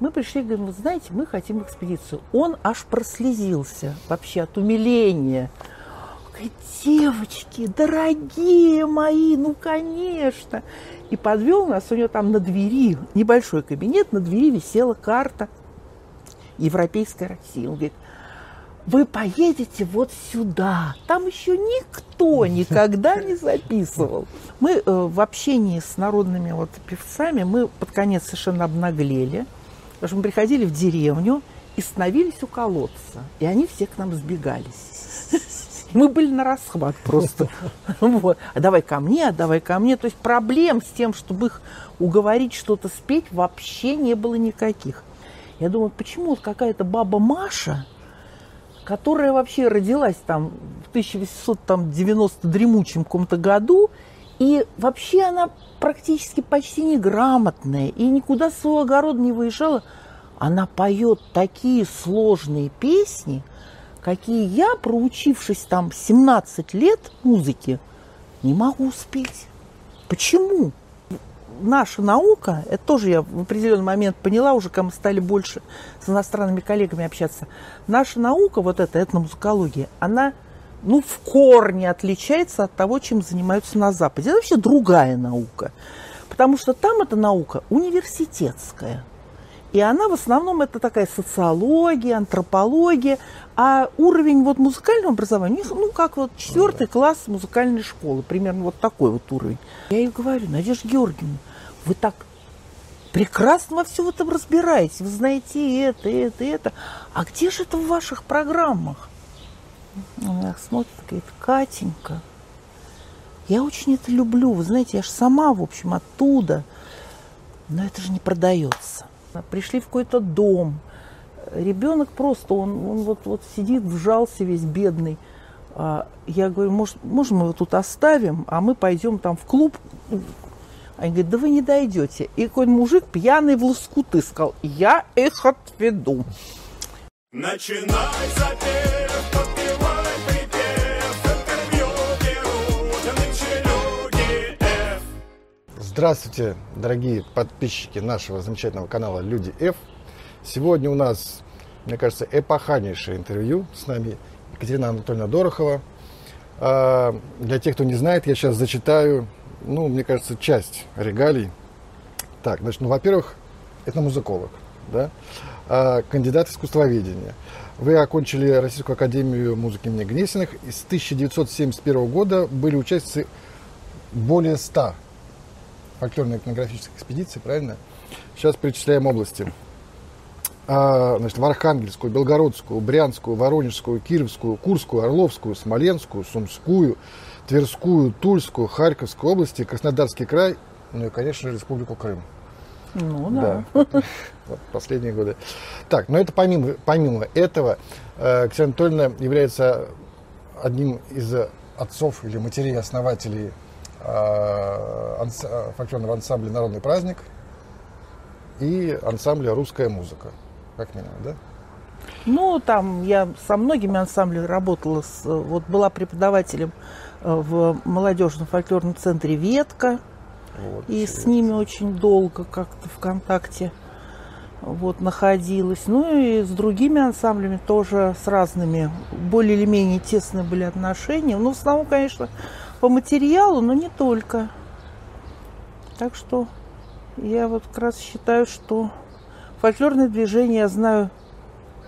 Мы пришли, говорим, вы знаете, мы хотим экспедицию. Он аж прослезился вообще от умиления. Девочки, дорогие мои, ну, конечно. И подвел нас, у него там на двери, небольшой кабинет, на двери висела карта Европейской России. Он говорит, вы поедете вот сюда. Там еще никто никогда не записывал. Мы э, в общении с народными вот певцами, мы под конец совершенно обнаглели, потому что мы приходили в деревню и становились у колодца, и они все к нам сбегались. Мы были на расхват просто. Вот. А давай ко мне, а давай ко мне. То есть проблем с тем, чтобы их уговорить что-то спеть, вообще не было никаких. Я думаю, почему вот какая-то баба Маша, которая вообще родилась там в 1890 дремучем каком-то году, и вообще она практически почти неграмотная, и никуда с своего огорода не выезжала, она поет такие сложные песни, какие я, проучившись там 17 лет музыки, не могу успеть. Почему? Наша наука, это тоже я в определенный момент поняла, уже когда мы стали больше с иностранными коллегами общаться, наша наука, вот эта этномузыкология, она ну, в корне отличается от того, чем занимаются на Западе. Это вообще другая наука. Потому что там эта наука университетская. И она в основном это такая социология, антропология, а уровень вот музыкального образования, ну, как вот четвертый класс музыкальной школы, примерно вот такой вот уровень. Я ей говорю, Надежда Георгиевна, вы так прекрасно во всем этом разбираетесь, вы знаете это, это, это. А где же это в ваших программах? Она смотрит, говорит, Катенька, я очень это люблю, вы знаете, я же сама, в общем, оттуда, но это же не продается. Пришли в какой-то дом. Ребенок просто, он, он вот, вот сидит, вжался весь бедный. А я говорю, может, можем мы его тут оставим, а мы пойдем там в клуб. Они говорят, да вы не дойдете. И какой-то мужик пьяный в лоскуты сказал, я их отведу. Начинай запев, Здравствуйте, дорогие подписчики нашего замечательного канала Люди F. Сегодня у нас, мне кажется, эпохальнейшее интервью с нами Екатерина Анатольевна Дорохова. А, для тех, кто не знает, я сейчас зачитаю, ну, мне кажется, часть регалий. Так, значит, ну, во-первых, это музыколог, да, а, кандидат искусствоведения. Вы окончили Российскую академию музыки имени Гнесиных и с 1971 года были участницы более 100 фольклорно-этнографических экспедиций, правильно? Сейчас перечисляем области. А, значит, в Архангельскую, Белгородскую, Брянскую, Воронежскую, Кировскую, Курскую, Орловскую, Смоленскую, Сумскую, Тверскую, Тульскую, Харьковскую области, Краснодарский край, ну и, конечно, Республику Крым. Ну да. да. Последние годы. Так, но это помимо, помимо этого, э, Ксения Анатольевна является одним из отцов или матерей Э, э, фольклорного ансамбля «Народный праздник» и ансамбля «Русская музыка». Как минимум, да? Ну, там я со многими ансамблями работала. С, вот была преподавателем э, в молодежном фольклорном центре «Ветка». Вот, и с ними очень долго как-то в контакте вот, находилась. Ну и с другими ансамблями тоже, с разными, более или менее тесные были отношения. Ну, в основном, конечно, по материалу, но не только. Так что я вот как раз считаю, что фольклорное движение я знаю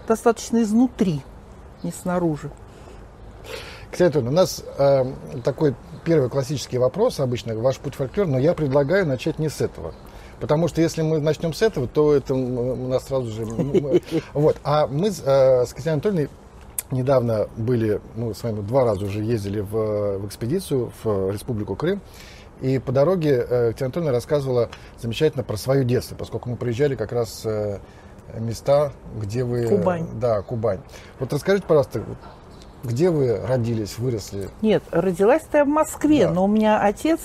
достаточно изнутри, не снаружи. Кстати, у нас э, такой первый классический вопрос обычно, ваш путь фольклор, но я предлагаю начать не с этого. Потому что если мы начнем с этого, то это у нас сразу же... Вот. А мы э, с Катериной Анатольевной недавно были, мы с вами два раза уже ездили в, в экспедицию в Республику Крым. И по дороге э, Екатерина Анатольевна рассказывала замечательно про свое детство, поскольку мы проезжали как раз э, места, где вы... Кубань. Да, Кубань. Вот расскажите, пожалуйста, где вы родились, выросли? Нет, родилась-то я в Москве, да. но у меня отец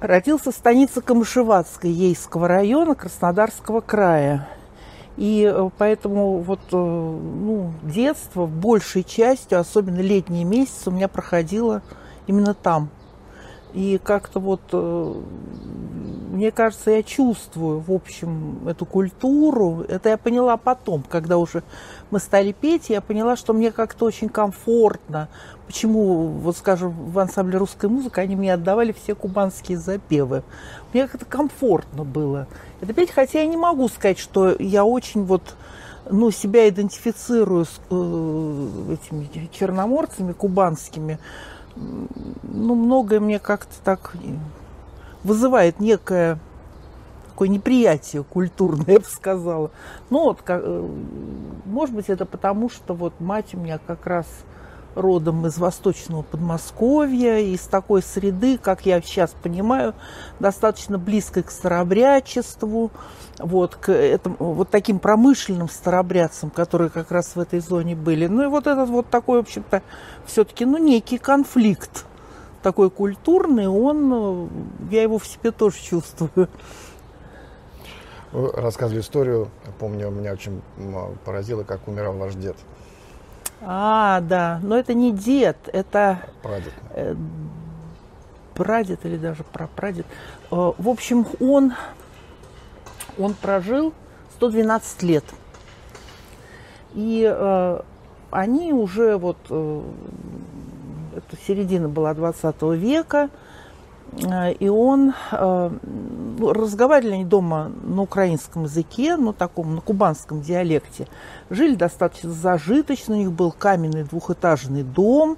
родился в станице Камышеватской Ейского района Краснодарского края. И э, поэтому вот, э, ну, детство большей частью, особенно летние месяцы, у меня проходило именно там. И как-то вот, э, мне кажется, я чувствую, в общем, эту культуру. Это я поняла потом, когда уже мы стали петь, я поняла, что мне как-то очень комфортно. Почему, вот скажем, в ансамбле русской музыки они мне отдавали все кубанские запевы. Мне как-то комфортно было это петь, хотя я не могу сказать, что я очень вот ну, себя идентифицирую с э, этими черноморцами кубанскими ну, многое мне как-то так вызывает некое такое неприятие культурное, я бы сказала. Ну, вот, как, э, может быть, это потому, что вот мать у меня как раз родом из восточного Подмосковья, из такой среды, как я сейчас понимаю, достаточно близкой к старобрячеству, вот, к этому, вот таким промышленным старобрядцам, которые как раз в этой зоне были. Ну и вот этот вот такой, в общем-то, все-таки, ну, некий конфликт такой культурный, он, я его в себе тоже чувствую. Вы рассказывали историю, помню, меня очень поразило, как умирал ваш дед. А, да, но это не дед, это... Прадед. Э, прадед или даже прапрадед. Э, в общем, он, он прожил 112 лет. И э, они уже вот, э, это середина была 20 века, Э, и он э, ну, разговаривали они дома на украинском языке, ну таком на кубанском диалекте. Жили достаточно зажиточно, у них был каменный двухэтажный дом,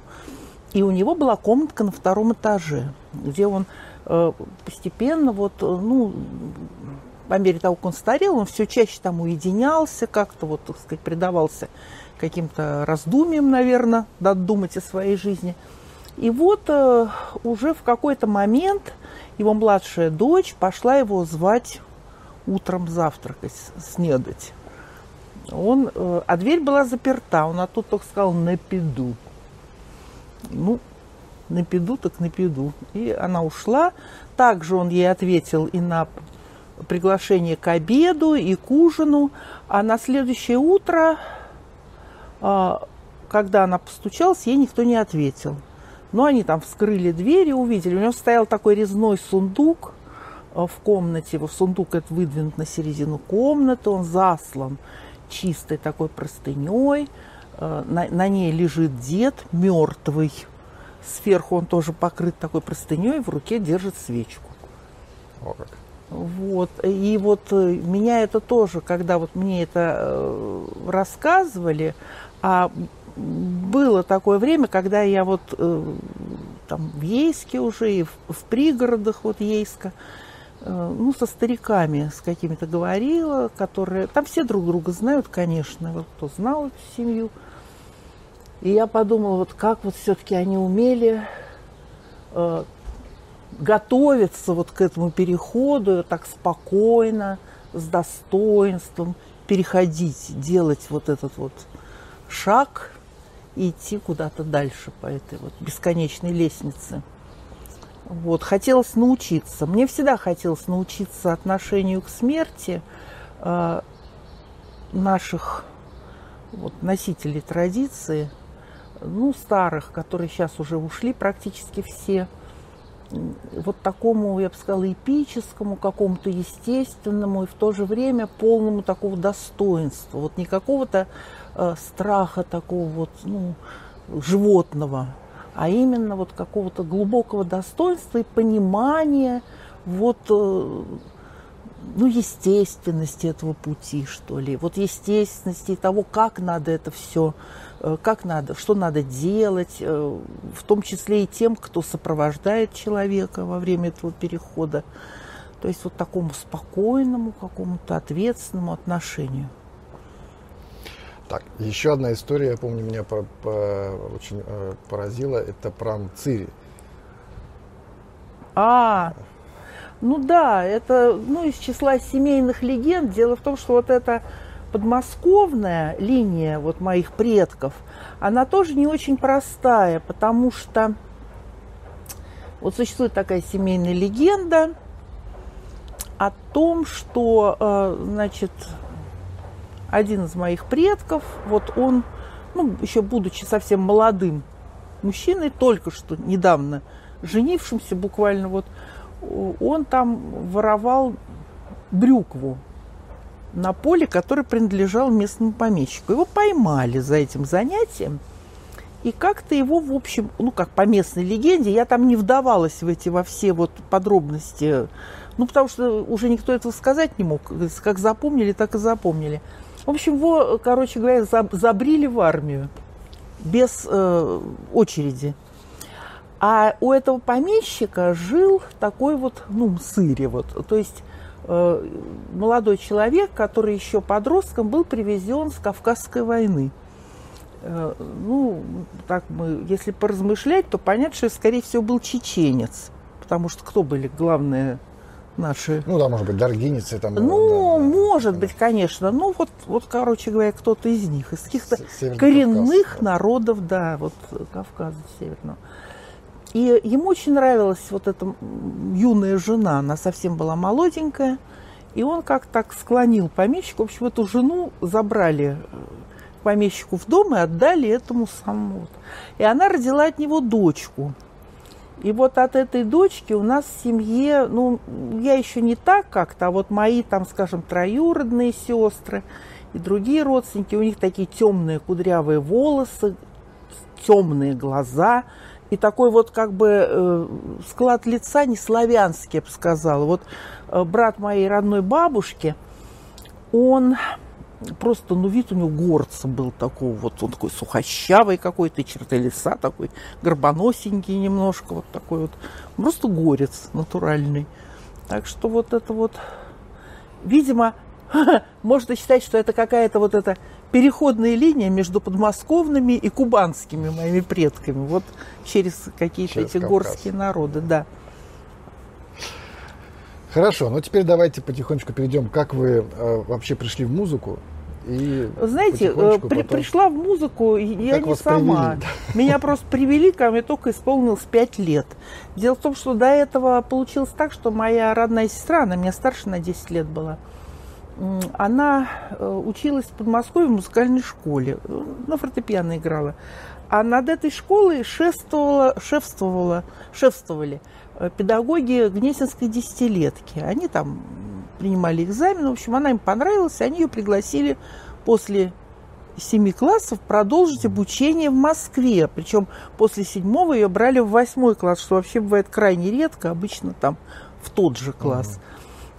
и у него была комнатка на втором этаже, где он э, постепенно вот, ну, по мере того, как он старел, он все чаще там уединялся, как-то вот, так сказать, предавался каким-то раздумьям, наверное, додумать о своей жизни – и вот э, уже в какой-то момент его младшая дочь пошла его звать утром завтракать, снедать. Он, э, а дверь была заперта, он оттуда только сказал «напиду». Ну, напиду так напиду. И она ушла. Также он ей ответил и на приглашение к обеду, и к ужину. А на следующее утро, э, когда она постучалась, ей никто не ответил. Но они там вскрыли дверь и увидели. У него стоял такой резной сундук э, в комнате. Его сундук этот выдвинут на середину комнаты. Он заслан чистой такой простыней. Э, на, на ней лежит дед мертвый. Сверху он тоже покрыт такой простыней, в руке держит свечку. О, как. Вот. И вот э, меня это тоже, когда вот мне это рассказывали, а было такое время, когда я вот э, там в Ейске уже и в, в пригородах вот Ейска, э, ну, со стариками с какими-то говорила, которые... Там все друг друга знают, конечно, вот кто знал эту семью. И я подумала, вот как вот все-таки они умели э, готовиться вот к этому переходу так спокойно, с достоинством, переходить, делать вот этот вот шаг и идти куда-то дальше по этой вот бесконечной лестнице. Вот, хотелось научиться. Мне всегда хотелось научиться отношению к смерти э, наших вот, носителей традиции, ну, старых, которые сейчас уже ушли практически все, вот такому, я бы сказала, эпическому, какому-то естественному и в то же время полному такого достоинства. Вот не какого-то э, страха такого вот, ну, животного, а именно вот какого-то глубокого достоинства и понимания вот, э, ну, естественности этого пути, что ли, вот естественности того, как надо это все, как надо, что надо делать, э, в том числе и тем, кто сопровождает человека во время этого перехода. То есть вот такому спокойному, какому-то ответственному отношению. Так, еще одна история, я помню, меня по, по, очень э, поразила, это про Цири. А, ну да, это ну, из числа семейных легенд. Дело в том, что вот эта подмосковная линия вот моих предков, она тоже не очень простая, потому что вот существует такая семейная легенда о том, что, э, значит, один из моих предков, вот он, ну, еще будучи совсем молодым мужчиной, только что недавно женившимся буквально вот, он там воровал брюкву на поле, который принадлежал местному помещику. Его поймали за этим занятием. И как-то его, в общем, ну, как по местной легенде, я там не вдавалась в эти, во все вот подробности, ну, потому что уже никто этого сказать не мог. Как запомнили, так и запомнили. В общем, его, короче говоря, забрили в армию без э, очереди. А у этого помещика жил такой вот, ну, сыре вот. То есть молодой человек, который еще подростком был привезен с Кавказской войны. Э, ну, так мы, если поразмышлять, то понятно, что, скорее всего, был чеченец. Потому что кто были главные наши... Ну да, может быть, даргиницы там. Ну, да, может да. быть, конечно. Ну, вот, вот, короче говоря, кто-то из них, из каких-то коренных Кавказ, народов, да, вот Кавказа Северного. И ему очень нравилась вот эта юная жена, она совсем была молоденькая. И он как так склонил помещика. В общем, эту жену забрали э, помещику в дом и отдали этому самому. И она родила от него дочку. И вот от этой дочки у нас в семье, ну, я еще не так как-то, а вот мои там, скажем, троюродные сестры и другие родственники, у них такие темные кудрявые волосы, темные глаза и такой вот как бы э, склад лица не славянский, я бы сказала. Вот э, брат моей родной бабушки, он просто, ну, вид у него горца был такой, вот он такой сухощавый какой-то, черты лица такой, горбоносенький немножко, вот такой вот, просто горец натуральный. Так что вот это вот, видимо, можно считать, что это какая-то вот эта переходная линия между подмосковными и кубанскими моими предками, вот через какие-то эти Кавказ. горские народы, да. Хорошо, ну теперь давайте потихонечку перейдем, как вы э, вообще пришли в музыку. И Знаете, э, при, потом... пришла в музыку я как не сама. Привели? Меня просто привели, ко мне только исполнилось 5 лет. Дело в том, что до этого получилось так, что моя родная сестра, она меня старше на 10 лет была, она э, училась в Подмосковье в музыкальной школе, на фортепиано играла. А над этой школой шествовала, шефствовала, шефствовали Э, педагоги Гнесинской десятилетки. Они там принимали экзамен. В общем, она им понравилась, они ее пригласили после семи классов продолжить обучение в Москве. Причем после седьмого ее брали в восьмой класс, что вообще бывает крайне редко, обычно там в тот же класс.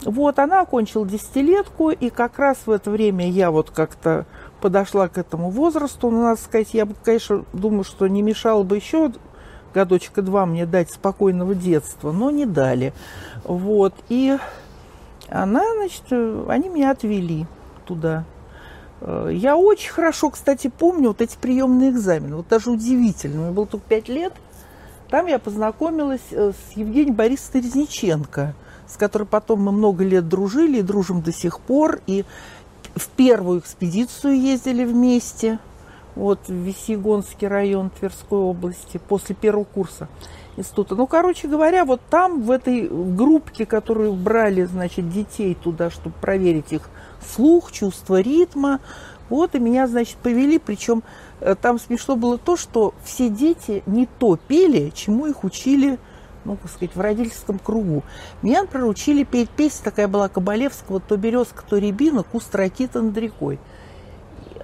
Вот, она окончила десятилетку, и как раз в это время я вот как-то подошла к этому возрасту. Но, надо сказать, я, конечно, думаю, что не мешало бы еще годочка два мне дать спокойного детства, но не дали. Вот. И она, значит, они меня отвели туда. Э, я очень хорошо, кстати, помню вот эти приемные экзамены. Вот даже удивительно. Мне было только пять лет. Там я познакомилась э, с Евгением Борисовной Резниченко, с которой потом мы много лет дружили и дружим до сих пор. И в первую экспедицию ездили вместе – вот в Весьегонский район Тверской области после первого курса института. Ну, короче говоря, вот там, в этой группке, которую брали, значит, детей туда, чтобы проверить их слух, чувство ритма, вот и меня, значит, повели, причем э, там смешно было то, что все дети не то пели, чему их учили, ну, как сказать, в родительском кругу. Меня, например, учили петь песню, такая была Кабалевского, то березка, то рябина, куст ракита над рекой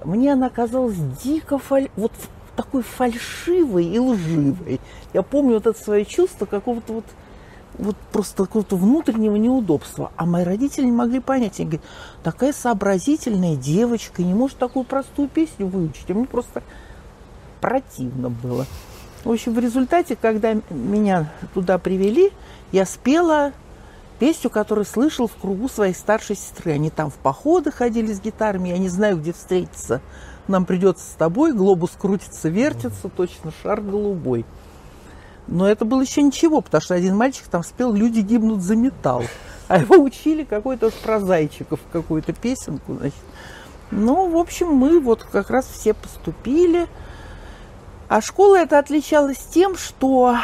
мне она казалась дико фаль... вот такой фальшивой и лживой. Я помню вот это свое чувство какого-то вот, вот просто какого-то внутреннего неудобства. А мои родители не могли понять. Они говорят, такая сообразительная девочка не может такую простую песню выучить. А мне просто противно было. В общем, в результате, когда меня туда привели, я спела песню, которую слышал в кругу своей старшей сестры. Они там в походы ходили с гитарами, я не знаю, где встретиться. Нам придется с тобой, глобус крутится, вертится, точно шар голубой. Но это было еще ничего, потому что один мальчик там спел «Люди гибнут за металл». А его учили какой-то про зайчиков, какую-то песенку, значит. Ну, в общем, мы вот как раз все поступили. А школа эта отличалась тем, что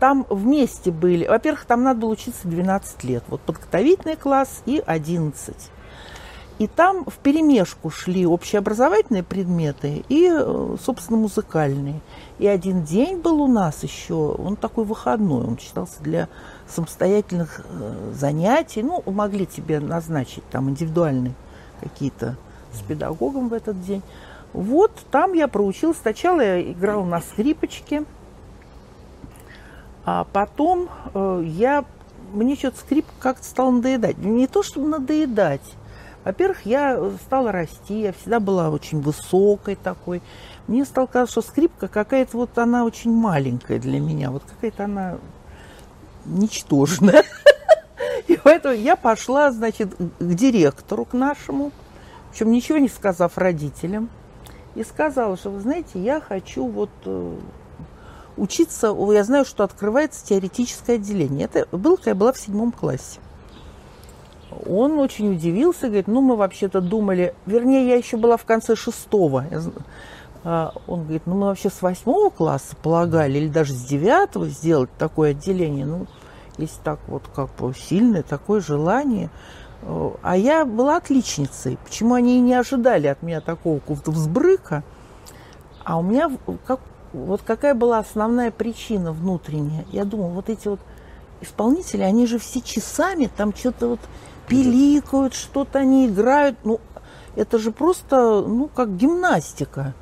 там вместе были. Во-первых, там надо было учиться 12 лет. Вот подготовительный класс и 11. И там в перемешку шли общеобразовательные предметы и, э, собственно, музыкальные. И один день был у нас еще, он такой выходной, он считался для самостоятельных э, занятий. Ну, могли тебе назначить там индивидуальные какие-то с педагогом в этот день. Вот там я проучилась. Сначала я играла на скрипочке, а потом э, я мне что-то скрип как-то стал надоедать. Не то, чтобы надоедать. Во-первых, я стала расти, я всегда была очень высокой такой. Мне стало казаться, что скрипка какая-то вот она очень маленькая для меня, вот какая-то она ничтожная. И поэтому я пошла, значит, к директору, к нашему, причем ничего не сказав родителям, и сказала, что, вы знаете, я хочу вот э, учиться, я знаю, что открывается теоретическое отделение. Это было, когда я была в седьмом классе. Он очень удивился, говорит, ну мы вообще-то думали, вернее, я еще была в конце шестого. А, он говорит, ну мы вообще с восьмого класса полагали, или даже с девятого сделать такое отделение. Ну, если так вот как бы сильное такое желание. А я была отличницей. Почему они и не ожидали от меня такого какого-то взбрыка? А у меня как вот какая была основная причина внутренняя? Я думала, вот эти вот исполнители, они же все часами там что-то вот пиликают, что-то они играют. Ну, это же просто, ну, как гимнастика.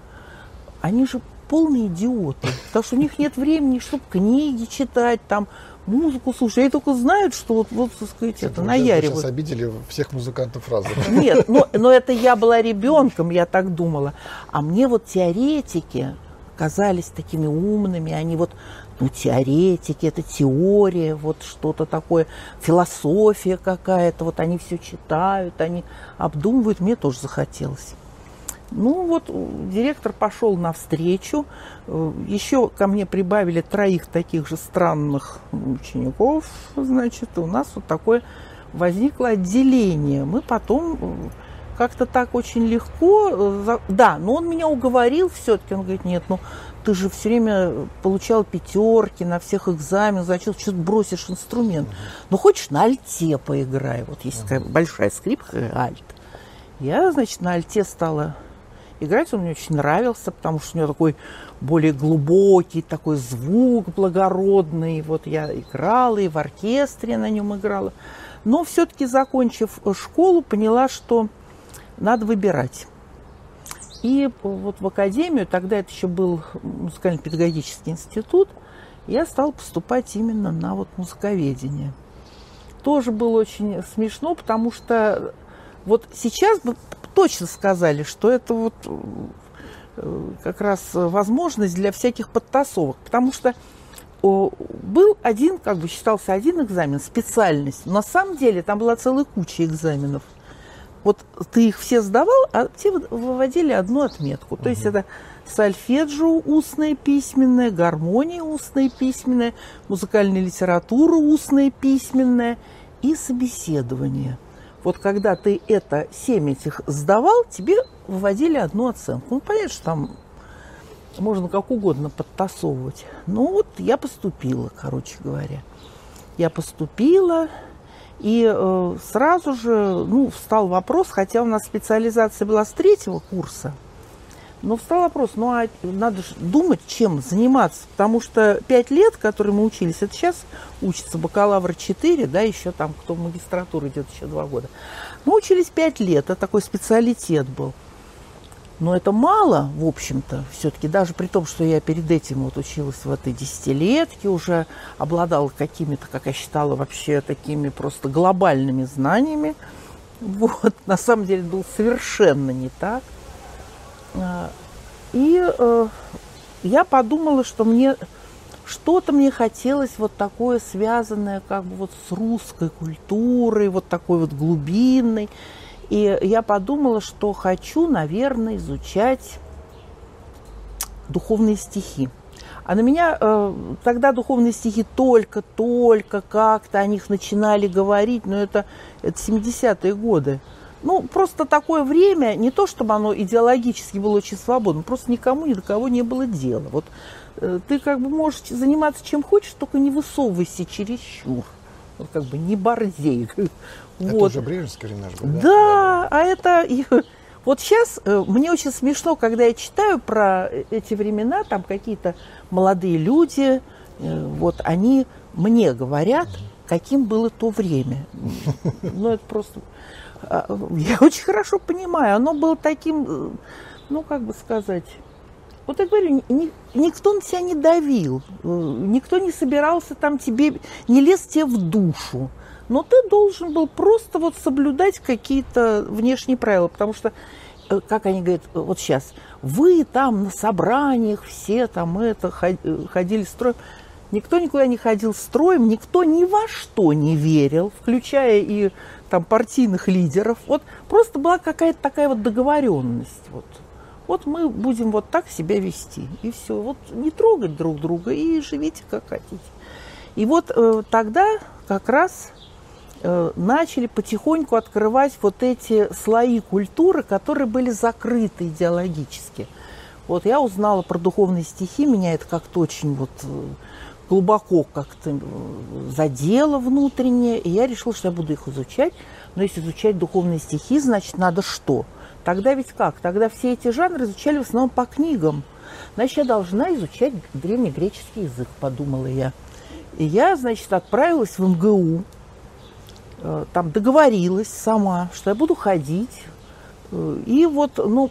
Они же полные идиоты, потому что у них нет времени, чтобы книги читать, там, музыку слушать. Они только знают, что вот, вот так сказать, это наяривают. Сейчас обидели всех музыкантов разом. Нет, но, но это я была ребенком, я так думала. А мне вот теоретики, казались такими умными, они вот, ну, теоретики, это теория, вот что-то такое, философия какая-то, вот они все читают, они обдумывают, мне тоже захотелось. Ну вот директор пошел навстречу, э, еще ко мне прибавили троих таких же странных учеников, значит, у нас вот такое возникло отделение. Мы потом э, как-то так очень легко. Э, да, но он меня уговорил все-таки. Он говорит, нет, ну ты же все время получал пятерки на всех экзаменах, зачем что-то бросишь инструмент. Ну хочешь на альте поиграй. Вот есть такая большая скрипка, альт. Я, значит, на альте стала играть. Он мне очень нравился, потому что у него такой более глубокий такой звук благородный. Вот я играла и в оркестре на нем играла. Но все-таки, закончив школу, поняла, что надо выбирать. И вот в академию, тогда это еще был музыкально-педагогический институт, я стала поступать именно на вот музыковедение. Тоже было очень смешно, потому что вот сейчас бы точно сказали, что это вот э, как раз возможность для всяких подтасовок, потому что был один, как бы считался один экзамен, специальность. Но на самом деле там была целая куча экзаменов – вот ты их все сдавал, а те выводили одну отметку. То есть это сольфеджио устная письменная, гармония устная письменная, музыкальная литература устная письменная и собеседование. Вот когда ты это, семь этих сдавал, тебе выводили одну оценку. Ну, понятно, что там можно как угодно подтасовывать. Ну, вот я поступила, короче говоря. Я поступила, и э, сразу же ну, встал вопрос, хотя у нас специализация была с третьего курса, но встал вопрос, ну а надо же думать, чем заниматься, потому что пять лет, которые мы учились, это сейчас учится бакалавр 4, да, еще там, кто в магистратуру идет еще два года. Мы учились пять лет, это такой специалитет был. Но это мало, в общем-то, все-таки, даже при том, что я перед этим вот училась в этой десятилетке, уже обладала какими-то, как я считала, вообще такими просто глобальными знаниями. Вот, на самом деле было совершенно не так. А, и э, я подумала, что мне что-то мне хотелось вот такое связанное как бы вот с русской культурой, вот такой вот глубинной. И я подумала, что хочу, наверное, изучать духовные стихи. А на меня э, тогда духовные стихи только-только как-то о них начинали говорить, но это, это 70-е годы. Ну, просто такое время, не то чтобы оно идеологически было очень свободно, просто никому ни до кого не было дела. Вот э, ты как бы можешь заниматься чем хочешь, только не высовывайся чересчур. вот как бы не борзей. Это вот. уже Брежневский наш был, да? Да, а это... Вот сейчас э, мне очень смешно, когда я читаю про эти времена, там какие-то молодые люди, э, вот они мне говорят, каким было то время. Ну, это просто... А, я очень хорошо понимаю, оно было таким, э, ну, как бы сказать... Вот я говорю, ни, никто на тебя не давил, никто не собирался там тебе, не лез тебе в душу но ты должен был просто вот соблюдать какие-то внешние правила, потому что, э, как они говорят, э, вот сейчас, вы там на собраниях все там это э, ходили строем. Никто никуда не ходил строем, никто ни во что не верил, включая и там партийных лидеров. Вот просто была какая-то такая вот договоренность. Вот. вот мы будем вот так себя вести. И все. Вот не трогать друг друга и живите как хотите. И вот э, тогда как раз Э, начали потихоньку открывать вот эти слои культуры, которые были закрыты идеологически. Вот я узнала про духовные стихи, меня это как-то очень вот э, глубоко как-то задело внутреннее, и я решила, что я буду их изучать. Но если изучать духовные стихи, значит, надо что? Тогда ведь как? Тогда все эти жанры изучали в основном по книгам. Значит, я должна изучать древнегреческий язык, подумала я. И я, значит, отправилась в МГУ, Э, там договорилась сама, что я буду ходить. Э, и вот, ну,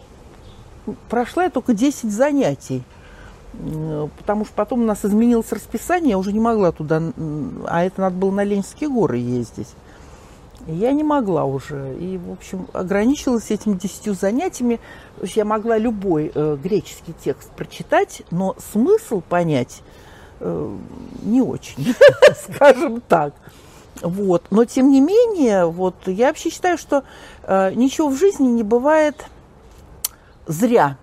прошла я только 10 занятий. Э, потому что потом у нас изменилось расписание, я уже не могла туда, а это надо было на Ленинские горы ездить. Я не могла уже. И, в общем, ограничилась этими десятью занятиями. То есть я могла любой э, греческий текст прочитать, но смысл понять э, не очень, скажем так. Вот. Но тем не менее, вот, я вообще считаю, что э, ничего в жизни не бывает зря.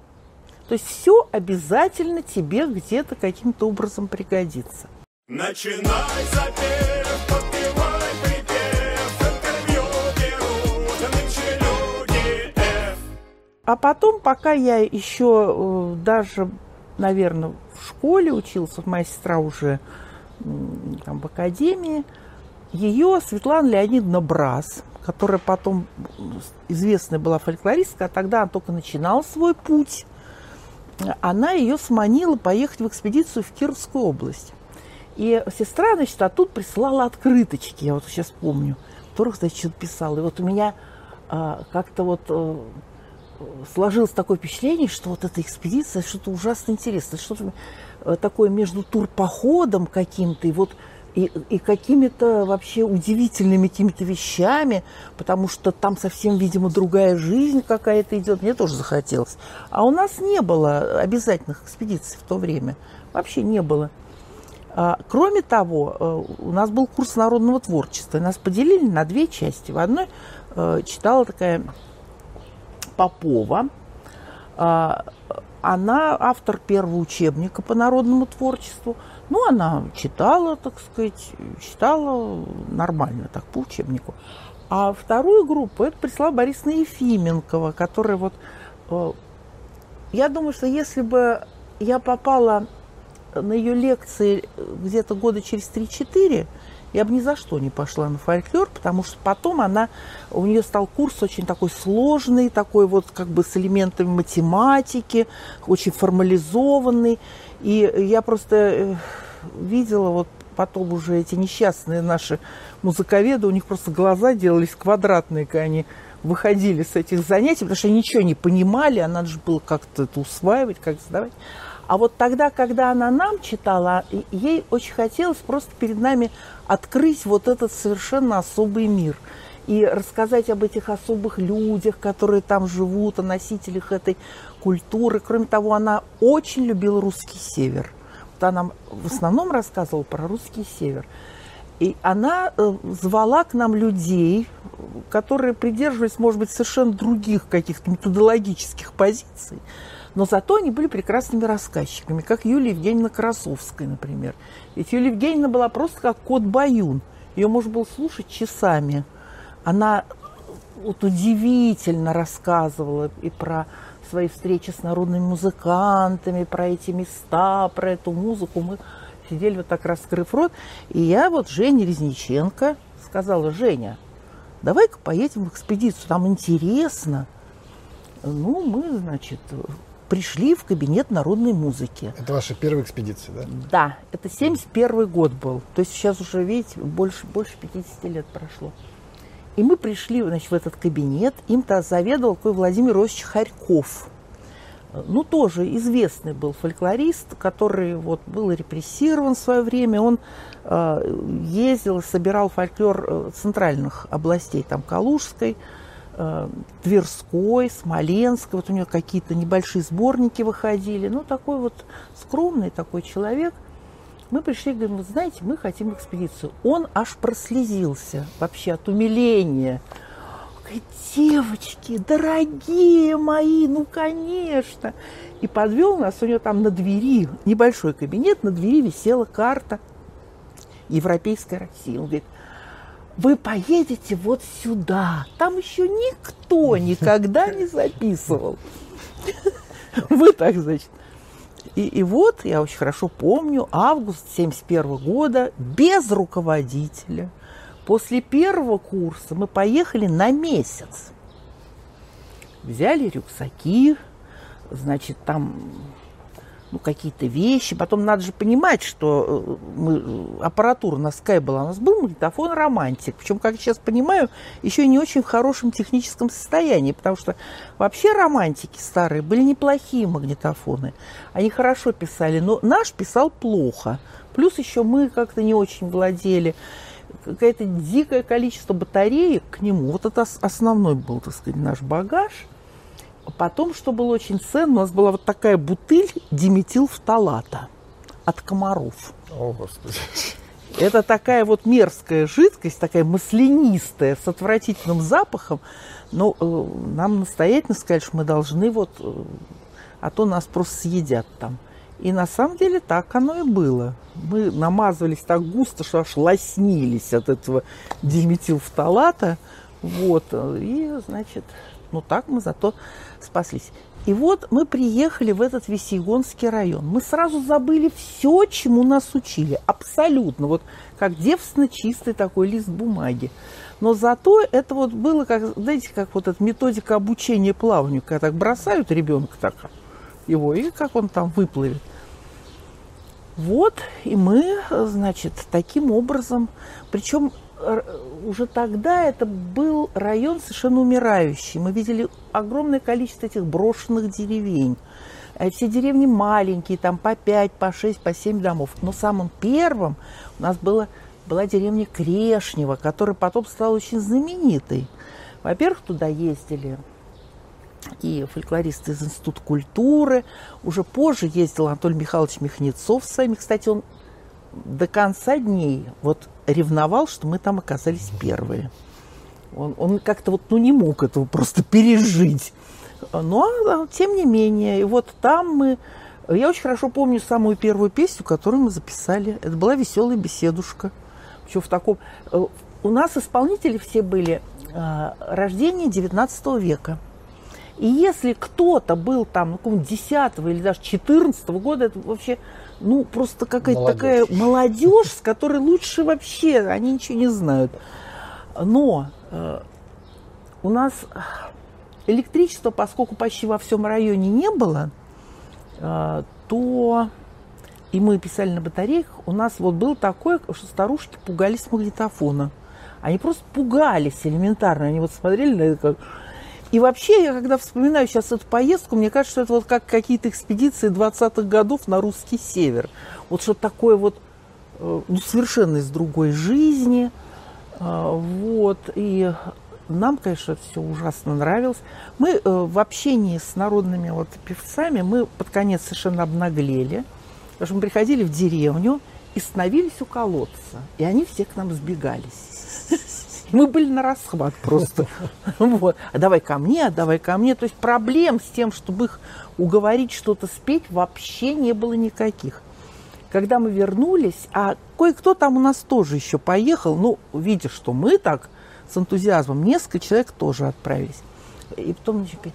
То есть все обязательно тебе где-то каким-то образом пригодится. Начинай запев, подпевай припев, интервью берут нынче люди F. А потом, пока я еще э, даже, наверное, в школе учился, моя сестра уже там в академии, ее Светлана Леонидовна Брас, которая потом известная была фольклористка, а тогда она только начинала свой путь, она ее сманила поехать в экспедицию в Кировскую область. И сестра, значит, оттуда присылала открыточки, я вот сейчас помню, которых, значит, писала. И вот у меня а, как-то вот а, сложилось такое впечатление, что вот эта экспедиция что-то ужасно интересное, что-то э, такое между турпоходом каким-то и вот и, и какими-то вообще удивительными какими-то вещами, потому что там совсем, видимо, другая жизнь какая-то идет. Мне тоже захотелось. А у нас не было обязательных экспедиций в то время. Вообще не было. А, кроме того, э, у нас был курс народного творчества. И нас поделили на две части. В одной э, читала такая Попова. А, она автор первого учебника по народному творчеству – ну, она читала, так сказать, читала нормально, так, по учебнику. А вторую группу это прислала Борисовна Ефименкова, которая вот... Э, я думаю, что если бы я попала на ее лекции где-то года через 3-4, я бы ни за что не пошла на фольклор, потому что потом она, у нее стал курс очень такой сложный, такой вот как бы с элементами математики, очень формализованный. И я просто э, видела вот потом уже эти несчастные наши музыковеды, у них просто глаза делались квадратные, когда они выходили с этих занятий, потому что они ничего не понимали, а надо же было как-то это усваивать, как сдавать. А вот тогда, когда она нам читала, ей очень хотелось просто перед нами открыть вот этот совершенно особый мир и рассказать об этих особых людях, которые там живут, о носителях этой культуры. Кроме того, она очень любила русский север. Вот она в основном рассказывала про русский север. И она э, звала к нам людей, которые придерживались, может быть, совершенно других каких-то методологических позиций, но зато они были прекрасными рассказчиками, как Юлия Евгеньевна Красовская, например. Ведь Юлия Евгеньевна была просто как кот Баюн. Ее можно было слушать часами. Она вот удивительно рассказывала и про свои встречи с народными музыкантами, про эти места, про эту музыку. Мы сидели вот так раскрыв рот. И я вот Жене Резниченко сказала, Женя, давай-ка поедем в экспедицию, там интересно. Ну, мы, значит, пришли в кабинет народной музыки. Это ваша первая экспедиция, да? Да, это 71 год был. То есть сейчас уже, видите, больше, больше 50 лет прошло. И мы пришли значит, в этот кабинет. Им-то заведовал такой Владимир Росич Харьков. Ну, тоже известный был фольклорист, который вот был репрессирован в свое время. Он э, ездил собирал фольклор э, центральных областей, там, Калужской, э, Тверской, Смоленской. Вот у него какие-то небольшие сборники выходили. Ну, такой вот скромный такой человек. Мы пришли, говорим, вы знаете, мы хотим экспедицию. Он аж прослезился вообще от умиления. Девочки, дорогие мои, ну, конечно. И подвел нас, у него там на двери, небольшой кабинет, на двери висела карта Европейской России. Он говорит, вы поедете вот сюда. Там еще никто никогда не записывал. Вы так, значит. И, и вот, я очень хорошо помню, август 71 года, без руководителя. После первого курса мы поехали на месяц. Взяли рюкзаки, значит, там ну, какие-то вещи. Потом надо же понимать, что э, мы, э, аппаратура на Sky была. У нас был магнитофон «Романтик». Причем, как сейчас понимаю, еще не очень в хорошем техническом состоянии. Потому что вообще «Романтики» старые были неплохие магнитофоны. Они хорошо писали, но наш писал плохо. Плюс еще мы как-то не очень владели какое-то дикое количество батареек к нему. Вот это основной был, так сказать, наш багаж – Потом, что было очень ценно, у нас была вот такая бутыль диметилфталата от комаров. О, Господи. Это такая вот мерзкая жидкость, такая маслянистая, с отвратительным запахом. Но э, нам настоятельно сказали, что мы должны вот, э, а то нас просто съедят там. И на самом деле так оно и было. Мы намазывались так густо, что аж лоснились от этого диметилфталата. Вот. И, значит, ну так мы зато спаслись. И вот мы приехали в этот Весьегонский район. Мы сразу забыли все, чему нас учили. Абсолютно. Вот как девственно чистый такой лист бумаги. Но зато это вот было, как, знаете, как вот эта методика обучения плаванию, когда так бросают ребенка так его, и как он там выплывет. Вот, и мы, значит, таким образом, причем уже тогда это был район совершенно умирающий. Мы видели огромное количество этих брошенных деревень. Э, все деревни маленькие, там по 5, по 6, по 7 домов. Но самым первым у нас было, была деревня Крешнева, которая потом стала очень знаменитой. Во-первых, туда ездили и фольклористы из Института культуры. Уже позже ездил Анатолий Михайлович Михнецов с вами. Кстати, он до конца дней вот ревновал, что мы там оказались первые. Он, он как-то вот ну, не мог этого просто пережить. Но, а, тем не менее, и вот там мы... Я очень хорошо помню самую первую песню, которую мы записали. Это была «Веселая беседушка». Причем в таком... Э, у нас исполнители все были э, рождения 19 века. И если кто-то был там, ну, 10 или даже 14 года, это вообще ну, просто какая-то такая молодежь, с которой лучше вообще, они ничего не знают. Но э, у нас электричества, поскольку почти во всем районе не было, э, то и мы писали на батарейках, у нас вот было такое, что старушки пугались магнитофона. Они просто пугались элементарно. Они вот смотрели на это как и вообще, я когда вспоминаю сейчас эту поездку, мне кажется, что это вот как какие-то экспедиции 20-х годов на русский север. Вот что такое вот э, ну, совершенно из другой жизни. А, вот. И нам, конечно, все ужасно нравилось. Мы э, в общении с народными вот певцами, мы под конец совершенно обнаглели. Потому что мы приходили в деревню и становились у колодца. И они все к нам сбегались. Мы были на расхват просто. Вот. А давай ко мне, а давай ко мне. То есть проблем с тем, чтобы их уговорить что-то спеть, вообще не было никаких. Когда мы вернулись, а кое-кто там у нас тоже еще поехал, ну, видя, что мы так с энтузиазмом, несколько человек тоже отправились. И потом говорит,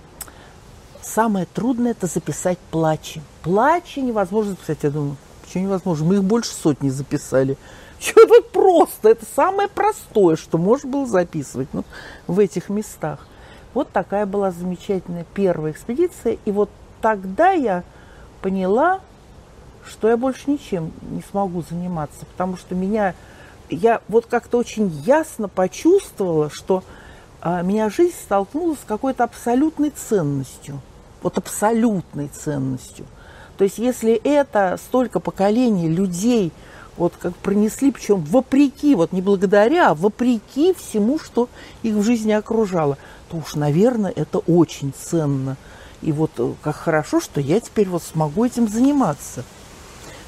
самое трудное это записать плачи. Плачи невозможно записать. Я думаю, что невозможно. Мы их больше сотни записали. Что это просто? Это самое простое, что можно было записывать ну, в этих местах. Вот такая была замечательная первая экспедиция. И вот тогда я поняла, что я больше ничем не смогу заниматься, потому что меня, я вот как-то очень ясно почувствовала, что а, меня жизнь столкнулась с какой-то абсолютной ценностью, вот абсолютной ценностью. То есть если это столько поколений людей вот как пронесли, причем вопреки, вот не благодаря, а вопреки всему, что их в жизни окружало, то уж, наверное, это очень ценно. И вот э, как хорошо, что я теперь вот смогу этим заниматься.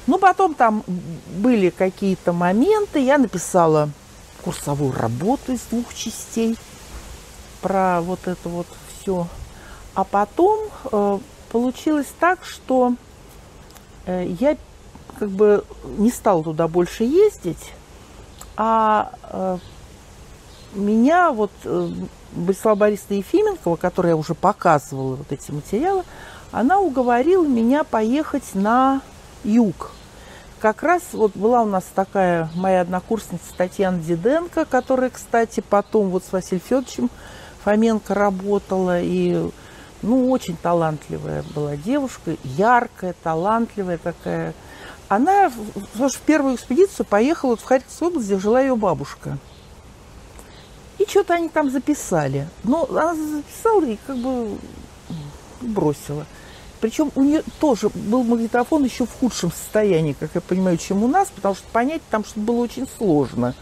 Ну, потом там были какие-то моменты. Я написала курсовую работу из двух частей про вот это вот все. А потом э, получилось так, что э, я как бы не стала туда больше ездить, а э, меня вот э, Борислава Борисовна Ефименкова, которая уже показывала вот эти материалы, она уговорила меня поехать на юг. Как раз вот была у нас такая моя однокурсница Татьяна Диденко, которая, кстати, потом вот с Василием Федоровичем Фоменко работала. И, ну, очень талантливая была девушка, яркая, талантливая такая. Она в, первую экспедицию поехала вот в Харьковскую область, где жила ее бабушка. И что-то они там записали. Но она записала и как бы бросила. Причем у нее тоже был магнитофон еще в худшем состоянии, как я понимаю, чем у нас, потому что понять там что было очень сложно.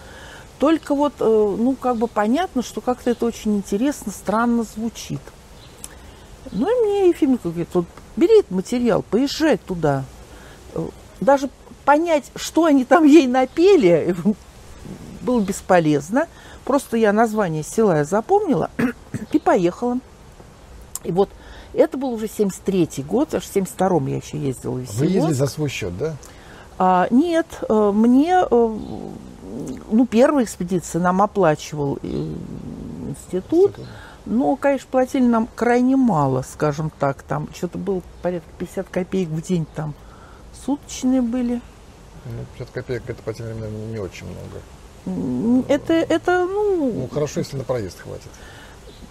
Только вот, э, ну, как бы понятно, что как-то это очень интересно, странно звучит. Ну и мне Ефименко говорит, вот бери этот материал, поезжай туда. Даже понять, что они там ей напели, было бесполезно. Просто я название села я запомнила и поехала. И вот это был уже 73-й год, аж в 72-м я еще ездила в Вы ездили за свой счет, да? А, нет, э, мне, э, ну, первая экспедиция нам оплачивал э, институт, но, конечно, платили нам крайне мало, скажем так, там что-то было порядка 50 копеек в день там суточные были. Ну, 50 копеек это по тем временам не очень много. Это, это, ну... Ну, хорошо, если на проезд хватит.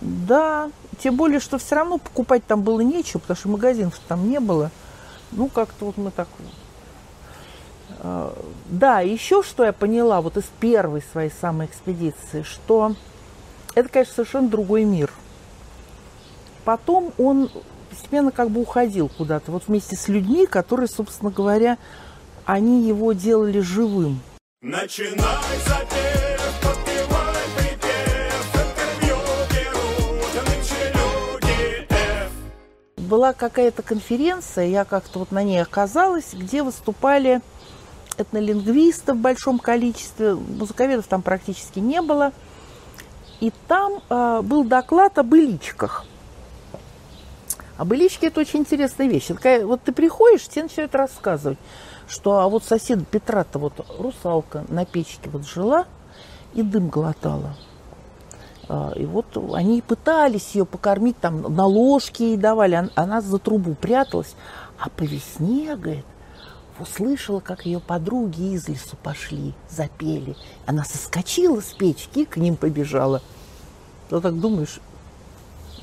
Да, тем более, что все равно покупать там было нечего, потому что магазинов там не было. Ну, как-то вот мы так... А, да, еще что я поняла вот из первой своей самой экспедиции, что это, конечно, совершенно другой мир. Потом он постепенно как бы уходил куда-то, вот вместе с людьми, которые, собственно говоря, они его делали живым. Начинай запев, подпевай припев. Была какая-то конференция, я как-то вот на ней оказалась, где выступали этнолингвисты в большом количестве, музыковедов там практически не было. И там э, был доклад об иличках. Об иличке это очень интересная вещь. Такая, вот ты приходишь, тебе начинают рассказывать что а вот сосед Петра-то вот русалка на печке вот жила и дым глотала. А, и вот они пытались ее покормить, там на ложке ей давали, она за трубу пряталась. А по весне, говорит, услышала, как ее подруги из лесу пошли, запели. Она соскочила с печки и к ним побежала. Ты так думаешь,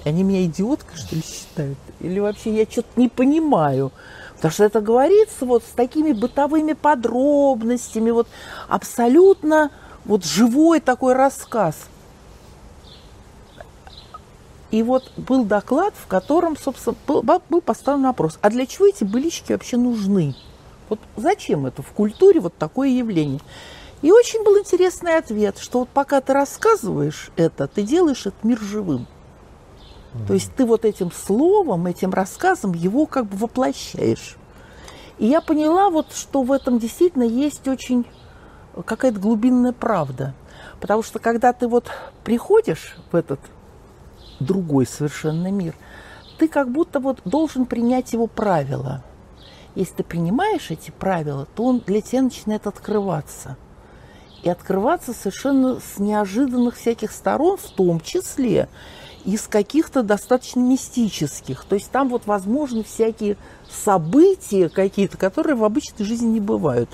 они меня идиоткой, что ли, считают? Или вообще я что-то не понимаю? Потому что это говорится вот с такими бытовыми подробностями, вот абсолютно вот живой такой рассказ. И вот был доклад, в котором, собственно, был, был поставлен вопрос, а для чего эти былички вообще нужны? Вот зачем это в культуре вот такое явление? И очень был интересный ответ, что вот пока ты рассказываешь это, ты делаешь этот мир живым. То есть ты вот этим словом, этим рассказом его как бы воплощаешь. И я поняла вот, что в этом действительно есть очень какая-то глубинная правда. Потому что когда ты вот приходишь в этот другой совершенно мир, ты как будто вот должен принять его правила. Если ты принимаешь эти правила, то он для тебя начинает открываться. И открываться совершенно с неожиданных всяких сторон, в том числе из каких-то достаточно мистических. То есть там вот возможны всякие события какие-то, которые в обычной жизни не бывают.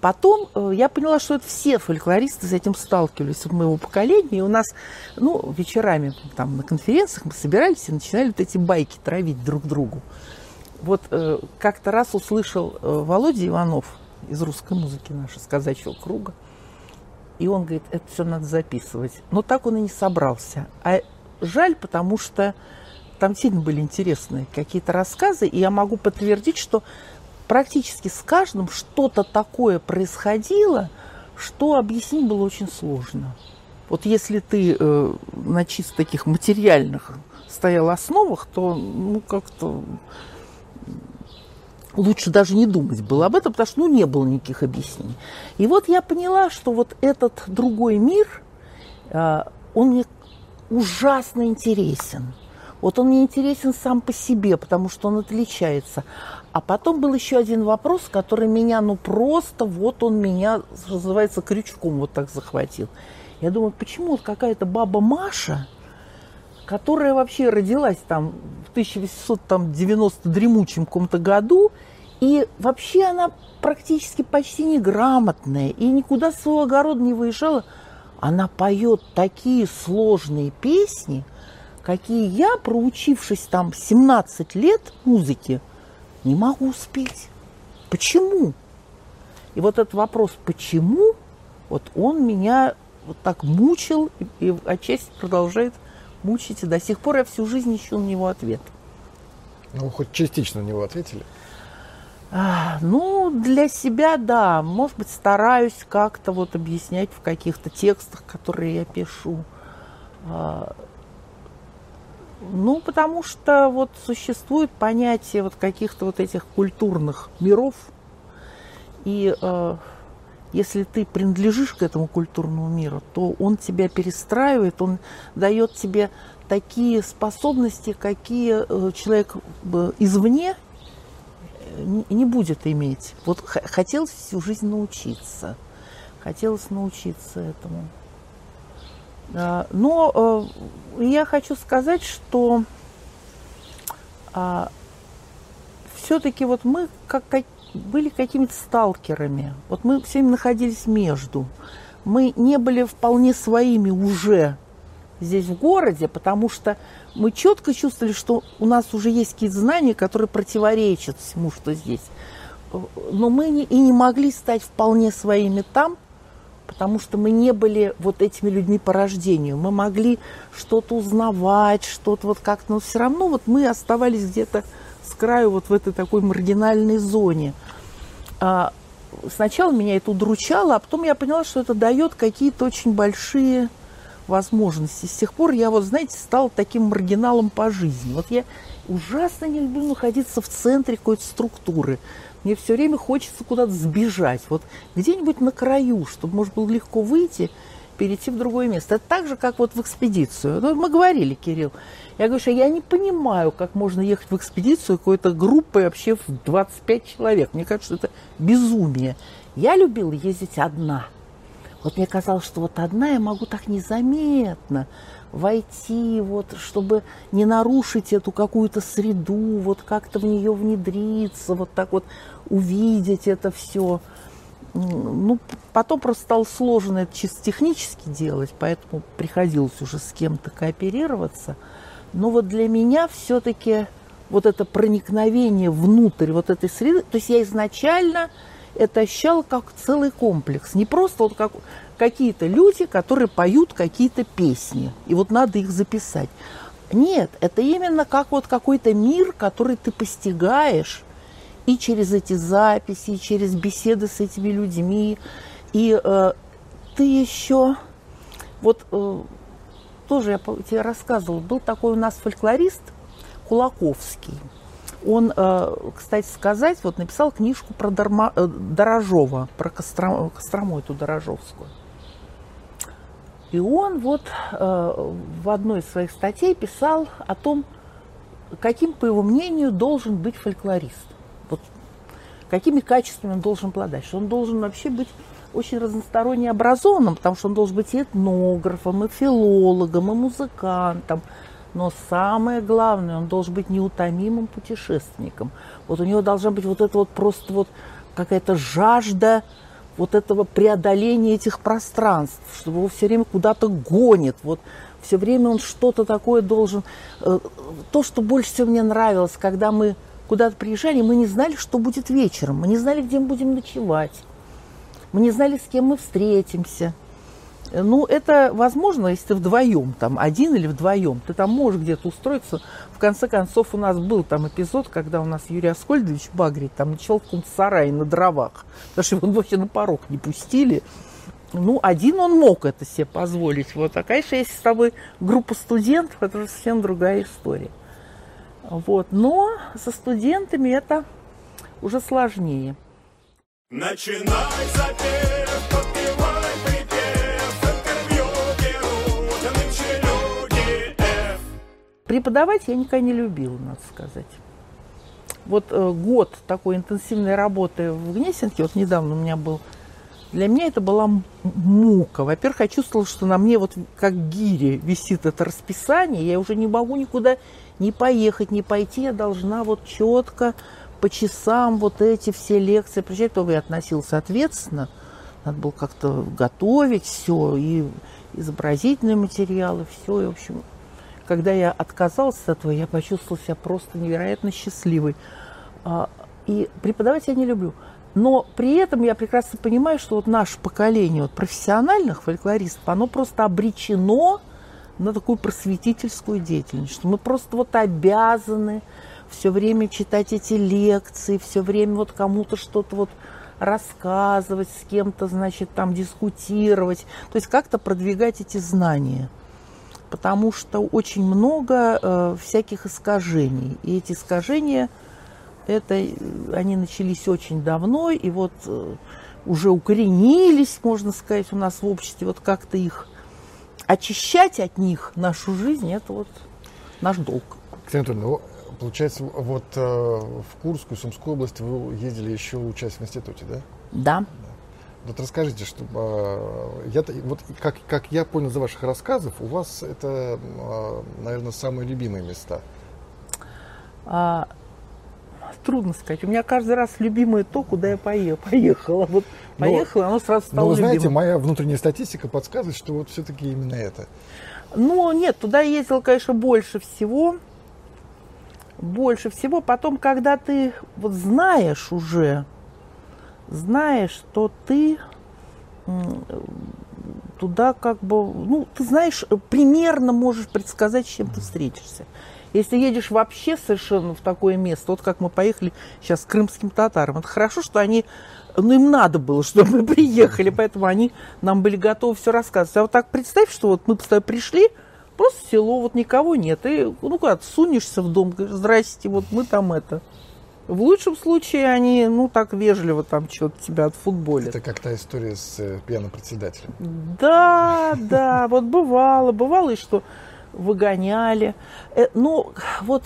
Потом э, я поняла, что это все фольклористы с этим сталкивались от моего поколения. И у нас, ну, вечерами там на конференциях мы собирались и начинали вот эти байки травить друг другу. Вот э, как-то раз услышал э, Володя Иванов из русской музыки нашей, с казачьего круга. И он говорит, это все надо записывать. Но так он и не собрался. А жаль, потому что там сильно были интересные какие-то рассказы, и я могу подтвердить, что практически с каждым что-то такое происходило, что объяснить было очень сложно. Вот если ты э, на чисто таких материальных стоял основах, то ну как-то лучше даже не думать было об этом, потому что ну, не было никаких объяснений. И вот я поняла, что вот этот другой мир, э, он мне ужасно интересен. Вот он мне интересен сам по себе, потому что он отличается. А потом был еще один вопрос, который меня, ну просто, вот он меня, что называется, крючком вот так захватил. Я думаю, почему вот какая-то баба Маша, которая вообще родилась там в 1890 дремучем каком-то году, и вообще она практически почти неграмотная, и никуда с своего огорода не выезжала, она поет такие сложные песни, какие я, проучившись там 17 лет музыки, не могу успеть. Почему? И вот этот вопрос «почему?» вот он меня вот так мучил и, и отчасти продолжает мучить. И до сих пор я всю жизнь ищу на него ответ. Ну, хоть частично на него ответили. А, ну, для себя, да. Может быть, стараюсь как-то вот объяснять в каких-то текстах, которые я пишу. А, ну, потому что вот существует понятие вот каких-то вот этих культурных миров. И э, если ты принадлежишь к этому культурному миру, то он тебя перестраивает, он дает тебе такие способности, какие э, человек э, извне не будет иметь. Вот хотелось всю жизнь научиться. Хотелось научиться этому. А, но э, я хочу сказать, что а, все-таки вот мы как, были какими-то сталкерами. Вот мы все находились между. Мы не были вполне своими уже здесь в городе, потому что мы четко чувствовали, что у нас уже есть какие-то знания, которые противоречат всему, что здесь. Но мы не, и не могли стать вполне своими там, потому что мы не были вот этими людьми по рождению. Мы могли что-то узнавать, что-то вот как-то, но все равно вот мы оставались где-то с краю вот в этой такой маргинальной зоне. А сначала меня это удручало, а потом я поняла, что это дает какие-то очень большие возможностей. С тех пор я вот, знаете, стала таким маргиналом по жизни. Вот я ужасно не люблю находиться в центре какой-то структуры. Мне все время хочется куда-то сбежать. Вот где-нибудь на краю, чтобы можно было легко выйти, перейти в другое место. Это так же, как вот в экспедицию. Ну, мы говорили, Кирилл. Я говорю, что я не понимаю, как можно ехать в экспедицию какой-то группой вообще в 25 человек. Мне кажется, это безумие. Я любила ездить одна – вот мне казалось, что вот одна я могу так незаметно войти, вот, чтобы не нарушить эту какую-то среду, вот как-то в нее внедриться, вот так вот увидеть это все. Ну, потом просто стало сложно это чисто технически делать, поэтому приходилось уже с кем-то кооперироваться. Но вот для меня все-таки вот это проникновение внутрь вот этой среды, то есть я изначально это ощущала как целый комплекс. Не просто вот как какие-то люди, которые поют какие-то песни, и вот надо их записать. Нет, это именно как вот какой-то мир, который ты постигаешь и через эти записи, и через беседы с этими людьми. И э, ты еще, вот э, тоже я тебе рассказывала, был такой у нас фольклорист Кулаковский – он, э, кстати сказать, вот написал книжку про Дорма, э, Дорожова, про Кострому, Кострому эту Дорожовскую. И он вот э, в одной из своих статей писал о том, каким, по его мнению, должен быть фольклорист. Вот какими качествами он должен обладать. Что он должен вообще быть очень разносторонне образованным, потому что он должен быть и этнографом, и филологом, и музыкантом, Но самое главное, он должен быть неутомимым путешественником. Вот у него должна быть вот это вот просто вот какая-то жажда вот этого преодоления этих пространств, чтобы его все время куда-то гонит. Вот все время он что-то такое должен... Э, то, что больше всего мне нравилось, когда мы куда-то приезжали, мы не знали, что будет вечером, мы не знали, где мы будем ночевать, мы не знали, с кем мы встретимся. Ну, это возможно, если ты вдвоем, там, один или вдвоем, ты там можешь где-то устроиться. В конце концов, у нас был там эпизод, когда у нас Юрий Аскольдович Багрий там ночевал в каком-то сарае на дровах, потому что его вообще на порог не пустили. Ну, один он мог это себе позволить. Вот. А, конечно, если с тобой группа студентов, это уже совсем другая история. Вот. Но со студентами это уже сложнее. Начинай запев, Преподавать я никогда не любила, надо сказать. Вот э, год такой интенсивной работы в Гнесинке, вот недавно у меня был для меня это была мука. Во-первых, я чувствовала, что на мне вот как гири висит это расписание. Я уже не могу никуда не поехать, не пойти. Я должна вот четко по часам вот эти все лекции. Причем то я относился ответственно. Надо было как-то готовить все, и изобразительные материалы, все. И, в общем, когда я отказалась от этого, я почувствовала себя просто невероятно счастливой. А, и преподавать я не люблю. Но при этом я прекрасно понимаю, что вот наше поколение вот профессиональных фольклористов, оно просто обречено на такую просветительскую деятельность, что мы просто вот обязаны все время читать эти лекции, все время вот кому-то что-то вот рассказывать, с кем-то, значит, там дискутировать, то есть как-то продвигать эти знания. Потому что очень много э, всяких искажений. И эти искажения – это они начались очень давно, и вот э, уже укоренились, можно сказать, у нас в обществе. Вот как-то их очищать от них нашу жизнь, это вот наш долг. Ксения Анатольевна, ну, получается, вот э, в Курскую, Сумскую область вы ездили еще учась в институте, да? Да. Вот расскажите, что э, я, вот как, как я понял за ваших рассказов, у вас это, э, наверное, самые любимые места. А, трудно сказать. У меня каждый раз любимое то, куда я поехала. Вот но, поехала, оно сразу стало Но вы знаете, любимым. моя внутренняя статистика подсказывает, что вот все-таки именно это. Ну, нет, туда я ездила, конечно, больше всего. Больше всего. Потом, когда ты вот знаешь уже, знаешь, что ты туда как бы, ну, ты знаешь, примерно можешь предсказать, с чем ты встретишься. Если едешь вообще совершенно в такое место, вот как мы поехали сейчас с крымским татарам, это хорошо, что они, ну им надо было, чтобы мы приехали, поэтому они нам были готовы все рассказывать. А вот так представь, что вот мы пришли, просто село, вот никого нет, и ну ты сунешься в дом, говоришь, здрасте, вот мы там это. В лучшем случае они, ну, так вежливо там что-то тебя от футболя. Это как та история с э, пьяным председателем. Да, да, вот бывало, бывало и что выгоняли. Э, ну, вот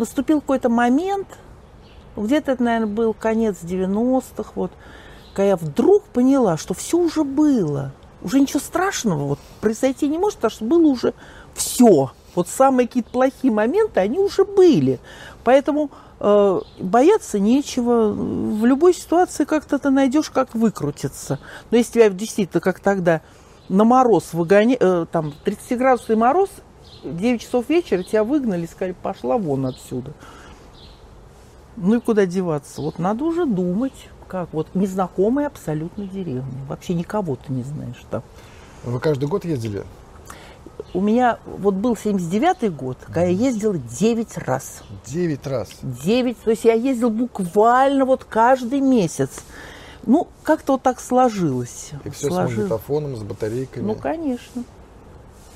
наступил какой-то момент, где-то это, наверное, был конец 90-х, вот, когда я вдруг поняла, что все уже было. Уже ничего страшного вот, произойти не может, потому что было уже все. Вот самые какие-то плохие моменты, они уже были. Поэтому бояться нечего. В любой ситуации как-то ты найдешь, как выкрутиться. Но если тебя действительно, как тогда, на мороз выгоня... э, там 30-градусный мороз, 9 часов вечера тебя выгнали, сказали, пошла вон отсюда. Ну и куда деваться? Вот надо уже думать, как вот незнакомая абсолютно деревня. Вообще никого ты не знаешь там. Вы каждый год ездили? У меня вот был 79-й год, когда я ездила 9 раз. 9 раз? 9, то есть я ездил буквально вот каждый месяц. Ну, как-то вот так сложилось. И все сложилось. с магнитофоном, с батарейками? Ну, конечно.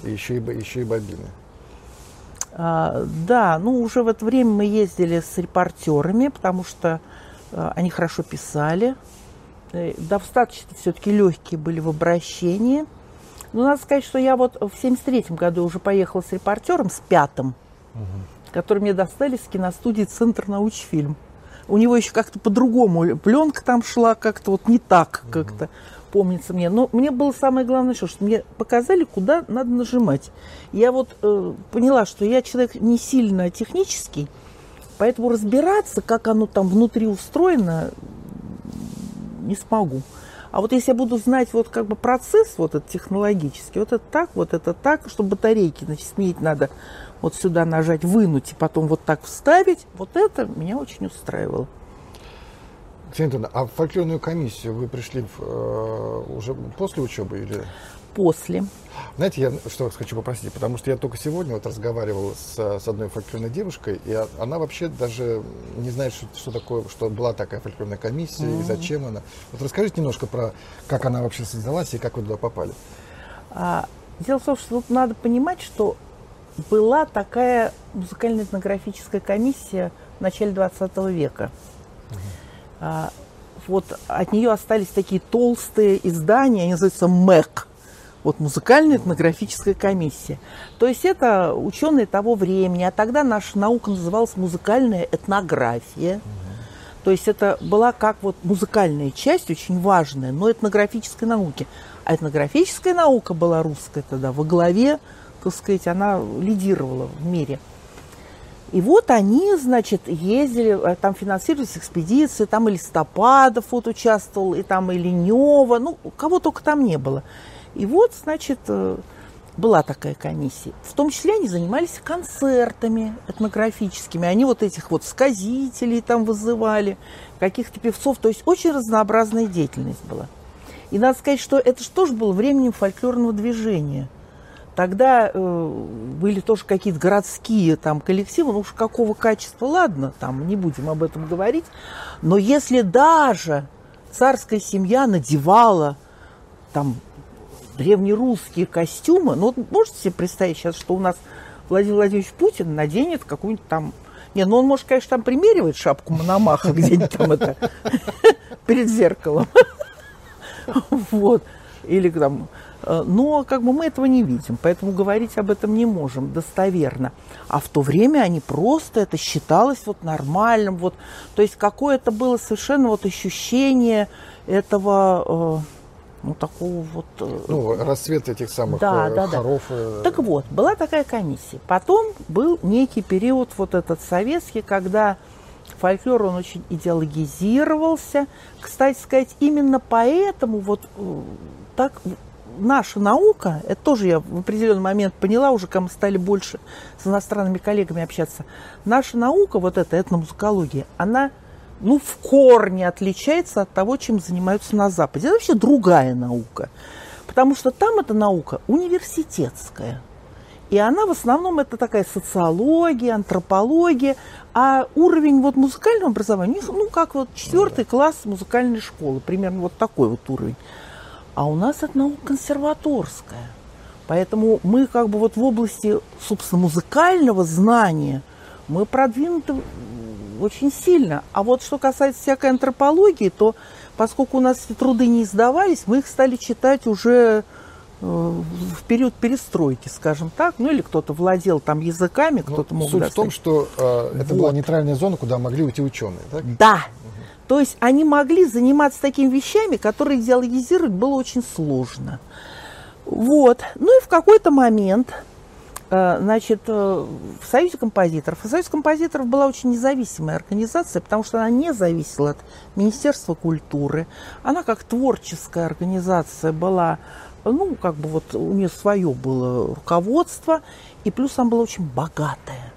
И еще и, еще и бобины? А, да, ну, уже в это время мы ездили с репортерами, потому что а, они хорошо писали. Э, достаточно все-таки легкие были в обращении. Но надо сказать, что я вот в 73 году уже поехала с репортером, с пятым, угу. который мне достали с киностудии «Центр научфильм». у него еще как-то по-другому пленка там шла, как-то вот не так как-то помнится мне. Но мне было самое главное, что, что мне показали, куда надо нажимать. Я вот э, поняла, что я человек не сильно технический, поэтому разбираться, как оно там внутри устроено, не смогу. А вот если я буду знать вот как бы процесс вот этот технологический, вот это так, вот это так, чтобы батарейки, значит, сменить надо вот сюда нажать, вынуть и потом вот так вставить, вот это меня очень устраивало. Ксения а в фольклорную комиссию вы пришли в, э, уже после учебы или? После. Знаете, я что хочу попросить, потому что я только сегодня вот разговаривал с, с одной фольклорной девушкой, и она вообще даже не знает, что, что такое, что была такая фольклорная комиссия mm-hmm. и зачем она. Вот расскажите немножко про, как она вообще создалась и как вы туда попали. А, дело в том, что тут надо понимать, что была такая музыкально-этнографическая комиссия в начале 20 века. Mm-hmm. А, вот от нее остались такие толстые издания, они называются МЭК вот музыкальная этнографическая комиссия. То есть это ученые того времени, а тогда наша наука называлась музыкальная этнография. То есть это была как вот музыкальная часть, очень важная, но этнографической науки. А этнографическая наука была русская тогда во главе, так сказать, она лидировала в мире. И вот они, значит, ездили, э, там финансировались экспедиции, там и Листопадов вот участвовал, и там и Ленева, ну, кого только там не было. И вот, значит, э, была такая комиссия. В том числе они занимались концертами этнографическими. Они вот этих вот сказителей там вызывали, каких-то певцов. То есть очень разнообразная деятельность была. И надо сказать, что это же тоже было временем фольклорного движения. Тогда э, были тоже какие-то городские там коллективы, ну уж какого качества, ладно, там не будем об этом говорить. Но если даже царская семья надевала там древнерусские костюмы. Ну, вот можете себе представить сейчас, что у нас Владимир Владимирович Путин наденет какую-нибудь там... Не, ну он может, конечно, там примеривать шапку Мономаха где-нибудь там это перед зеркалом. Вот. Или там... Э, но как бы мы этого не видим, поэтому говорить об этом не можем достоверно. А в то время они просто, это считалось вот нормальным. Вот, то есть какое-то было совершенно вот ощущение этого э, ну, такого вот... Э, ну, расцвет этих самых да, э, да, хоров. Да. Э. Так вот, была такая комиссия. Потом был некий период вот этот советский, когда фольклор, он очень идеологизировался. Кстати сказать, именно поэтому вот так наша наука, это тоже я в определенный момент поняла, уже когда мы стали больше с иностранными коллегами общаться, наша наука, вот эта этномузыкология, она ну, в корне отличается от того, чем занимаются на Западе. Это вообще другая наука. Потому что там эта наука университетская. И она в основном это такая социология, антропология, а уровень вот музыкального образования, ну, как вот четвертый класс музыкальной школы, примерно вот такой вот уровень. А у нас это наука консерваторская. Поэтому мы как бы вот в области, собственно, музыкального знания мы продвинуты очень сильно. А вот что касается всякой антропологии, то поскольку у нас эти труды не издавались, мы их стали читать уже э, в период перестройки, скажем так, ну или кто-то владел там языками, ну, кто-то мог Суть достать. в том, что э, это вот. была нейтральная зона, куда могли уйти ученые, так? Да. Угу. То есть они могли заниматься такими вещами, которые идеологизировать было очень сложно. Вот. Ну и в какой-то момент значит, э, в Союзе композиторов. Союз композиторов была очень независимая организация, потому что она не зависела от Министерства культуры. Она как творческая организация была, ну, как бы вот у нее свое было руководство, и плюс она была очень богатая.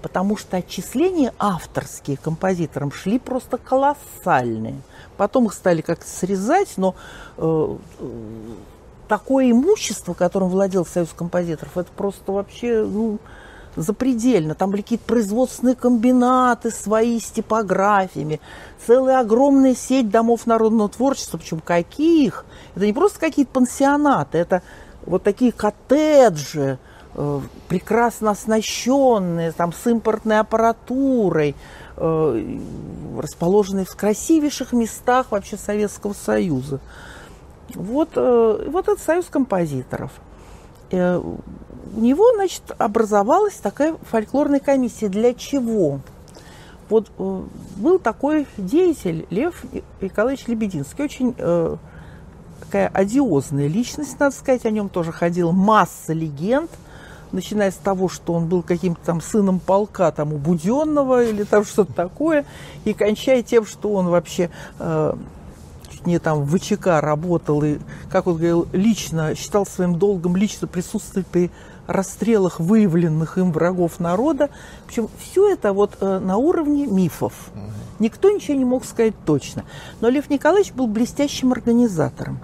Потому что отчисления авторские композиторам шли просто колоссальные. Потом их стали как-то срезать, но э, такое имущество, которым владел Союз композиторов, это просто вообще, ну, запредельно. Там были какие-то производственные комбинаты свои с типографиями, целая огромная сеть домов народного творчества, причем каких? Это не просто какие-то пансионаты, это вот такие коттеджи, э, прекрасно оснащенные, там, с импортной аппаратурой, э, расположенные в красивейших местах вообще Советского Союза. Вот, э, вот этот союз композиторов. Э, у него, значит, образовалась такая фольклорная комиссия. Для чего? Вот э, был такой деятель Лев Николаевич Лебединский, очень такая одиозная личность, надо сказать, о нем тоже ходила масса легенд, начиная с того, что он был каким-то там сыном полка, там, у Буденного или там что-то такое, и кончая тем, что он вообще не там в ВЧК работал и, как он говорил, лично считал своим долгом лично присутствовать при расстрелах выявленных им врагов народа. Причем все это вот э, на уровне мифов. Никто ничего не мог сказать точно. Но Лев Николаевич был блестящим организатором.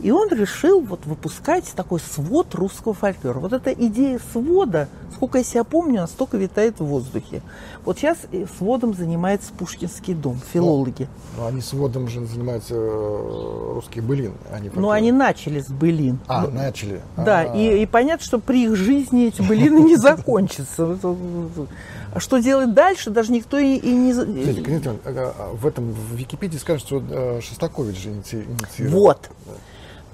И он решил вот выпускать такой свод русского фольклора. Вот эта идея свода, сколько я себя помню, настолько витает в воздухе. Вот сейчас сводом занимается Пушкинский дом, филологи. Ну, ну они сводом же занимаются э, русские былин. Они ну, они начали с былин. А, ну, начали. Да, и, и понятно, что при их жизни эти былины не закончатся. А что делать дальше, даже никто и, и не... А, а, в этом в Википедии скажут, что э, Шостакович же инициировал. Вот.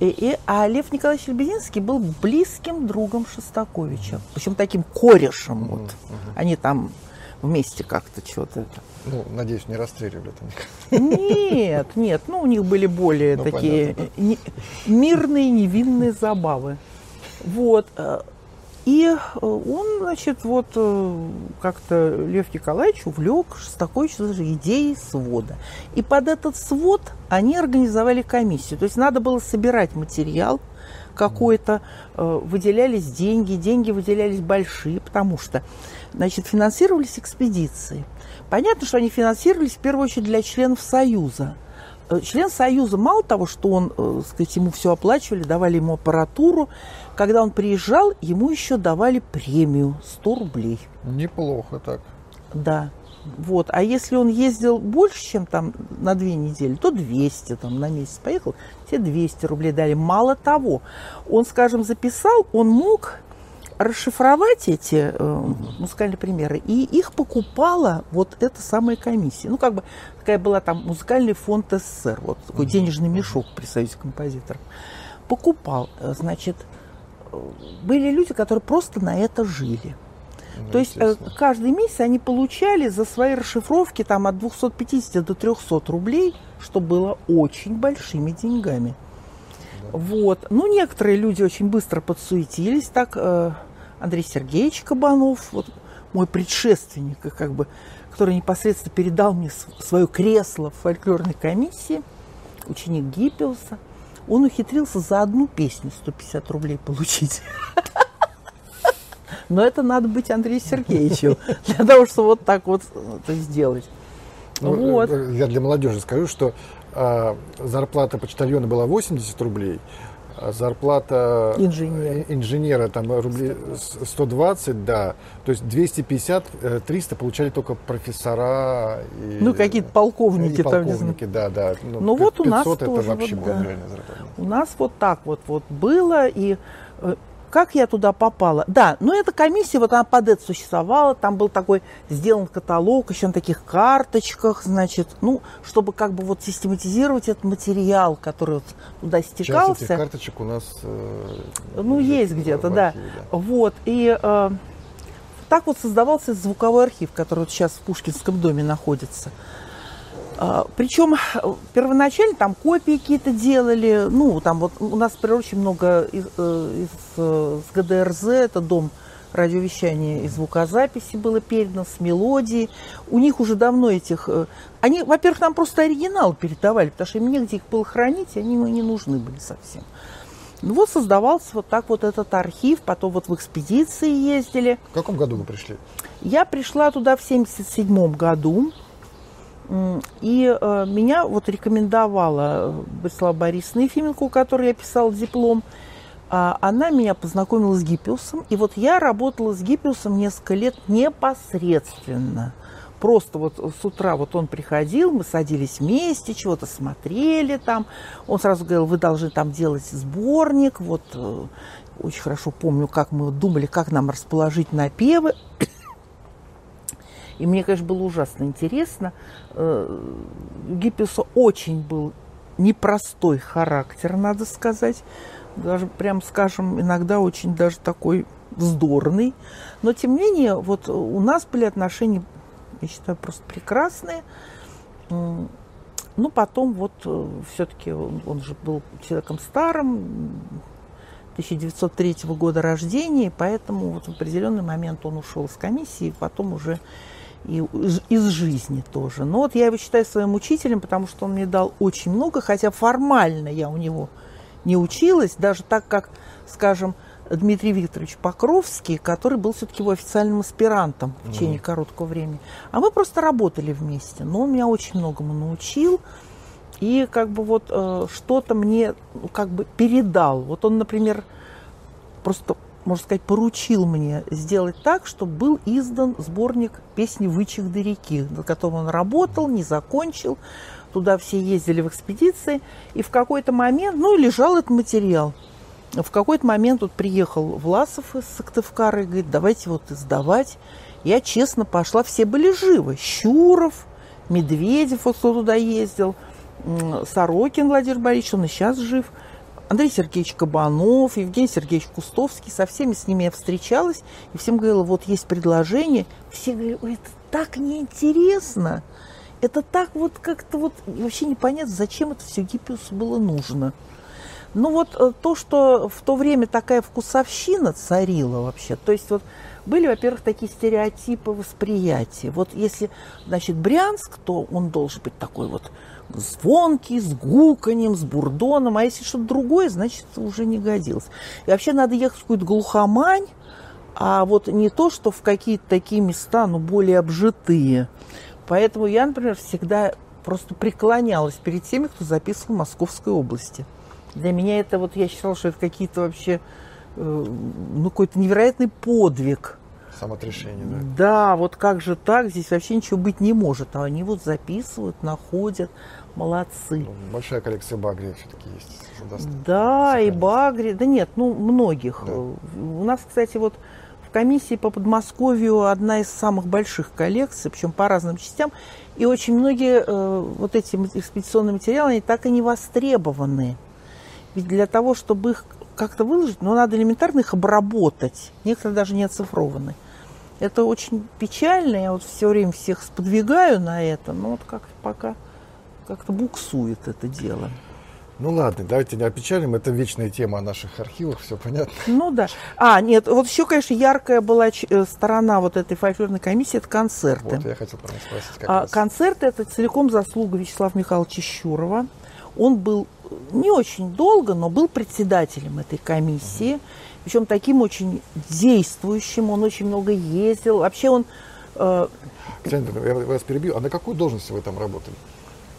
И, и, а Лев Николаевич Лебединский был близким другом Шостаковича. Причем таким корешем. Вот. Они там вместе как-то что-то. Ну, надеюсь, не расстреливали там Нет, нет. Ну, у них были более ну, такие не, мирные, невинные забавы. Вот. И э, он, значит, вот э, как-то Лев Николаевич увлек Шостакович даже идеей свода. И под этот свод они организовали комиссию. То есть надо было собирать материал какой-то, э, выделялись деньги, деньги выделялись большие, потому что, значит, финансировались экспедиции. Понятно, что они финансировались в первую очередь для членов Союза. Член Союза, мало того, что он, сказать, ему все оплачивали, давали ему аппаратуру, когда он приезжал, ему еще давали премию 100 рублей. Неплохо так. Да. Вот. А если он ездил больше, чем там на две недели, то 200 там на месяц поехал, все 200 рублей дали. Мало того, он, скажем, записал, он мог расшифровать эти э, музыкальные примеры, и их покупала вот эта самая комиссия. Ну, как бы такая была там музыкальный фонд СССР, вот такой денежный мешок при союзе композиторов. Покупал, э, значит, были люди, которые просто на это жили. Ну, То есть э, каждый месяц они получали за свои расшифровки там от 250 до 300 рублей, что было очень большими деньгами. Да. Вот. Ну, некоторые люди очень быстро подсуетились. Так, э, Андрей Сергеевич Кабанов, вот мой предшественник, как бы, который непосредственно передал мне свое кресло в фольклорной комиссии, ученик Гиппиуса – он ухитрился за одну песню 150 рублей получить. Но это надо быть Андрею Сергеевичу для того, чтобы вот так вот это сделать. Ну, вот. Э, я для молодежи скажу, что э, зарплата почтальона была 80 рублей, а зарплата инженера. инженера там рублей 120, да. То есть 250-300 э, получали только профессора. И, ну, какие-то полковники. И полковники, там, да, да. Ну, ну вот у нас это тоже вообще вот, да. У нас вот так вот, вот было. И э, как я туда попала? Да, но эта комиссия, вот она под это существовала, там был такой сделан каталог, еще на таких карточках, значит, ну, чтобы как бы вот систематизировать этот материал, который вот туда стекался. Часть этих карточек у нас... Э, ну, есть где-то, да. да. Вот, и э, так вот создавался звуковой архив, который вот сейчас в Пушкинском доме находится. А, Причем первоначально там копии какие-то делали. Ну, там вот у нас, например, очень много из, э, из, э, ГДРЗ, это дом радиовещания и звукозаписи было передано, с мелодией. У них уже давно этих... Э, они, во-первых, нам просто оригинал передавали, потому что им негде их было хранить, и они ему не нужны были совсем. Ну вот создавался вот так вот этот архив, потом вот в экспедиции ездили. В каком году вы пришли? Я пришла туда в 77 году. И э, меня вот рекомендовала Борислава Борисовна Ефименко, у которой я писала диплом. А она меня познакомила с Гиппиусом. И вот я работала с Гиппиусом несколько лет непосредственно. Просто вот с утра вот он приходил, мы садились вместе, чего-то смотрели там. Он сразу говорил, вы должны там делать сборник. Вот э, очень хорошо помню, как мы думали, как нам расположить напевы. И мне, конечно, было ужасно интересно. Э, Гиппиуса очень был непростой характер, надо сказать. Даже, прям скажем, иногда очень даже такой вздорный. Но, тем не менее, вот у нас были отношения я считаю, просто прекрасные. Ну, потом вот э, все-таки он, он же был человеком старым, 1903 года рождения, поэтому вот в определенный момент он ушел с комиссии, потом уже и из, из жизни тоже. Но вот я его считаю своим учителем, потому что он мне дал очень много, хотя формально я у него не училась, даже так как, скажем, Дмитрий Викторович Покровский, который был все-таки его официальным аспирантом в течение mm-hmm. короткого времени. А мы просто работали вместе. Но он меня очень многому научил. И как бы вот э, что-то мне ну, как бы передал. Вот он, например, просто, можно сказать, поручил мне сделать так, чтобы был издан сборник песни «Вычех до реки», на котором он работал, не закончил. Туда все ездили в экспедиции. И в какой-то момент, ну, лежал этот материал – в какой-то момент вот приехал Власов из Сыктывкара и говорит, давайте вот издавать. Я честно пошла, все были живы. Щуров, Медведев, вот кто туда ездил, Сорокин Владимир Борисович, он и сейчас жив. Андрей Сергеевич Кабанов, Евгений Сергеевич Кустовский, со всеми с ними я встречалась, и всем говорила, вот есть предложение. Все говорили, ой, это так неинтересно, это так вот как-то вот вообще непонятно, зачем это все Гиппиусу было нужно. Ну вот э, то, что в то время такая вкусовщина царила вообще, то есть вот были, во-первых, такие стереотипы восприятия. Вот если, значит, Брянск, то он должен быть такой вот звонкий, с гуканьем, с бурдоном, а если что-то другое, значит, уже не годилось. И вообще надо ехать в какую-то глухомань, а вот не то, что в какие-то такие места, ну, более обжитые. Поэтому я, например, всегда просто преклонялась перед теми, кто записывал в Московской области. Для меня это вот, я считала, что это какие-то вообще, э, ну, какой-то невероятный подвиг. Самоотрешение, да? Да, вот как же так, здесь вообще ничего быть не может. А они вот записывают, находят, молодцы. Ну, большая коллекция Багри все-таки есть. Да, и Багри, да нет, ну, многих. Да. У нас, кстати, вот в комиссии по Подмосковью одна из самых больших коллекций, причем по разным частям. И очень многие э, вот эти экспедиционные материалы, они так и не востребованы. Ведь для того, чтобы их как-то выложить, ну, надо элементарно их обработать. Некоторые даже не оцифрованы. Это очень печально. Я вот все время всех сподвигаю на это, но вот как-то пока как-то буксует это дело. Ну ладно, давайте не опечалим. Это вечная тема о наших архивах, все понятно. Ну да. А, нет, вот еще, конечно, яркая была э, сторона вот этой фольклорной комиссии, это концерты. Вот, я хотел про них спросить. Как а, концерты – это целиком заслуга Вячеслава Михайловича Щурова. Он был не очень долго, но был председателем этой комиссии. Причем таким очень действующим, он очень много ездил. Вообще он... Э, Ксения, я вас перебью. А на какой должности вы там работали?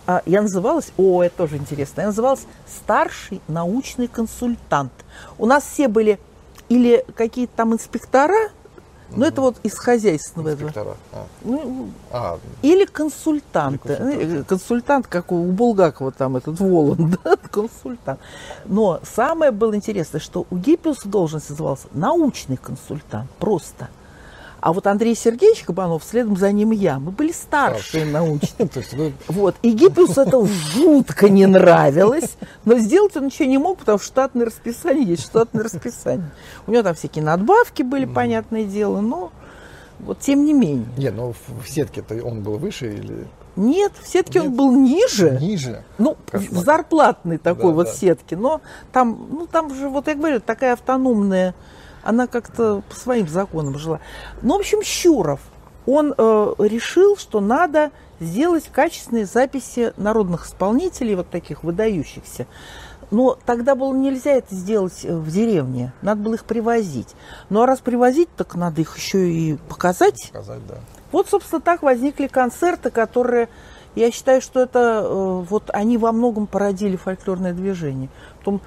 А, я называлась, о, это тоже интересно, я называлась старший научный консультант. У нас все были или какие-то там инспектора, но ну, это вот из хозяйственного этого. А. Ну, а. Или консультанты. Или консультант. Консультант, как у Булгакова там этот Воланд, да, консультант. Но самое было интересное, что у Гиппиуса должность назывался научный консультант, просто. А вот Андрей Сергеевич Кабанов, следом за ним я, мы были старшие научные. Вот. И Гиппиусу это жутко не нравилось, но сделать он ничего не мог, потому что штатное расписание есть штатное расписание. У него там всякие надбавки были, понятное дело, но вот тем не менее. Нет, но в сетке-то он был выше или... Нет, в сетке Нет. он был ниже. Ниже? Ну, в зарплатной такой да, вот да. сетке. Но там, ну, там же, вот я говорю, такая автономная она как-то по своим законам жила. Ну, в общем, Щуров, он э, решил, что надо сделать качественные записи народных исполнителей, вот таких выдающихся. Но тогда было нельзя это сделать э, в деревне, надо было их привозить. Ну а раз привозить, так надо их еще и показать. Показать, да. Вот, собственно, так возникли концерты, которые, я считаю, что это э, вот они во многом породили фольклорное движение. Потом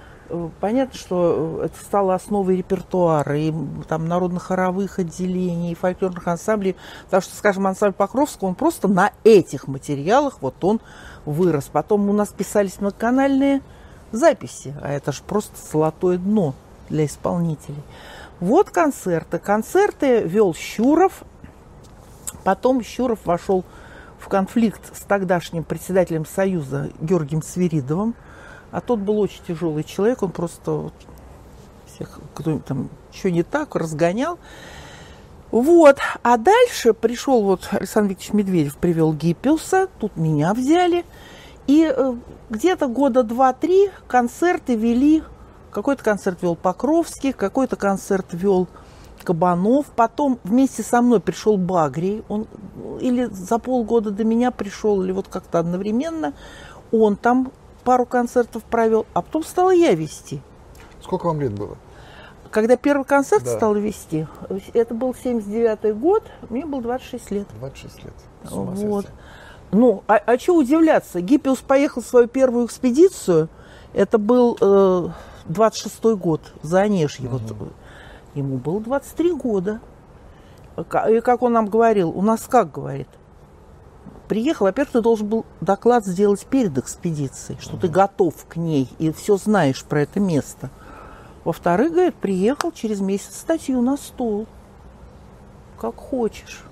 понятно, что э, это стало основой репертуара и там народно-хоровых отделений, и фольклорных ансамблей, потому что, скажем, ансамбль Покровского, он просто на этих материалах, вот он вырос. Потом у нас писались многоканальные записи, а это же просто золотое дно для исполнителей. Вот концерты. Концерты вел Щуров, потом Щуров вошел в конфликт с тогдашним председателем Союза Георгием Свиридовым – а тот был очень тяжелый человек, он просто вот всех, кто там что не так, разгонял. Вот, а дальше пришел вот Александр Викторович Медведев, привел Гиппиуса, тут меня взяли, и э, где-то года два-три концерты вели, какой-то концерт вел Покровский, какой-то концерт вел Кабанов, потом вместе со мной пришел Багрий, он или за полгода до меня пришел, или вот как-то одновременно, он там пару концертов провел, а потом стала я вести. Сколько вам лет было? Когда первый концерт да. стал вести, это был 79-й год, мне было 26 лет. 26 лет. Вот. Ну, а, а что удивляться? Гиппиус поехал в свою первую экспедицию, это был э, 26-й год, за Онежье. Угу. Вот, ему было 23 года. И как он нам говорил, у нас как говорит, приехал, во-первых, ты должен был доклад сделать перед экспедицией, что ты готов к ней и все знаешь про это место. Во-вторых, говорит, приехал через месяц статью на стол. Как хочешь.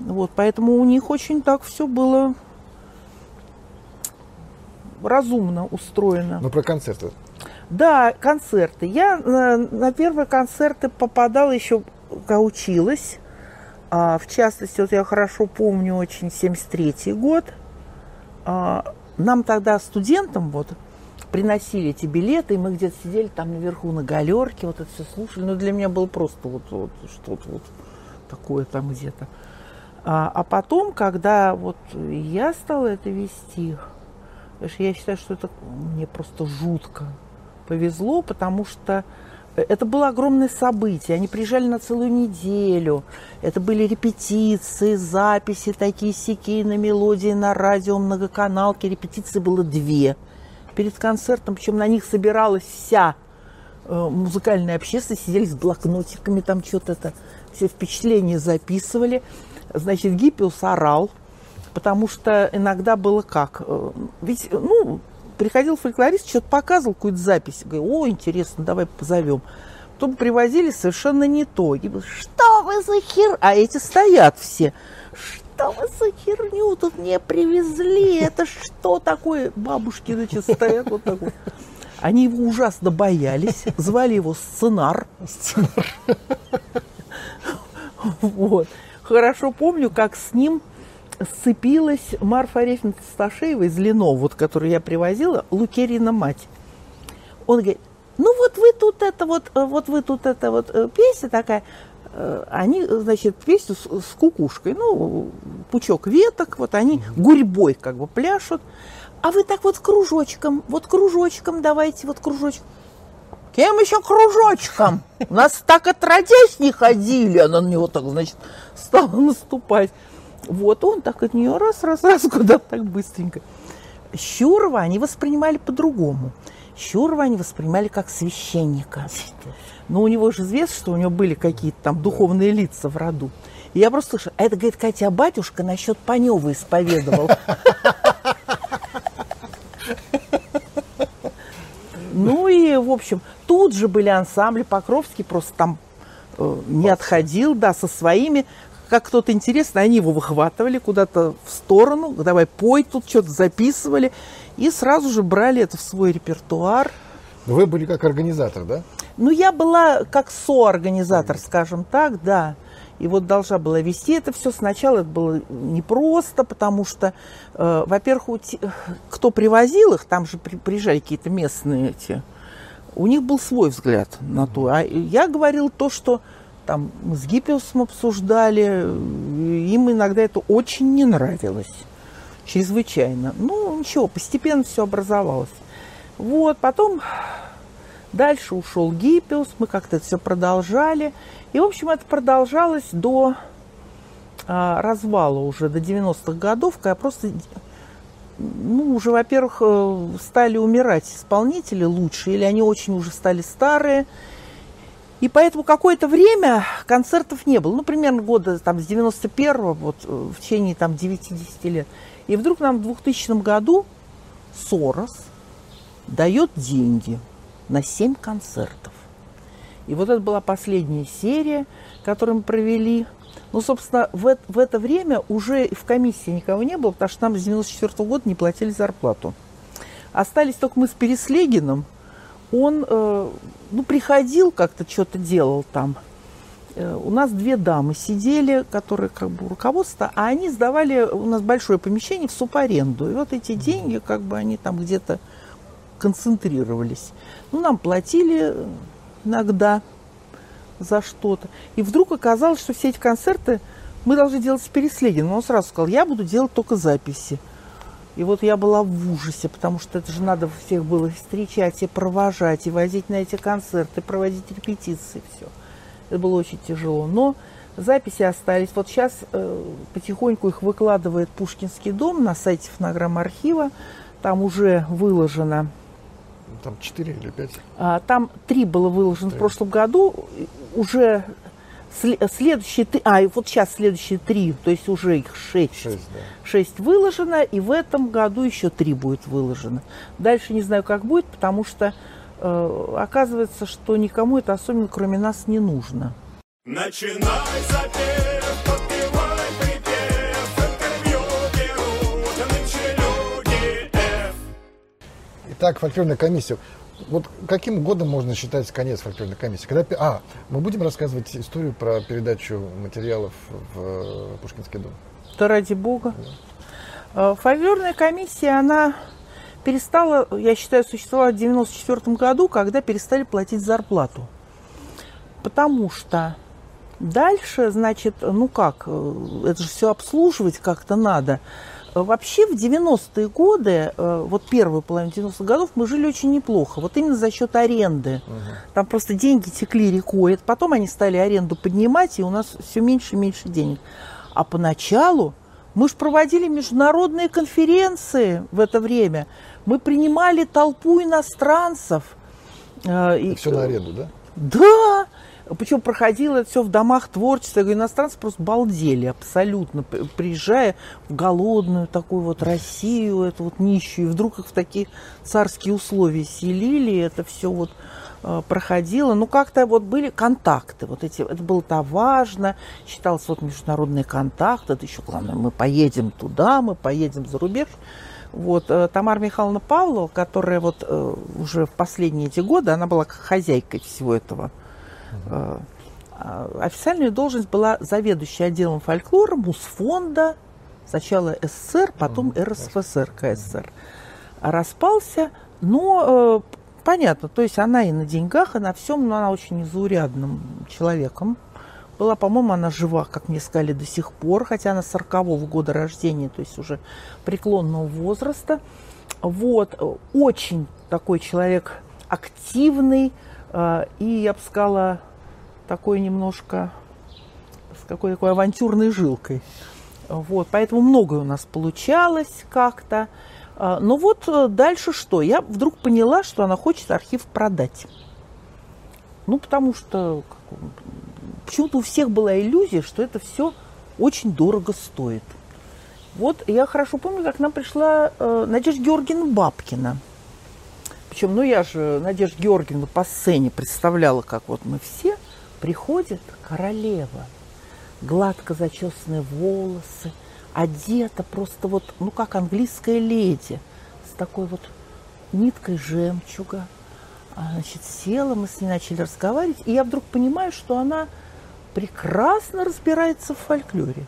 Вот, поэтому у них очень так все было разумно устроено. Ну, про концерты. Да, концерты. Я на, на первые концерты попадала еще, училась. А, в частности, вот я хорошо помню очень 73 год. А, нам тогда студентам вот приносили эти билеты, и мы где-то сидели там наверху на галерке, вот это все слушали. Но для меня было просто вот, вот что-то вот такое там где-то. А, а потом, когда вот я стала это вести, я считаю, что это мне просто жутко повезло, потому что это было огромное событие. Они приезжали на целую неделю. Это были репетиции, записи, такие сики на мелодии, на радио, многоканалки. Репетиции было две – перед концертом, причем на них собиралась вся э, музыкальная общественность, сидели с блокнотиками, там что-то это, все впечатления записывали. Значит, Гиппиус орал, потому что иногда было как? Э, ведь, ну, приходил фольклорист, что-то показывал, какую-то запись. Говорю, о, интересно, давай позовем. Потом привозили совершенно не то. И, что вы за хер? А эти стоят все что вы за херню тут мне привезли? Это что такое? Бабушки, значит, стоят вот так вот. Они его ужасно боялись, звали его Сценар. Сценар. Вот. Хорошо помню, как с ним сцепилась Марфа Арефьевна Сташеева из Ленова, вот, которую я привозила, Лукерина мать. Он говорит, ну вот вы тут это вот, вот вы тут это вот э, песня такая, Э, они, значит, песню с, с кукушкой, ну, пучок веток, вот они гурьбой как бы пляшут. А вы так вот кружочком, вот кружочком давайте, вот кружочком. Кем еще кружочком? У нас так отродясь не ходили. Она на него так, значит, стала наступать. Вот он так от нее раз, раз, раз, куда так быстренько. Щурова они воспринимали по-другому. Щурова они воспринимали как священника. Но у него же известно, что у него были какие-то там духовные лица в роду. И я просто слышу, а это, говорит, Катя батюшка насчет Панева исповедовал. Ну и, в общем, тут же были ансамбли, Покровский просто там э, не отходил, да, со своими. Как кто-то интересно, они его выхватывали куда-то в сторону, давай пой, тут что-то записывали. И сразу же брали это в свой репертуар. Вы были как организатор, да? Ну, я была как соорганизатор, скажем так, да. И вот должна была вести это все. Сначала это было непросто, потому что, э, во-первых, кто привозил их, там же при, приезжали какие-то местные эти, у них был свой взгляд на то. А я говорил то, что там с Гиппиусом обсуждали, им иногда это очень не нравилось, чрезвычайно. Ну, ничего, постепенно все образовалось. Вот, потом Дальше ушел Гиппиус, мы как-то это все продолжали. И, в общем, это продолжалось до а, развала уже, до 90-х годов, когда просто, ну, уже, во-первых, э, стали умирать исполнители лучшие, или они очень уже стали старые. И поэтому какое-то время концертов не было. Ну, примерно года там, с 91-го, вот, э, в течение там 9-10 лет. И вдруг нам в 2000 году Сорос дает деньги – на 7 концертов. И вот это была последняя серия, которую мы провели. Ну, собственно, в, в это время уже в комиссии никого не было, потому что нам с 94 -го года не платили зарплату. Остались только мы с Переслегиным. Он, э, ну, приходил как-то, что-то делал там. Э, у нас две дамы сидели, которые как бы руководство, а они сдавали у нас большое помещение в субаренду. И вот эти деньги, как бы они там где-то концентрировались. Ну, нам платили иногда за что-то. И вдруг оказалось, что все эти концерты мы должны делать с Переслегиным. Он сразу сказал, я буду делать только записи. И вот я была в ужасе, потому что это же надо всех было встречать и провожать, и возить на эти концерты, проводить репетиции, все. Это было очень тяжело. Но записи остались. Вот сейчас э, потихоньку их выкладывает Пушкинский дом на сайте фонограмм архива. Там уже выложено там четыре или пять? А, там три было выложено 3. в прошлом году. Уже следующие три, а, и вот сейчас следующие три, то есть уже их шесть. Шесть, да. Шесть выложено, и в этом году еще три будет выложено. Дальше не знаю, как будет, потому что э, оказывается, что никому это особенно кроме нас не нужно. Начинай запев, подпевай припев, интервью берут нынче люди F. Итак, фольклорная комиссия. Вот каким годом можно считать конец фольклорной комиссии? Когда, а, мы будем рассказывать историю про передачу материалов в э, Пушкинский дом? Да ради бога. Да. Э, фольклорная комиссия, она перестала, я считаю, существовать в 1994 году, когда перестали платить зарплату. Потому что дальше, значит, ну как, э, это же все обслуживать как-то надо. Вообще в 90-е годы, э, вот первую половину 90-х годов, мы жили очень неплохо. Вот именно за счет аренды. Угу. Там просто деньги текли рекой. Потом они стали аренду поднимать, и у нас все меньше и меньше денег. А поначалу мы же проводили международные конференции в это время. Мы принимали толпу иностранцев. Э, и... Все на аренду, да? Да! Причем проходило это все в домах творчества. Я говорю, иностранцы просто балдели абсолютно, приезжая в голодную такую вот Россию, эту вот нищую. И вдруг их в такие царские условия селили, это все вот э, проходило. Ну, как-то вот были контакты. Вот эти, это было-то важно. Считалось вот международный контакт. Это еще главное. Мы поедем туда, мы поедем за рубеж. Вот, э, Тамара Михайловна Павлова, которая вот э, уже в последние эти годы, она была хозяйкой всего этого Угу. Официальная должность была заведующей отделом фольклора Мусфонда, сначала СССР, потом. РСФСР, КССР. Распался, но э, понятно, то есть она и на деньгах, и на всем, но она очень незаурядным человеком. Была, по-моему, она жива, как мне сказали, до сих пор, хотя она 40-го года рождения, то есть уже преклонного возраста. Вот, очень такой человек активный, а, и, я бы сказала, такой немножко с какой такой авантюрной жилкой. Вот, поэтому многое у нас получалось как-то. А, но вот э, дальше что? Я вдруг поняла, что она хочет архив продать. Ну, потому что почему-то у всех была иллюзия, что это все очень дорого стоит. Вот я хорошо помню, как к нам пришла э, Надежда Георгиевна Бабкина – причем, ну я же Надежда Георгиевна по сцене представляла, как вот мы все, приходит королева, гладко зачесанные волосы, одета просто вот, ну как английская леди, с такой вот ниткой жемчуга. А, значит, села, мы с ней начали разговаривать, и я вдруг понимаю, что она прекрасно разбирается в фольклоре.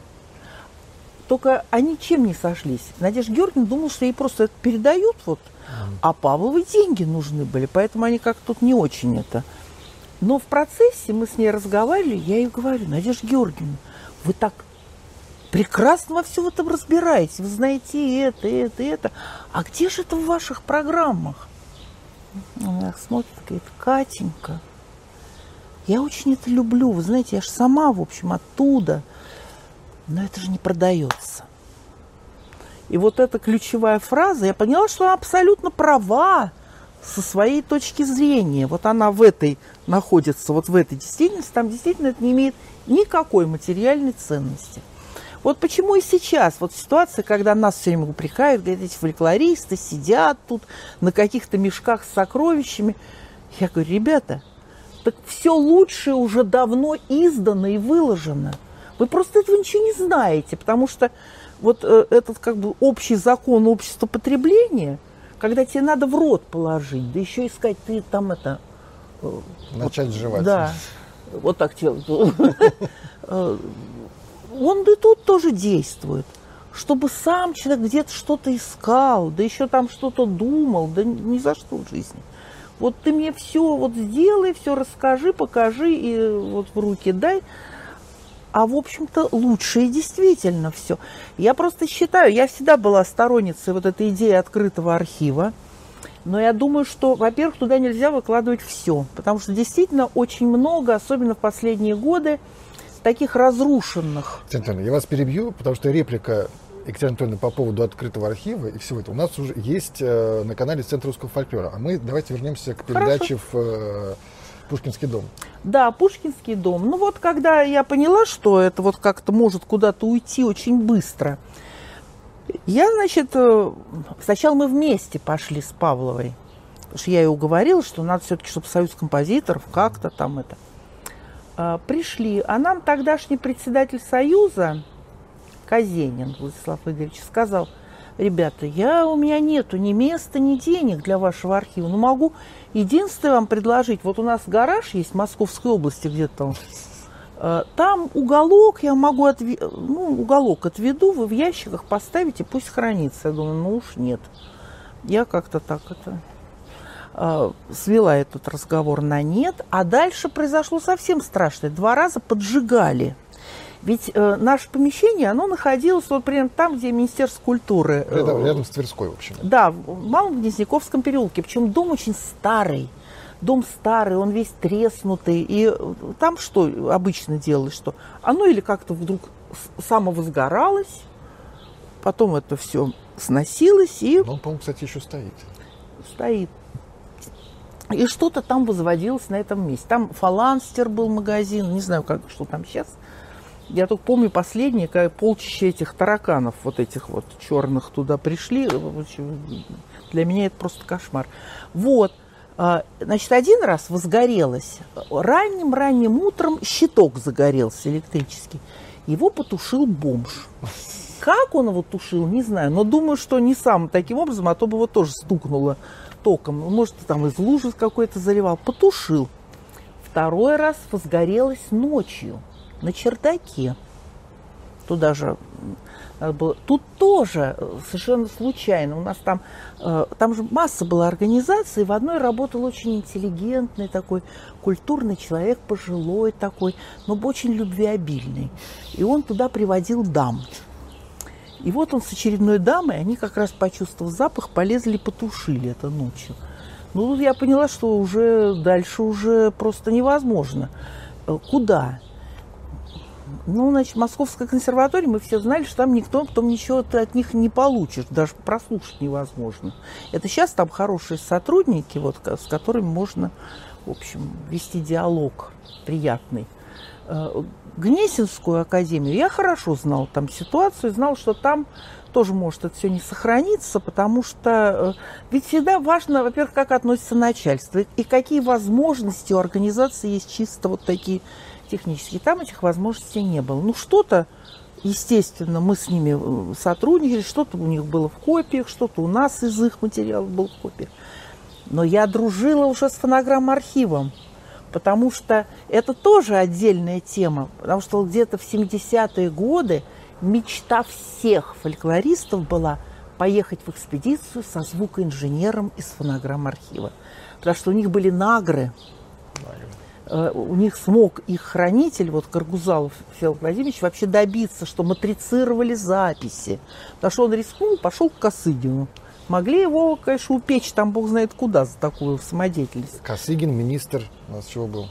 Только они чем не сошлись? Надежда Георгиевна думала, что ей просто это передают вот – а Павловы деньги нужны были, поэтому они как тут не очень это. Но в процессе мы с ней разговаривали, я ей говорю, Надежда Георгиевна, вы так прекрасно во всем этом разбираетесь, вы знаете это, это, это. А где же это в ваших программах? Она смотрит, говорит, Катенька, я очень это люблю, вы знаете, я же сама, в общем, оттуда. Но это же не продается. И вот эта ключевая фраза, я поняла, что она абсолютно права со своей точки зрения. Вот она в этой находится, вот в этой действительности, там действительно это не имеет никакой материальной ценности. Вот почему и сейчас, вот ситуация, когда нас все время упрекают, говорят, эти фольклористы сидят тут на каких-то мешках с сокровищами. Я говорю, ребята, так все лучшее уже давно издано и выложено. Вы просто этого ничего не знаете, потому что вот э, этот как бы общий закон общества потребления, когда тебе надо в рот положить, да еще искать, ты там это... Э, Начать вот, жевать. Да. вот так делает. Он и тут тоже действует чтобы сам человек где-то что-то искал, да еще там что-то думал, да ни за что в жизни. Вот ты мне все вот сделай, все расскажи, покажи и вот в руки дай. А в общем-то лучше и действительно все. Я просто считаю, я всегда была сторонницей вот этой идеи открытого архива. Но я думаю, что, во-первых, туда нельзя выкладывать все, потому что действительно очень много, особенно в последние годы, таких разрушенных. Центральный, я вас перебью, потому что реплика Екатерина Анатольевна по поводу открытого архива и всего этого у нас уже есть э, на канале Центра русского фольклора. А мы давайте вернемся к передаче Хорошо. в э, Пушкинский дом. Да, Пушкинский дом. Ну вот, когда я поняла, что это вот как-то может куда-то уйти очень быстро, я, значит, э, сначала мы вместе пошли с Павловой. Потому что я ее уговорила, что надо все-таки, чтобы союз композиторов как-то там это. А, пришли. А нам тогдашний председатель союза, Казенин Владислав Игоревич, сказал, ребята, я, у меня нету ни места, ни денег для вашего архива, но могу единственное вам предложить, вот у нас гараж есть в Московской области где-то там, э, там уголок, я могу, отве... ну, уголок отведу, вы в ящиках поставите, пусть хранится. Я думаю, ну уж нет. Я как-то так это э, свела этот разговор на нет, а дальше произошло совсем страшное. Два раза поджигали ведь э, наше помещение, оно находилось вот прямо там, где Министерство культуры. Э, рядом, рядом с Тверской, в общем. Да, в Малом Гнездяковском переулке. Причем дом очень старый. Дом старый, он весь треснутый. И э, там что обычно делалось? Что оно или как-то вдруг самовозгоралось, потом это все сносилось и... Но он, по-моему, кстати, еще стоит. Стоит. И что-то там возводилось на этом месте. Там фаланстер был магазин, не знаю, как, что там сейчас. Я только помню последнее, когда полчища этих тараканов, вот этих вот черных туда пришли. Для меня это просто кошмар. Вот. А, значит, один раз возгорелось. Ранним-ранним утром щиток загорелся электрический. Его потушил бомж. Как он его тушил, не знаю. Но думаю, что не сам таким образом, а то бы его тоже стукнуло током. Может, там из лужи какой-то заливал. Потушил. Второй раз возгорелось ночью на чердаке. Туда же надо было. Тут тоже э, совершенно случайно. У нас там, э, там же масса была организаций. В одной работал очень интеллигентный такой, культурный человек, пожилой такой, но очень любвеобильный. И он туда приводил дам. И вот он с очередной дамой, они как раз почувствовав запах, полезли потушили это ночью. Ну, тут я поняла, что уже дальше уже просто невозможно. Э, куда? Ну, значит, Московская консерватория, мы все знали, что там никто потом ничего от них не получит, даже прослушать невозможно. Это сейчас там хорошие сотрудники, вот, с которыми можно, в общем, вести диалог приятный. Э, Гнесинскую академию я хорошо знал там ситуацию, знал, что там тоже может это все не сохраниться, потому что э, ведь всегда важно, во-первых, как относится начальство и какие возможности у организации есть чисто вот такие технически. Там этих возможностей не было. Ну, что-то, естественно, мы с ними э, сотрудничали, что-то у них было в копиях, что-то у нас из их материалов было в копиях. Но я дружила уже с фонограмм-архивом, потому что это тоже отдельная тема, потому что где-то в 70-е годы мечта всех фольклористов была поехать в экспедицию со звукоинженером из фонограмм-архива. Потому что у них были нагры, у них смог их хранитель, вот Каргузалов Федор Владимирович, вообще добиться, что матрицировали записи. Потому что он рискнул, пошел к Косыгину. Могли его, конечно, упечь там бог знает куда за такую самодеятельность. Косыгин, министр, у нас чего был?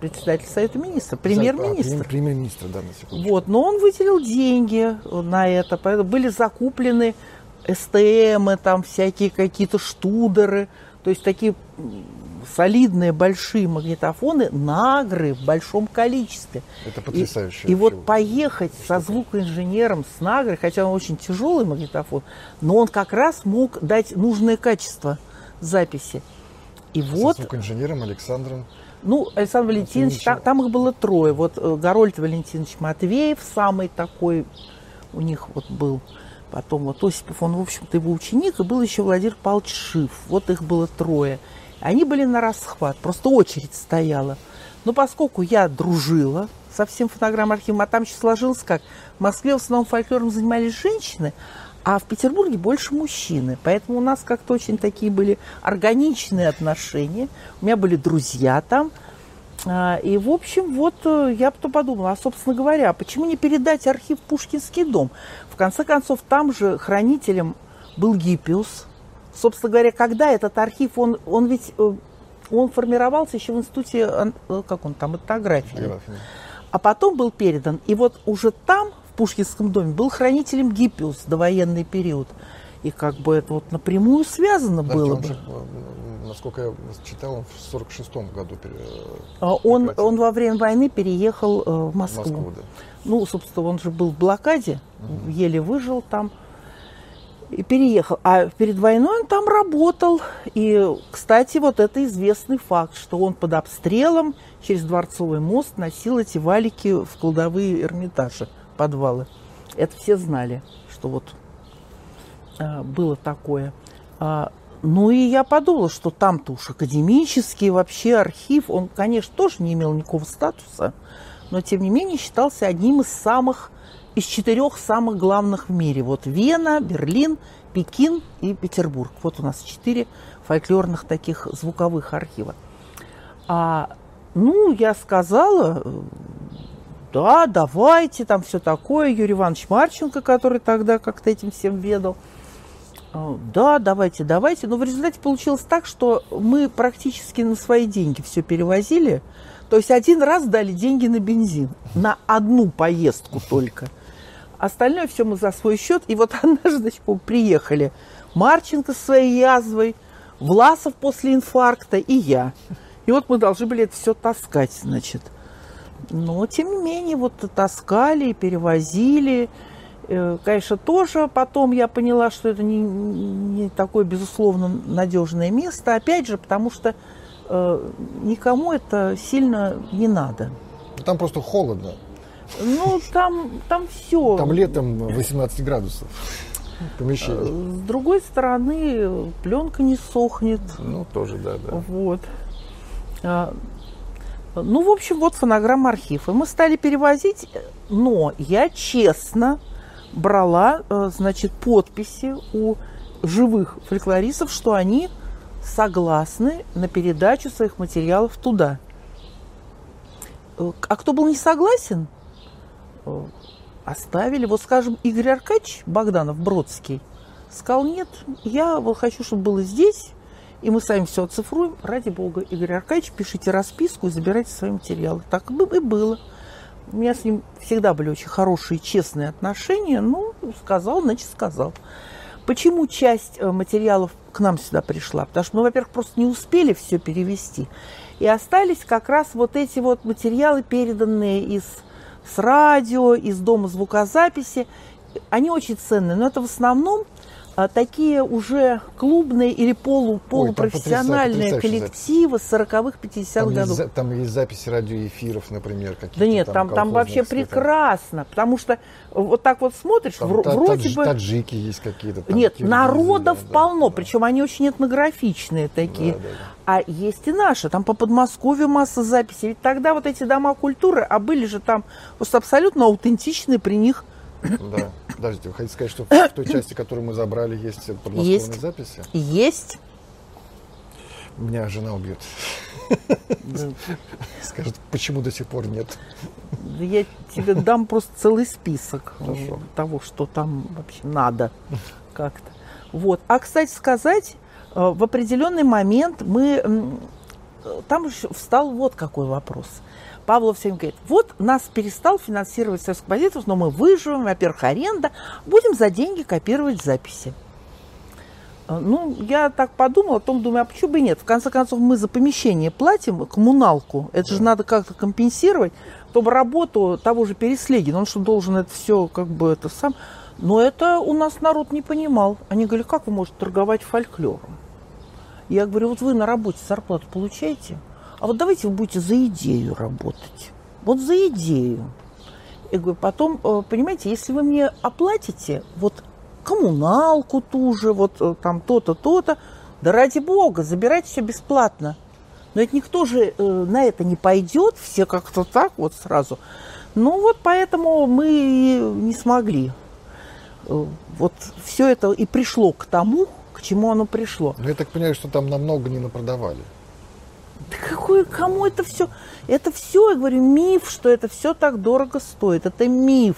Председатель Совета Министров, премьер-министр. А, премьер-министр, да, на секундочку. Вот, но он выделил деньги на это, поэтому были закуплены СТМы, там всякие какие-то штудеры, то есть такие солидные большие магнитофоны, нагры в большом количестве. Это потрясающе. И, и вот поехать со звукоинженером с нагрой, хотя он очень тяжелый магнитофон, но он как раз мог дать нужное качество записи. И со вот... звукоинженером Александром ну, Александр Валентинович, там, там их было трое. Вот э, Горольд Валентинович Матвеев, самый такой у них вот был. Потом вот Осипов, он, в общем-то, его ученик, и был еще Владимир Павлович Шиф. Вот их было трое. Они были на расхват, просто очередь стояла. Но поскольку я дружила со всем фонограмм-архивом, а там еще сложилось как, в Москве в основном фольклором занимались женщины, а в Петербурге больше мужчины. Поэтому у нас как-то очень такие были органичные отношения. У меня были друзья там. А, и, в общем, вот э, я потом подумала, а, собственно говоря, почему не передать архив Пушкинский дом? В конце концов, там же хранителем был Гиппиус. Собственно говоря, когда этот архив, он, он ведь э, он формировался еще в институте, э, как он там, этнографии. А потом был передан. И вот уже там, в Пушкинском доме, был хранителем Гиппиус до военный период. И как бы это вот напрямую связано да, было бы. Же, насколько я читал, он в 46-м году а он, он во время войны переехал в Москву. Москву да. Ну, собственно, он же был в блокаде, угу. еле выжил там и переехал. А перед войной он там работал. И, кстати, вот это известный факт, что он под обстрелом через Дворцовый мост носил эти валики в кладовые Эрмитажи, подвалы. Это все знали, что вот а, было такое. А, ну и я подумала, что там-то уж академический вообще архив, он, конечно, тоже не имел никакого статуса, но тем не менее считался одним из самых из четырех самых главных в мире. Вот Вена, Берлин, Пекин и Петербург. Вот у нас четыре фольклорных таких звуковых архива. А, ну, я сказала, да, давайте, там все такое. Юрий Иванович Марченко, который тогда как-то этим всем ведал. «А, да, давайте, давайте. Но в результате получилось так, что мы практически на свои деньги все перевозили. То есть один раз дали деньги на бензин. На одну поездку только. Остальное все мы за свой счет. И вот однажды, приехали Марченко со своей язвой, Власов после инфаркта и я. И вот мы должны были это все таскать, значит. Но, тем не менее, вот таскали перевозили. Э, конечно, тоже потом я поняла, что это не, не такое, безусловно, надежное место. Опять же, потому что э, никому это сильно не надо. Там просто холодно. Ну, там, там все. Там летом 18 градусов помещение. С другой стороны, пленка не сохнет. Ну, тоже, да, да. Вот. А, ну, в общем, вот фонограмма архив. И мы стали перевозить, но я честно брала, э, значит, подписи у живых фольклористов, что они согласны на передачу своих материалов туда. Э, а кто был не согласен, Э, оставили. Вот, скажем, Игорь Аркадьевич Богданов, Бродский, сказал, нет, я вот хочу, чтобы было здесь, и мы сами все оцифруем. Ради бога, Игорь Аркадьевич, пишите расписку и забирайте свои материалы. Так и было. У меня с ним всегда были очень хорошие, честные отношения. Ну, сказал, значит, сказал. Почему часть э, материалов к нам сюда пришла? Потому что мы, во-первых, просто не успели все перевести. И остались как раз вот эти вот материалы, переданные из с радио, из дома звукозаписи. Они очень ценные, но это в основном а, такие уже клубные или полу, полупрофессиональные Ой, коллективы 40-х, 50-х годов. Есть, там есть записи радиоэфиров, например, какие-то. Да нет, там, там, вообще прекрасно, потому что вот так вот смотришь, там, в, та, вроде тадж, бы... Таджики есть какие-то. Там, нет, народов да, полно, да, причем они очень этнографичные такие. Да, да, да. А есть и наши, там по Подмосковью масса записей. Ведь тогда вот эти дома культуры, а были же там просто абсолютно аутентичные при них да. Подождите, вы хотите сказать, что в той части, которую мы забрали, есть подмосковные есть. записи? Есть. Меня жена убьет. Скажет, почему до сих пор нет? Я тебе дам просто целый список Хорошо. того, что там вообще надо как-то. Вот. А, кстати сказать, э, в определенный момент мы... Там встал вот какой вопрос – Павлов всем говорит, вот нас перестал финансировать союз композиторов, но мы выживем, во-первых, аренда, будем за деньги копировать записи. Э, ну, я так подумала, о том думаю, а почему бы и нет? В конце концов, мы за помещение платим, коммуналку, это же надо как-то компенсировать, чтобы работу того же Переслегина, он что должен это все как бы это сам... Но это у нас народ не понимал. Они говорили, как вы можете торговать фольклором? Я говорю, вот вы на работе зарплату получаете? А вот давайте вы будете за идею работать. Вот за идею. Я говорю, потом, э, понимаете, если вы мне оплатите вот коммуналку ту же, вот э, там то-то, то-то, Да ради бога, забирайте все бесплатно. Но это никто же э, на это не пойдет, все как-то так вот сразу. Ну вот поэтому мы не смогли. Вот все это и пришло к тому, к чему оно пришло. Ну, я так понимаю, что там намного не напродавали. Да какой, кому это все? Это все, я говорю, миф, что это все так дорого стоит. Это миф.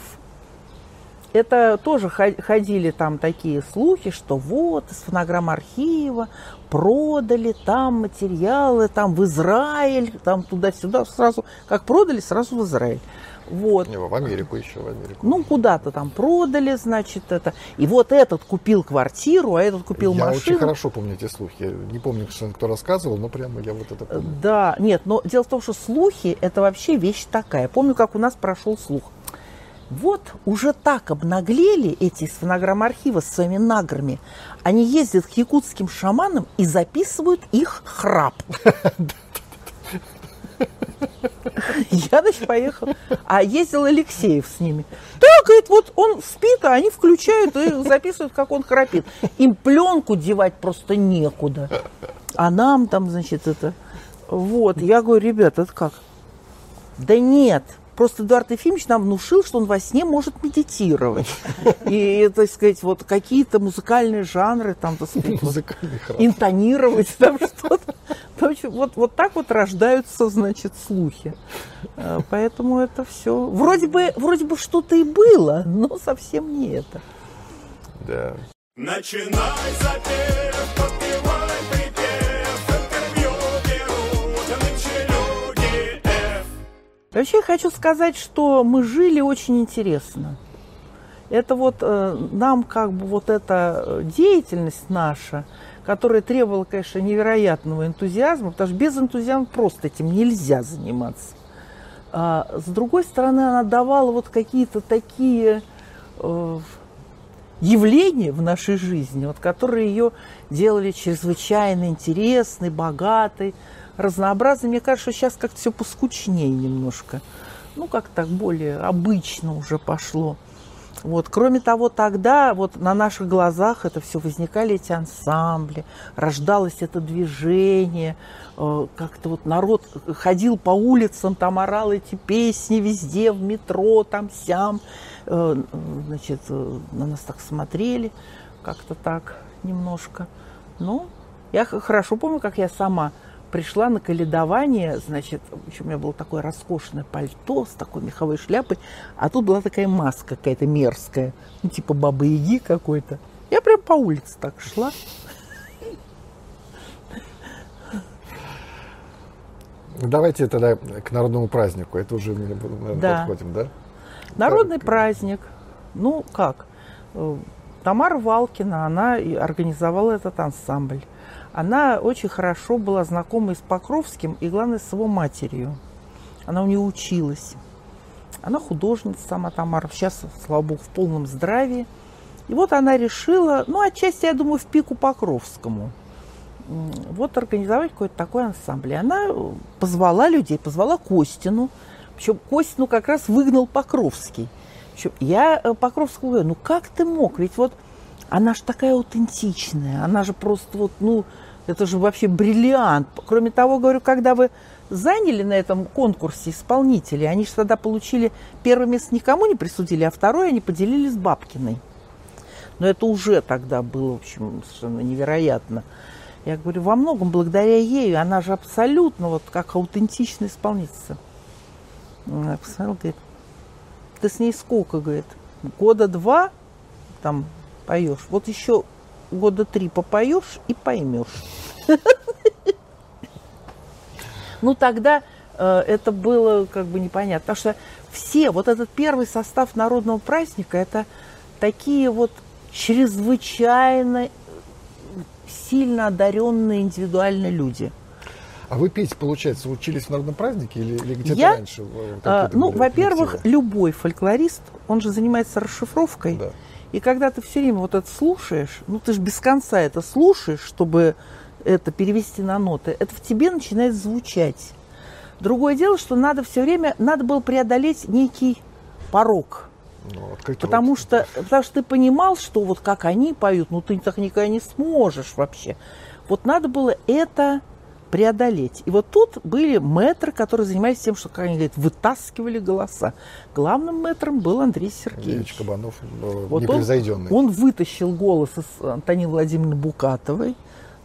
Это тоже ходили там такие слухи, что вот из фонограмм архива продали там материалы, там в Израиль, там туда-сюда, сразу, как продали, сразу в Израиль. Вот. В Америку еще, в Америку. Ну, куда-то там продали, значит, это. И вот этот купил квартиру, а этот купил я машину. Я очень хорошо помню эти слухи. Я не помню, кто рассказывал, но прямо я вот это помню. Да, нет, но дело в том, что слухи – это вообще вещь такая. Помню, как у нас прошел слух. Вот уже так обнаглели эти из фонограмм-архива с своими награми. Они ездят к якутским шаманам и записывают их храп. Я, значит, поехал. А ездил Алексеев с ними. Да, говорит, вот он спит, а они включают и записывают, как он храпит. Им пленку девать просто некуда. А нам там, значит, это... Вот, я говорю, ребята, это как? Да нет, Просто Эдуард Ефимович нам внушил, что он во сне может медитировать. И, так сказать, вот какие-то музыкальные жанры, там, так сказать, вот, интонировать, там что-то. Вот, вот так вот рождаются, значит, слухи. Э, поэтому это все. Вроде бы, вроде бы что-то и было, но совсем не это. Да. Начинай запев, Вообще я хочу сказать, что мы жили очень интересно. Это вот э, нам как бы вот эта э, деятельность наша, которая требовала, конечно, невероятного энтузиазма, потому что без энтузиазма просто этим нельзя заниматься. А, с другой стороны, она давала вот какие-то такие э, явления в нашей жизни, вот, которые ее делали чрезвычайно интересной, богатой, разнообразной. Мне кажется, что сейчас как-то все поскучнее немножко. Ну, как так более обычно уже пошло. Вот. Кроме того, тогда вот на наших глазах это все возникали эти ансамбли, рождалось это движение, э, как-то вот народ ходил по улицам, там орал эти песни везде, в метро, там, сям. Э, значит, э, на нас так смотрели, как-то так немножко. Ну, я хорошо помню, как я сама пришла на каледование, значит, еще у меня было такое роскошное пальто с такой меховой шляпой, а тут была такая маска какая-то мерзкая, ну, типа бабы-яги какой-то. Я прям по улице так шла. Давайте тогда к народному празднику. Это уже, наверное, да. подходим, да? Народный как? праздник. Ну, как? Э, Тамара Валкина, она организовала этот ансамбль. Она очень хорошо была знакома и с Покровским, и, главное, с его матерью. Она у нее училась. Она художница сама Тамара. Сейчас, слава богу, в полном здравии. И вот она решила, ну, отчасти, я думаю, в пику Покровскому, вот организовать какой-то такой ансамбль. Она позвала людей, позвала Костину. Причем Костину как раз выгнал Покровский. Причем я э, Покровскому говорю, ну как ты мог? Ведь вот она же такая аутентичная, она же просто вот, ну, это же вообще бриллиант. Кроме того, говорю, когда вы заняли на этом конкурсе исполнителей, они же тогда получили первое место никому не присудили, а второе они поделили с Бабкиной. Но это уже тогда было, в общем, совершенно невероятно. Я говорю, во многом благодаря ей, она же абсолютно вот как аутентичная исполнительница. Она посмотрела, говорит, ты с ней сколько, говорит, года два там поешь, вот еще года три попоешь и поймешь. Ну, тогда э, это было как бы непонятно. Потому что все, вот этот первый состав народного праздника, это такие вот чрезвычайно сильно одаренные индивидуальные люди. А вы петь, получается, учились в народном празднике или, или где-то Я, раньше? А, ну, во-первых, любой фольклорист, он же занимается расшифровкой. Да. И когда ты все время вот это слушаешь, ну ты же без конца это слушаешь, чтобы это перевести на ноты, это в тебе начинает звучать. Другое дело, что надо все время, надо было преодолеть некий порог. Ну, потому что, потому что ты понимал, что вот как они поют, ну ты так никогда не сможешь вообще. Вот надо было это преодолеть. И вот тут были мэтры, которые занимались тем, что, как они говорят, вытаскивали голоса. Главным мэтром был Андрей Ильич Сергеевич. Кабанов э, Вот он, непревзойденный. он вытащил голос из Антонины Владимировны Букатовой.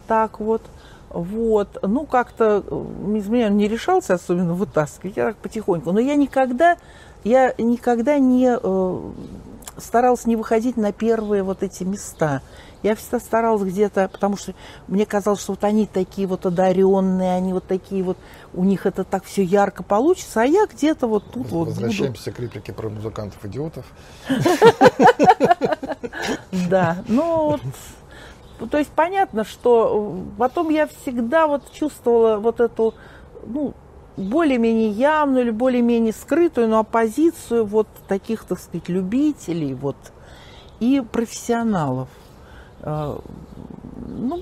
Так вот. Вот. Ну, как-то э, из меня не решался особенно вытаскивать. Я так потихоньку. Но я никогда, я никогда не э, старалась не выходить на первые вот эти места. Я всегда старалась где-то, потому что мне казалось, что вот они такие вот одаренные, они вот такие вот, у них это так все ярко получится, а я где-то вот тут вот буду. Возвращаемся к реплике про музыкантов-идиотов. Да, ну вот, ну, то есть понятно, что э, потом я всегда вот чувствовала вот эту, ну, более-менее явную или более-менее скрытую, но оппозицию вот таких, так сказать, любителей вот и профессионалов. Э, Ну,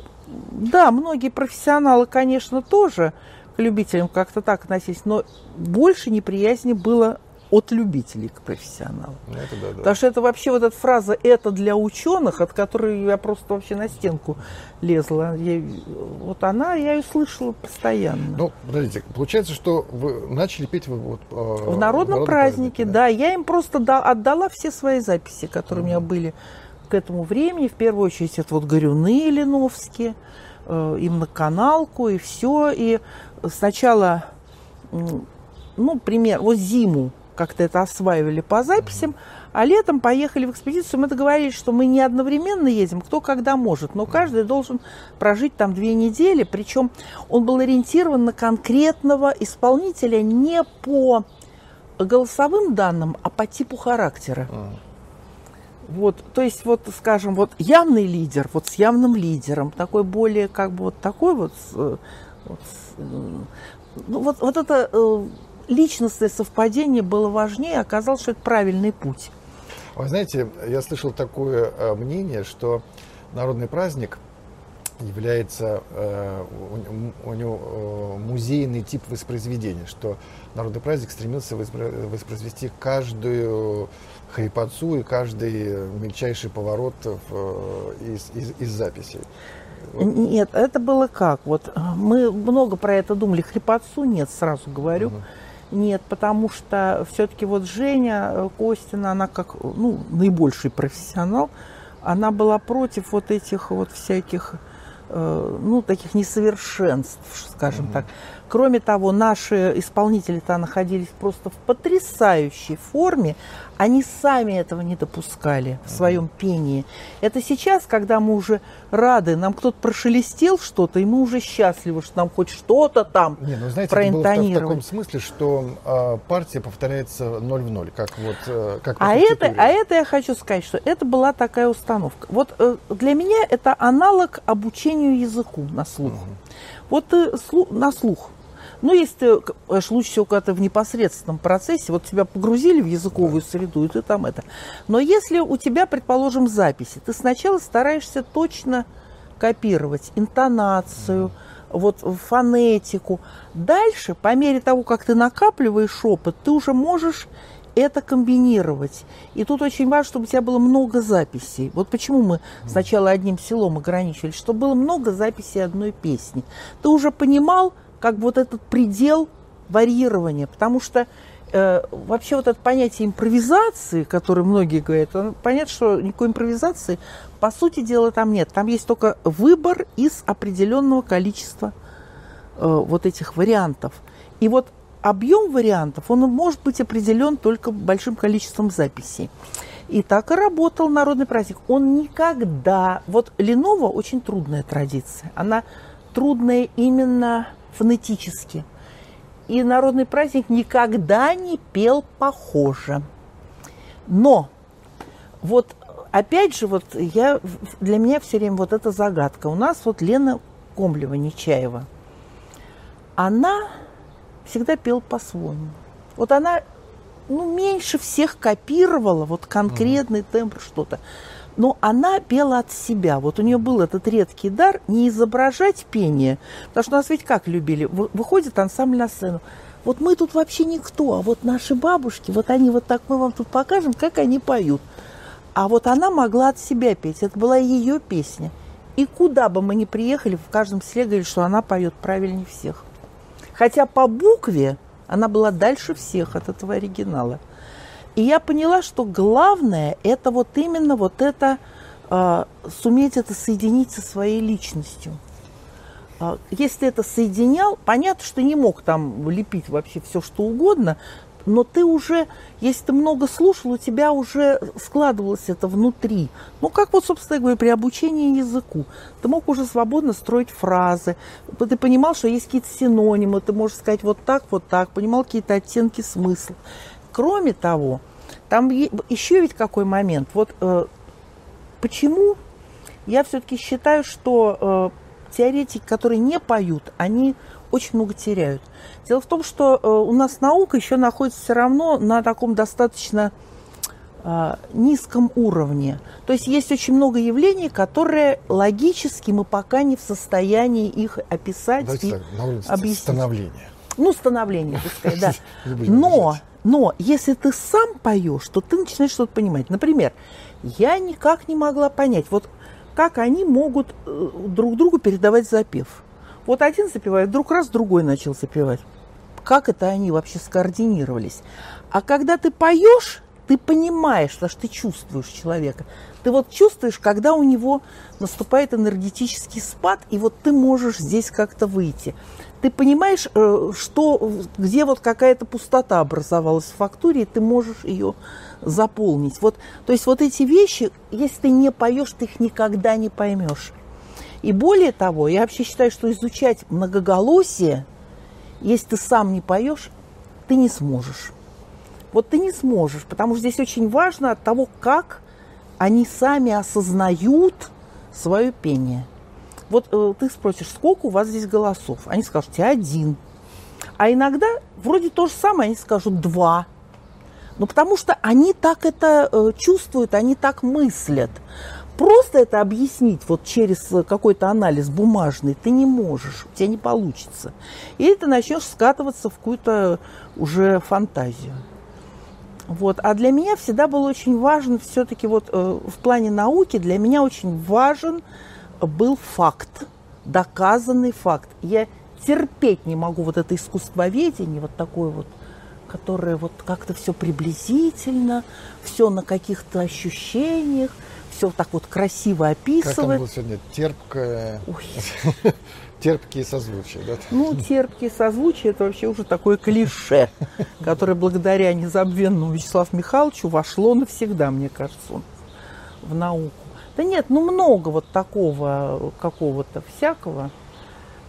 да, многие профессионалы, конечно, тоже к любителям как-то так относились, но больше неприязни было от любителей к профессионалам. Ну, это да, да. Потому что это вообще вот эта фраза «это для ученых», от которой я просто вообще на стенку лезла. Я- вот она, я ее слышала постоянно. Ну, подождите, получается, что вы начали петь вы вот, э, в народном празднике, да. Я им просто да- отдала все свои записи, которые у меня были к этому времени. В первую очередь это вот Горюны Леновские, э, и многоканалку, и все. И сначала, ну, пример, вот зиму как-то это осваивали по записям, а летом поехали в экспедицию. Мы договорились, что мы не одновременно едем, кто когда может, но каждый должен прожить там две недели. Причем он был ориентирован на конкретного исполнителя не по голосовым данным, а по типу характера. Вот, то есть, вот, скажем, вот явный лидер, вот с явным лидером, такой более, как бы, вот такой вот, э, вот, э, ну, вот, вот это э, личностное совпадение было важнее, оказалось, что это правильный путь. Вы знаете, я слышал такое мнение, что народный праздник является у, него музейный тип воспроизведения, что народный праздник стремился воспро- воспроизвести каждую хрипотцу и каждый мельчайший поворот э, из, из, из записей. Нет, это было как? Вот э, мы много про это думали. Хрипотцу нет, сразу говорю. Мгм. Нет, потому что все-таки вот Женя э, Костина, она как ну, наибольший профессионал, она была против вот этих вот всяких, э, ну, таких несовершенств, скажем Мгм. так. Кроме того, наши исполнители-то находились просто в потрясающей форме. Они сами этого не допускали в своем пении. Это сейчас, когда мы уже рады, нам кто-то прошелестел что-то, и мы уже счастливы, что нам хоть что-то там Не, ну знаете, это было в, в проинтонировали. таком смысле, что э, партия повторяется ноль в ноль, как вот э, как А это, а это я хочу сказать, что это была такая установка. Вот э, для меня это аналог обучению языку на слух. Вот ты слу- на слух. Ну, если конечно, лучше всего, когда ты в непосредственном процессе, вот тебя погрузили в языковую среду, и ты там это. Но если у тебя, предположим, записи, ты сначала стараешься точно копировать интонацию, вот фонетику. Дальше, по мере того, как ты накапливаешь опыт, ты уже можешь это комбинировать. И тут очень важно, чтобы у тебя было много записей. Вот почему мы сначала одним селом ограничивались, чтобы было много записей одной песни. Ты уже понимал, как вот этот предел варьирования, потому что э, вообще вот это понятие импровизации, которое многие говорят, понятно, что никакой импровизации, по сути дела, там нет. Там есть только выбор из определенного количества э, вот этих вариантов. И вот объем вариантов, он может быть определен только большим количеством записей. И так и работал народный праздник. Он никогда... Вот Ленова очень трудная традиция. Она трудная именно фонетически. И народный праздник никогда не пел похоже. Но вот опять же, вот я, для меня все время вот эта загадка. У нас вот Лена Комлева, Нечаева, она всегда пела по-своему. Вот она ну, меньше всех копировала вот конкретный тембр что-то. Но она пела от себя. Вот у нее был этот редкий дар не изображать пение. Потому что нас ведь как любили? Вы- Выходит ансамбль на сцену. Вот мы тут вообще никто, а вот наши бабушки, вот они вот так, мы вам тут покажем, как они поют. А вот она могла от себя петь. Это была ее песня. И куда бы мы ни приехали, в каждом селе говорили, что она поет правильнее всех. Хотя по букве она была дальше всех от этого оригинала. И я поняла, что главное это вот именно вот это э, суметь это соединить со своей личностью. Э, если это соединял, понятно, что не мог там лепить вообще все, что угодно, но ты уже, если ты много слушал, у тебя уже складывалось это внутри. Ну, как вот, собственно говоря, при обучении языку. Ты мог уже свободно строить фразы, ты понимал, что есть какие-то синонимы, ты можешь сказать вот так, вот так, понимал какие-то оттенки смысла. Кроме того, там еще ведь какой момент. Вот э, почему я все-таки считаю, что э, теоретики, которые не поют, они очень много теряют. Дело в том, что э, у нас наука еще находится все равно на таком достаточно э, низком уровне. То есть есть очень много явлений, которые логически мы пока не в состоянии их описать Давайте и так, объяснить. становления. Ну, становление, пускай, да. Но. Но, если ты сам поешь, то ты начинаешь что-то понимать. Например, я никак не могла понять, вот как они могут э, друг другу передавать запев. Вот один запевает, вдруг раз другой начал запевать. Как это они вообще скоординировались? А когда ты поешь, ты понимаешь, потому что ты чувствуешь человека. Ты вот чувствуешь, когда у него наступает энергетический спад, и вот ты можешь здесь как-то выйти. Ты понимаешь, э, что, где вот какая-то пустота образовалась в фактуре, и ты можешь ее заполнить. Вот, то есть вот эти вещи, если ты не поешь, ты их никогда не поймешь. И более того, я вообще считаю, что изучать многоголосие, если ты сам не поешь, ты не сможешь. Вот ты не сможешь, потому что здесь очень важно от того, как они сами осознают свое пение. Вот э, ты спросишь, сколько у вас здесь голосов? Они скажут, тебе один. А иногда вроде то же самое, они скажут два. Ну, потому что они так это э, чувствуют, они так мыслят. Просто это объяснить вот через э, какой-то анализ бумажный ты не можешь, у тебя не получится. Или ты начнешь скатываться в какую-то уже фантазию. Вот. А для меня всегда был очень важен все-таки вот э, в плане науки, для меня очень важен был факт, доказанный факт. Я терпеть не могу вот это искусствоведение, вот такое вот, которое вот как-то все приблизительно, все на каких-то ощущениях, все так вот красиво Как там описывает. было сегодня? Терпкое, Ой, терпкие созвучия, да? ну, терпкие созвучия – это вообще уже такое клише, которое благодаря незабвенному Вячеславу Михайловичу вошло навсегда, мне кажется, он, в науку. Да нет, ну много вот такого какого-то всякого.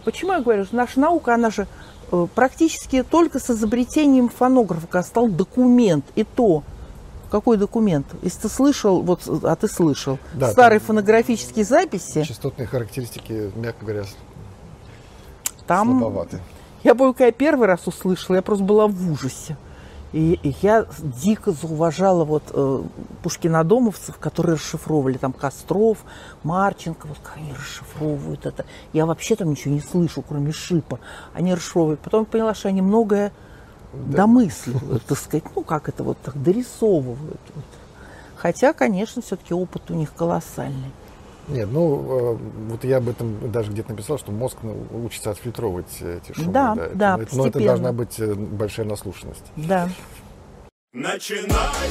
Почему я говорю, что наша наука, она же э, практически только с изобретением фонографа, стал документ, и то, какой документ? Если ты слышал, вот, а ты слышал, Да, старые там- фонографические записи, Частотные характеристики, мягко говоря, там слабоваты. Я помню, когда я первый раз услышала, я просто была в ужасе. И, я дико зауважала вот э, пушкинодомовцев, которые расшифровывали там Костров, Марченко, вот как они расшифровывают это. Я вообще там ничего не слышу, кроме шипа. Они расшифровывают. Потом я поняла, что они многое домысливают, так сказать, ну как это вот так дорисовывают. Хотя, конечно, все-таки опыт у них колоссальный. Нет, ну, э, вот я об этом даже где-то написал, что мозг ну, учится отфильтровывать эти шумы. Да, это- да, но это должна быть э, большая наслушанность. Да. Начинай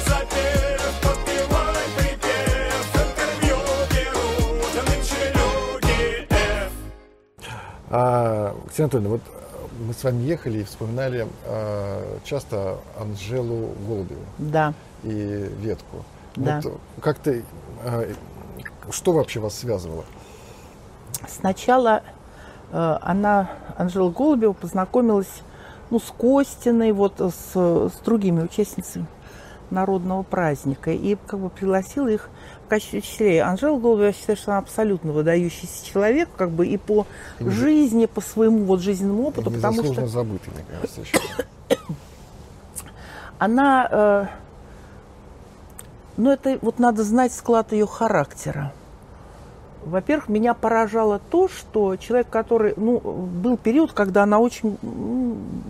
запев, подпевай припев, интервью берут нынче люди F. А, Ксения Анатольевна, вот э, мы с вами ехали и вспоминали э, часто Анжелу Голубеву Да. и Ветку. Да. Вот как ты, э, что вообще вас связывало? Сначала э, она, Анжела Голубева, познакомилась ну, с Костиной, вот с, с другими участницами народного праздника. И как бы пригласила их в качестве учителей. Анжела Голубева, я считаю, что она абсолютно выдающийся человек, как бы и по И не- жизни, по своему вот жизненному опыту, потому что забытый, мне кажется, еще. она, э, ну это вот надо знать склад ее характера. Во-первых, меня поражало то, что человек, который, ну, был период, когда она очень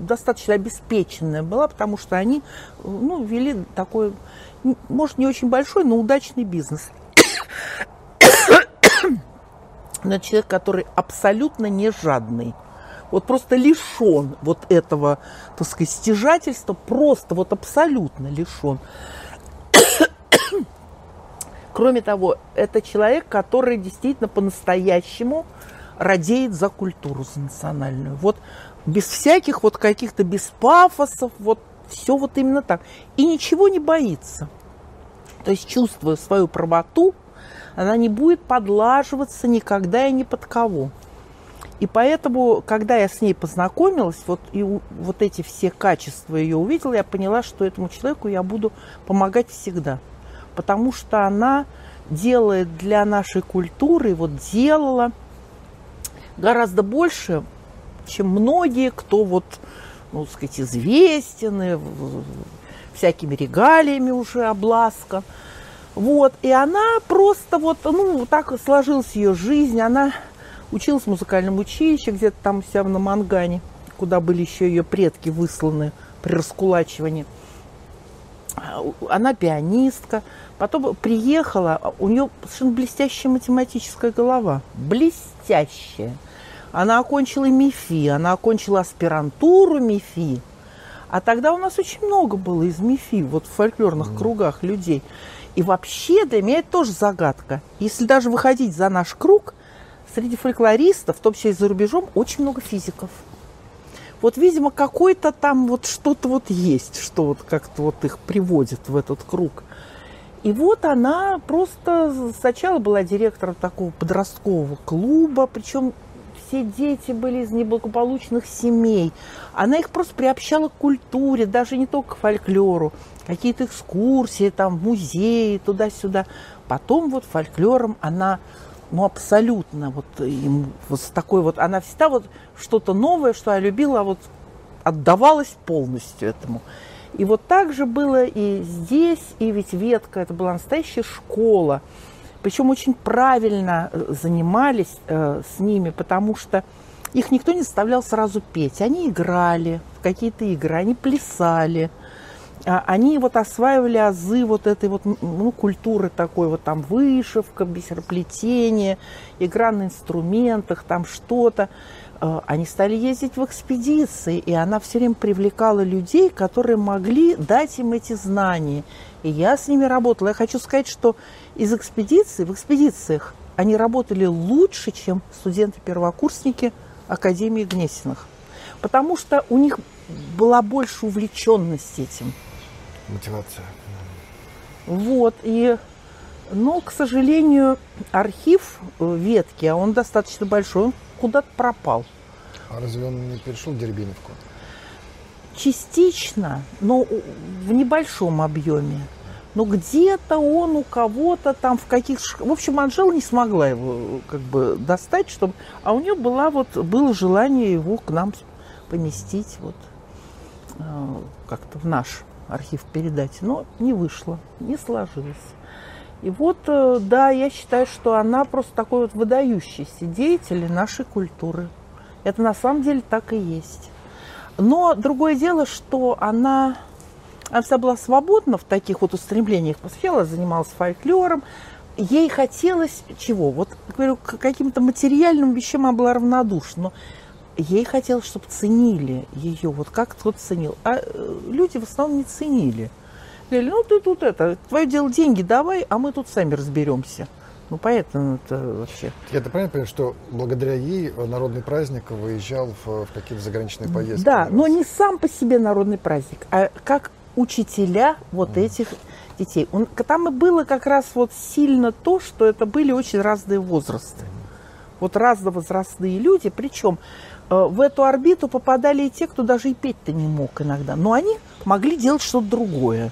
достаточно обеспеченная была, потому что они, ну, вели такой, может, не очень большой, но удачный бизнес. Но человек, который абсолютно не жадный. Вот просто лишен вот этого, так сказать, стяжательства, просто вот абсолютно лишен. Кроме того, это человек, который действительно по-настоящему радеет за культуру, за национальную. Вот без всяких вот каких-то, без пафосов, вот все вот именно так. И ничего не боится. То есть, чувствуя свою правоту, она не будет подлаживаться никогда и ни под кого. И поэтому, когда я с ней познакомилась, вот, и вот эти все качества ее увидела, я поняла, что этому человеку я буду помогать всегда. Потому что она делает для нашей культуры, вот делала гораздо больше, чем многие, кто вот, ну, сказать, известен, всякими регалиями уже обласкан. Вот, и она просто вот, ну, так сложилась ее жизнь. Она училась в музыкальном училище, где-то там у себя на Мангане, куда были еще ее предки высланы при раскулачивании. А, Она пианистка. Потом приехала, а у нее совершенно блестящая математическая голова. Блестящая. Она окончила МИФИ, она окончила аспирантуру МИФИ. А тогда у нас очень много было из МИФИ, вот в фольклорных кругах людей. И вообще для меня это тоже загадка. Если даже выходить за наш круг, среди фольклористов, в том числе и за рубежом, очень много физиков. Вот, видимо, какой-то там вот что-то вот есть, что вот как-то вот их приводит в этот круг. И вот она просто сначала была директором такого подросткового клуба, причем все дети были из неблагополучных семей. Она их просто приобщала к культуре, даже не только к фольклору. Какие-то экскурсии, там, музеи, туда-сюда. Потом вот фольклором она ну, абсолютно вот, им, вот с такой вот, она всегда вот что-то новое, что я любила, а вот отдавалась полностью этому. И вот так же было и здесь, и ведь ветка, это была настоящая школа. Причем очень правильно э, занимались э, с ними, потому что их никто не заставлял сразу петь. Они играли в какие-то игры, они плясали. А, Они вот осваивали азы вот этой вот ну, культуры такой, вот там вышивка, бисероплетение, игра на инструментах, там что-то. Э, Они стали ездить в экспедиции, и она все время привлекала людей, которые могли дать им эти знания. И я с ними работала. Я хочу сказать, что из экспедиций, в экспедициях они работали лучше, чем студенты-первокурсники Академии Гнесиных. Потому что у них была больше увлеченность этим. Мотивация. Вот, и, но, к сожалению, архив э, ветки, а он достаточно большой, он куда-то пропал. А разве он не перешел в Дербиновку? Частично, но в небольшом объеме. Но где-то он у кого-то там в каких В общем, Анжела не смогла его как бы достать, чтобы... А у нее была вот, было желание его к нам поместить вот э, как-то в наш архив передать. Но не вышло, не сложилось. И вот, э, да, я считаю, что она просто такой вот выдающийся деятель нашей культуры. Это на самом деле так и есть. Но другое дело, что она, она всегда была свободна в таких вот устремлениях. Сначала занималась фольклором. Ей хотелось чего? Вот, говорю, к каким-то материальным вещам она была равнодушна. Но ей хотелось, чтобы ценили ее, вот как кто-то ценил. А э, люди в основном не ценили. Говорили, ну ты тут это, твое дело деньги давай, а мы тут сами разберемся. Ну поэтому это вообще. Я-то правильно понимаю, что благодаря ей народный праздник выезжал в, в какие-то заграничные поездки? Да, но не сам по себе народный праздник, а как учителя вот этих детей. Он- там и было как раз вот сильно то, что это были очень разные возрасты. Вот разновозрастные люди, причем в эту орбиту попадали и те, кто даже и петь-то не мог иногда. Но они могли делать что-то другое.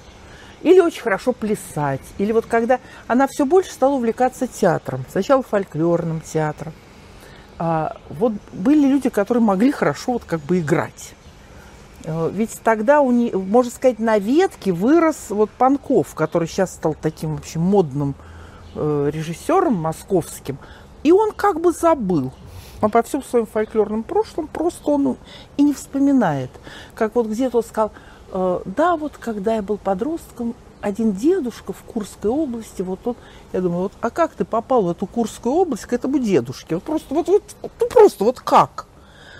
Или очень хорошо плясать. Или вот когда она все больше стала увлекаться театром. Сначала фольклорным театром. А, вот были люди, которые могли хорошо вот как бы играть. Э, Ведь тогда у нее, можно сказать, на ветке вырос вот Панков, который сейчас стал таким вообще модным э, режиссером московским. И он как бы забыл обо всем своем фольклорном прошлом, просто он и не вспоминает. Как вот где-то он сказал, э, да, вот когда я был подростком, один дедушка в Курской области, вот он, я думаю, вот, а как ты попал в эту Курскую область к этому дедушке? Вот просто, вот, вот, ну просто, вот как?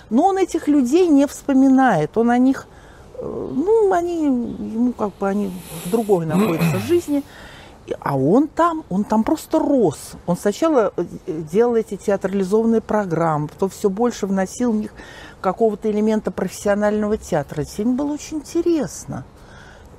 Но он этих людей не вспоминает, он о них, э, ну, они, ему как бы, они в другой находятся жизни, И- а он там, он там просто рос. Он сначала э, делал эти театрализованные программы, потом все больше вносил в них какого-то элемента профессионального театра. Сегодня было очень интересно.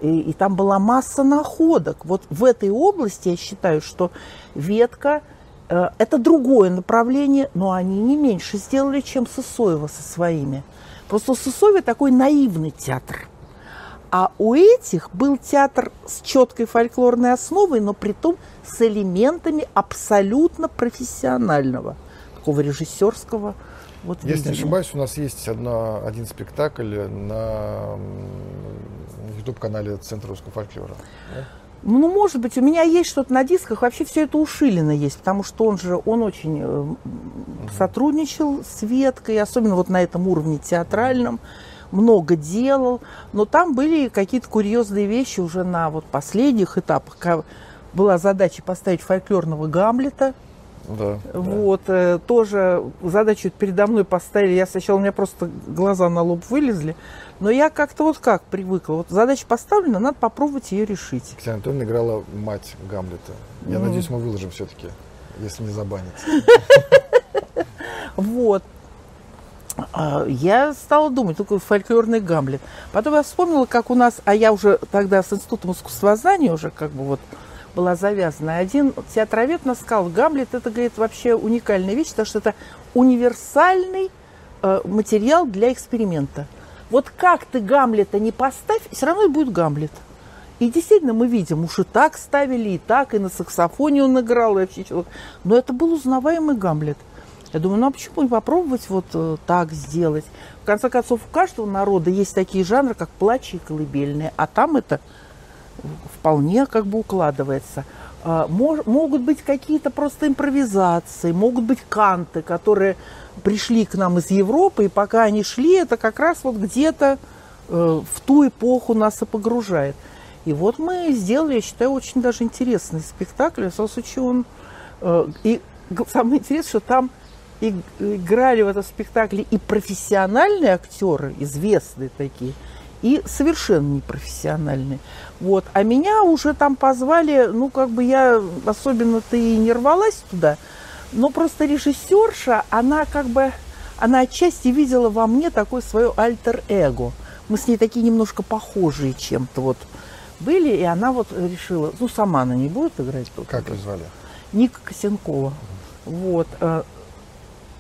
И, и там была масса находок. Вот в этой области я считаю, что ветка э, это другое направление, но они не меньше сделали, чем Сысоева со своими. Просто Сысоева такой наивный театр. А у этих был театр с четкой фольклорной основой, но при том с элементами абсолютно профессионального, такого режиссерского вот Если не ошибаюсь, у нас есть одна, один спектакль на YouTube-канале Центра русского фольклора. Ну, может быть, у меня есть что-то на дисках. Вообще все это у Шилина есть, потому что он же, он очень э, сотрудничал с Веткой, особенно вот на этом уровне театральном, много делал. Но там были какие-то курьезные вещи уже на вот последних этапах. Была задача поставить фольклорного Гамлета. Да. да. Вот, э, тоже задачу передо мной поставили. Я сначала, у меня просто глаза на лоб вылезли. Но я как-то вот как привыкла. Вот задача поставлена, надо попробовать ее решить. Ксения Анатольевна играла мать Гамлета. Я Ну. надеюсь, мы выложим все-таки, если не забанят. Вот. А, Я стала думать, такой фольклорный Гамлет. Потом я вспомнила, как у нас, а я уже тогда с Институтом искусствознания уже как бы вот была завязана. Один театровед нас сказал, Гамлет это, говорит, вообще уникальная вещь, потому что это универсальный э, материал для эксперимента. Вот как ты Гамлета не поставь, все равно и будет Гамлет. И действительно мы видим, уж и так ставили, и так, и на саксофоне он играл, и вообще человек. Но это был узнаваемый Гамлет. Я думаю, ну а почему не попробовать вот э, так сделать? В конце концов, у каждого народа есть такие жанры, как плач и колыбельные, а там это вполне как бы укладывается. А, могут быть какие-то просто импровизации, могут быть канты, которые пришли к нам из Европы, и пока они шли, это как раз вот где-то э, в ту эпоху нас и погружает. И вот мы сделали, я считаю, очень даже интересный спектакль. В случае он... и самое интересное, что там и- играли в этом спектакле и профессиональные актеры, известные такие, и совершенно непрофессиональные. Вот. А меня уже там позвали, ну, как бы я особенно-то и не рвалась туда, но просто режиссерша, она как бы, она отчасти видела во мне такое свое альтер-эго. Мы с ней такие немножко похожие чем-то вот были, и она вот решила, ну, сама она не будет играть. Как ее звали? Ника Косенкова. Вот.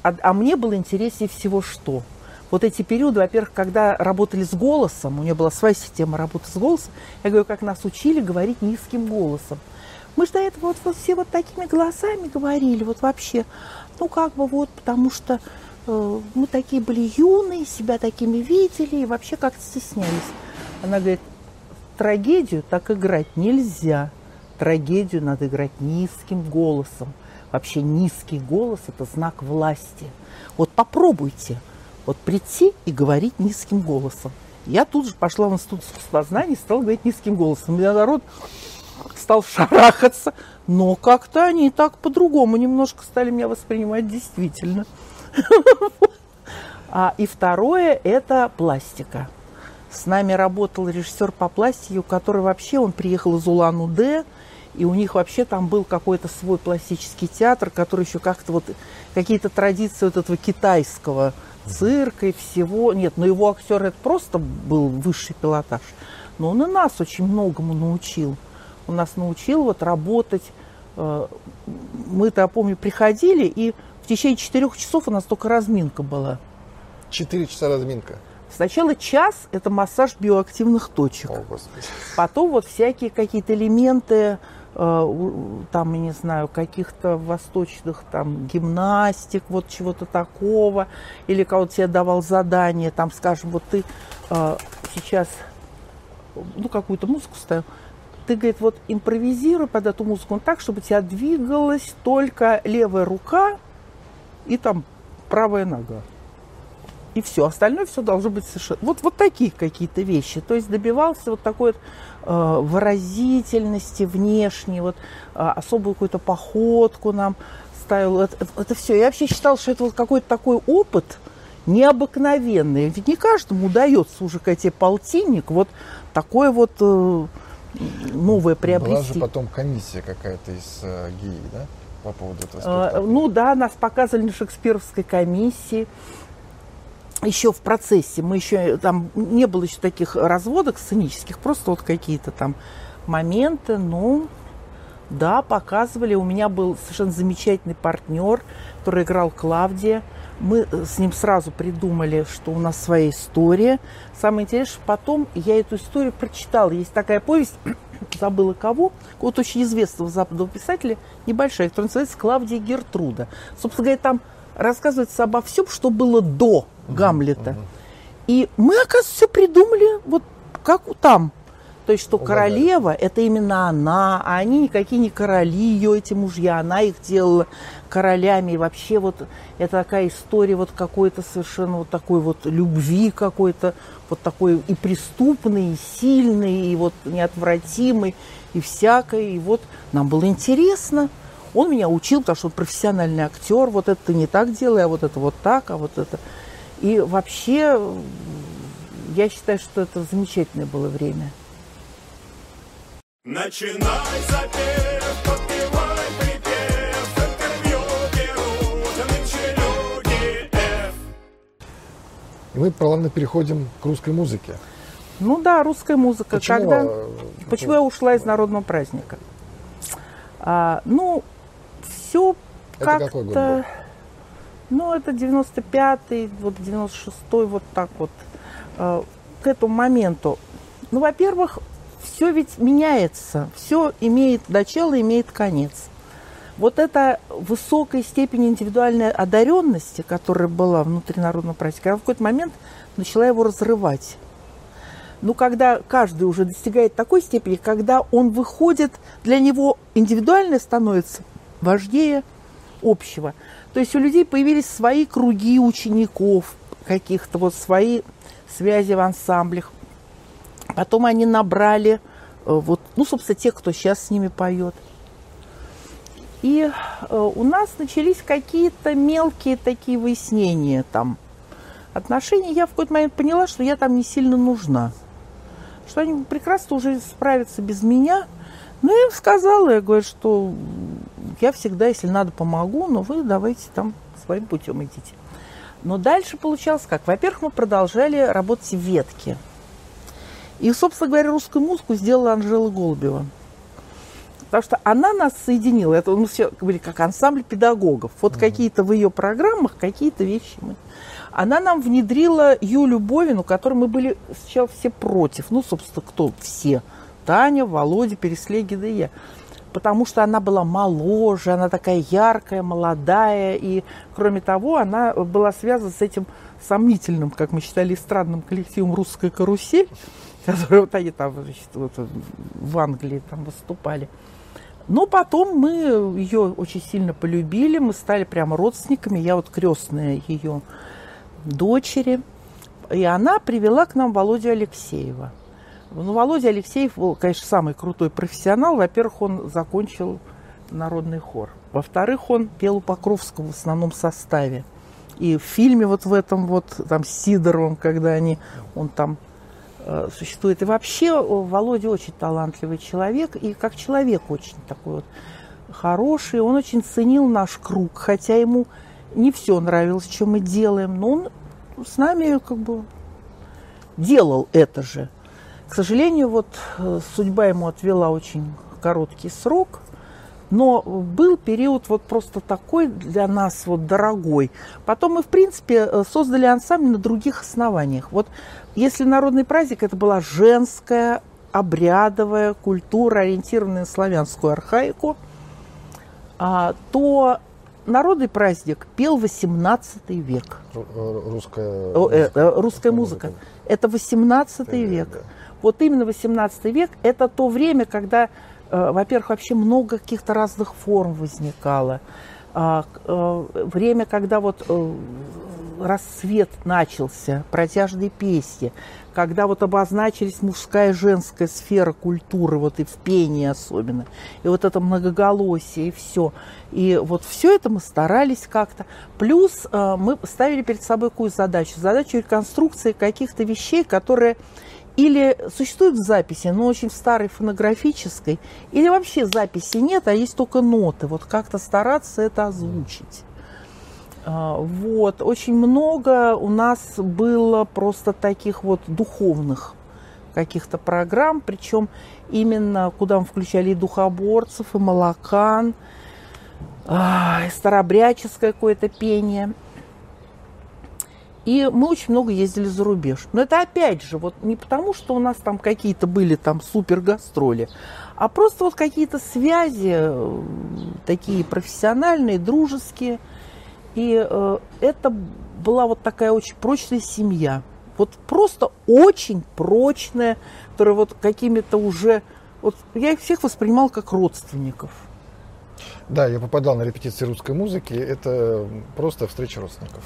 А, а мне было интереснее всего что? Вот эти периоды, во-первых, когда работали с голосом, у нее была своя система работы с голосом, я говорю, как нас учили говорить низким голосом. Мы же до этого вот, вот все вот такими голосами говорили, вот вообще, ну как бы вот, потому что э, мы такие были юные, себя такими видели и вообще как-то стеснялись. Она говорит, трагедию так играть нельзя. Трагедию надо играть низким голосом. Вообще низкий голос – это знак власти. Вот попробуйте вот прийти и говорить низким голосом. Я тут же пошла в институт искусствознания и стала говорить низким голосом. Меня народ стал шарахаться, но как-то они так по-другому немножко стали меня воспринимать действительно. А, и второе – это пластика. С нами работал режиссер по пластике, у которого вообще он приехал из Улан-Удэ, и у них вообще там был какой-то свой пластический театр, который еще как-то вот какие-то традиции вот этого китайского цирка и всего. Нет, но его актер это просто был высший пилотаж. Но он и нас очень многому научил. Он нас научил вот работать. э, Мы-то, я помню, приходили, и в течение четырех часов у нас только разминка была. Четыре часа разминка. Сначала час – это массаж биоактивных точек. О, Господи. Потом вот всякие какие-то элементы, там, я не знаю, каких-то восточных там гимнастик, вот чего-то такого. Или кого-то тебе давал задание, там, скажем, вот ты э, сейчас, ну, какую-то музыку ставил, ты, говорит, вот импровизируй под эту музыку так, чтобы у тебя двигалась только левая рука и там правая нога. И все, остальное все должно быть совершенно... Вот, вот такие какие-то вещи. То есть добивался вот такой вот э, выразительности внешней, вот э, особую какую-то походку нам ставил. Это, это все. Я вообще считал, что это вот какой-то такой опыт необыкновенный. Ведь не каждому удается уже тебе полтинник вот такое вот э, новое приобрести. Была же потом комиссия какая-то из э, ГИИ, да? По поводу этого Э, спектакля. Ну да, нас показывали на шекспировской комиссии. Еще в процессе мы еще там не было еще таких разводок сценических, просто вот какие-то там моменты. Ну, да, показывали. У меня был совершенно замечательный партнер, который играл Клавдия. Мы э, с ним сразу придумали, что у нас своя история. Самое интересное, что потом я эту историю прочитала. Есть такая повесть, забыла кого, вот очень известного западного писателя, небольшая, которая называется «Клавдия Гертруда». Собственно говоря, там рассказывается обо всем, что было до Гамлета. И мы, оказывается, все придумали вот как там. То есть, что Угадали. королева – это именно она, а они никакие не короли, ее эти мужья, она их делала королями. И вообще вот это такая история вот какой-то совершенно вот такой вот любви какой-то, вот такой и преступный, и сильный, и вот неотвратимый, и всякой. И вот нам было интересно. Он меня учил, потому что он профессиональный актер. Вот это ты не так делай, а вот это вот так, а вот это. И вообще, я считаю, что это замечательное было время. Начинай запев, подпевай припев, интервью берут нынче люди F. И мы плавно переходим к русской музыке. Ну да, русская музыка. Почему, Когда... э, Почему я ушла из народного праздника? А, ну, все как-то... Ну, это 95-й, вот 96-й, вот так вот. э, к этому моменту. Ну, во-первых, все ведь меняется. Все имеет начало, имеет конец. Вот эта высокая степень индивидуальной одаренности, которая была внутри народного праздника, она в какой-то момент начала его разрывать. Ну, когда каждый уже достигает такой степени, когда он выходит, для него индивидуальное становится важнее общего. То есть у людей появились свои круги учеников, каких-то вот свои связи в ансамблях. Потом они набрали, э, вот, ну, собственно, тех, кто сейчас с ними поет. И э, у нас начались какие-то мелкие такие выяснения там отношений. Я в какой-то момент поняла, что я там не сильно нужна. Что они прекрасно уже справятся без меня. Ну, я им сказала, я говорю, что я всегда, если надо, помогу, но вы давайте там своим путем идите. Но дальше получалось как? Во-первых, мы продолжали работать в ветке. И, собственно говоря, русскую музыку сделала Анжела Голубева. Потому что она нас соединила. Это мы все были как ансамбль педагогов. Вот какие-то в ее программах, какие-то вещи мы. Она нам внедрила Юлю Бовину, которой мы были сначала все против. Ну, собственно, кто все? Таня, Володя, Переслеги, да и я. Потому что она была моложе, она такая яркая, молодая. И, кроме того, она была связана с этим сомнительным, как мы считали, эстрадным коллективом «Русская карусель», который вот они там значит, вот, в Англии там выступали. Но потом мы ее очень сильно полюбили, мы стали прямо родственниками. Я вот крестная ее дочери. И она привела к нам Володю Алексеева. Ну, Володя Алексеев был, конечно, самый крутой профессионал. Во-первых, он закончил народный хор. Во-вторых, он пел у Покровского в основном составе. И в фильме вот в этом вот, там, с Сидоровым, когда они, он там э, существует. И вообще э, Володя очень талантливый человек, и как человек очень такой вот хороший. Он очень ценил наш круг, хотя ему не все нравилось, что мы делаем, но он с нами как бы делал это же. К сожалению, вот э, судьба ему отвела очень короткий срок, но был период вот просто такой для нас вот дорогой. Потом мы, в принципе, э, создали ансамбль на других основаниях. Вот если народный праздник, это была женская, обрядовая культура, ориентированная на славянскую архаику, а, то народный праздник пел 18 век. Э, Русская, русская русская музыка. Это 18 век, век. да. Вот именно 18 век – это то время, когда, э, во-первых, вообще много каких-то разных форм возникало. А, э, время, когда вот э, рассвет начался, протяжные песни, когда вот обозначились мужская и женская сфера культуры, вот и в пении особенно, и вот это многоголосие, и все. И вот все это мы старались как-то. Плюс мы ставили перед собой какую задачу? Задачу реконструкции каких-то вещей, которые или существуют записи, но очень старой фонографической, или вообще записи нет, а есть только ноты. Вот как-то стараться это озвучить. А, Вот. Очень много у нас было просто таких вот духовных каких-то программ, причем именно куда мы включали и духоборцев, и молокан, а, и старобряческое какое-то пение. И мы очень много ездили за рубеж. Но это опять же, вот не потому, что у нас там какие-то были там супер гастроли, а просто вот какие-то связи э, такие профессиональные, дружеские. И э, это была вот такая очень прочная семья. Вот просто очень прочная, которая вот какими-то уже... Вот я их всех воспринимал как родственников. Да, я попадал на репетиции русской музыки. Это просто встреча родственников.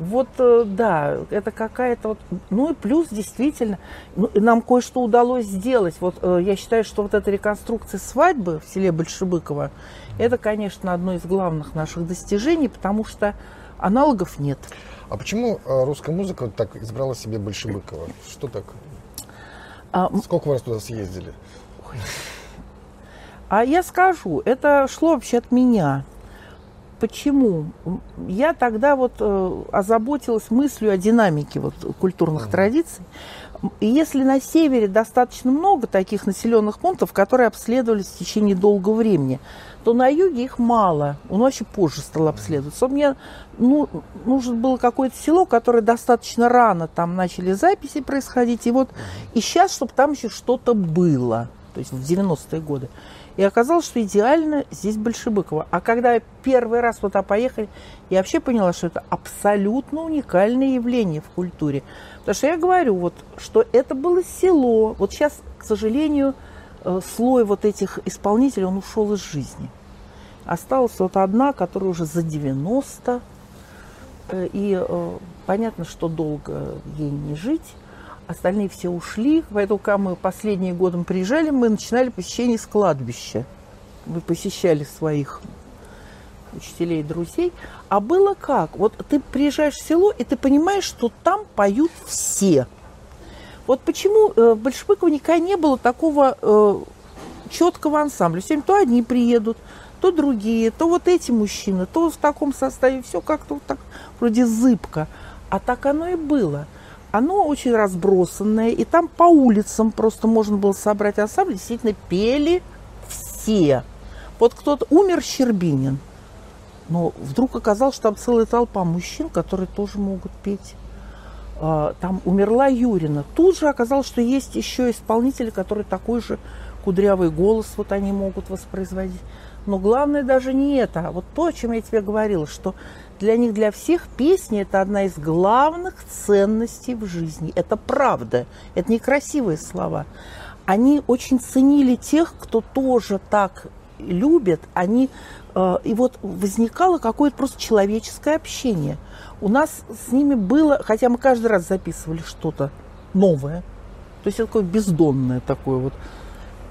Вот, э, да, это какая-то вот... Ну и плюс, действительно, ну, нам кое-что удалось сделать. Вот э, я считаю, что вот эта реконструкция свадьбы в селе Большебыково, это, конечно, одно из главных наших достижений, потому что аналогов нет. А почему э, русская музыка вот так избрала себе Большебыкова? Что так? А, Сколько вы раз туда съездили? А я скажу, это шло вообще от меня. Почему? Я тогда вот э, озаботилась мыслью о динамике вот, культурных традиций. М, И если на севере достаточно много таких населенных пунктов, которые обследовались в течение долгого времени, то на юге их мало. Он вообще позже стал обследоваться. Мне ну, нужно было какое-то село, которое достаточно рано там начали записи происходить. И вот и сейчас, чтобы там еще что-то было. То есть в 90-е годы. И оказалось, что идеально здесь Большебыково. А когда первый раз туда поехали, я вообще поняла, что это абсолютно уникальное явление в культуре. Потому что я говорю, вот, что это было село. Вот сейчас, к сожалению, э, слой вот этих исполнителей, он ушел из жизни. Осталась вот одна, которая уже за 90. э, И э, понятно, что долго ей не жить. Остальные все ушли, поэтому, когда мы последние годы приезжали, мы начинали посещение с кладбища. Мы посещали своих учителей друзей. А было как? Вот ты приезжаешь в село, и ты понимаешь, что там поют все. Вот почему э, в Большевиково никогда не было такого э, четкого ансамбля. Сегодня то одни приедут, то другие, то вот эти мужчины, то в таком составе. Все как-то вот так вроде зыбко. А так оно и было. Оно очень разбросанное, и там по улицам просто можно было собрать ансамбль. Действительно, пели все. Вот кто-то умер Щербинин, но вдруг оказалось, что там целая толпа мужчин, которые тоже могут петь. А, Там умерла Юрина. Тут же оказалось, что есть еще исполнители, которые такой же кудрявый голос вот они могут воспроизводить. Но главное даже не это, а вот то, о чем я тебе говорила, что для них, для всех песни это одна из главных ценностей в жизни. Это правда, это не красивые слова. Они очень ценили тех, кто тоже так любит. Они, э, и вот возникало какое-то просто человеческое общение. У нас с ними было, хотя мы каждый раз записывали что-то новое, то есть это такое бездонное такое вот.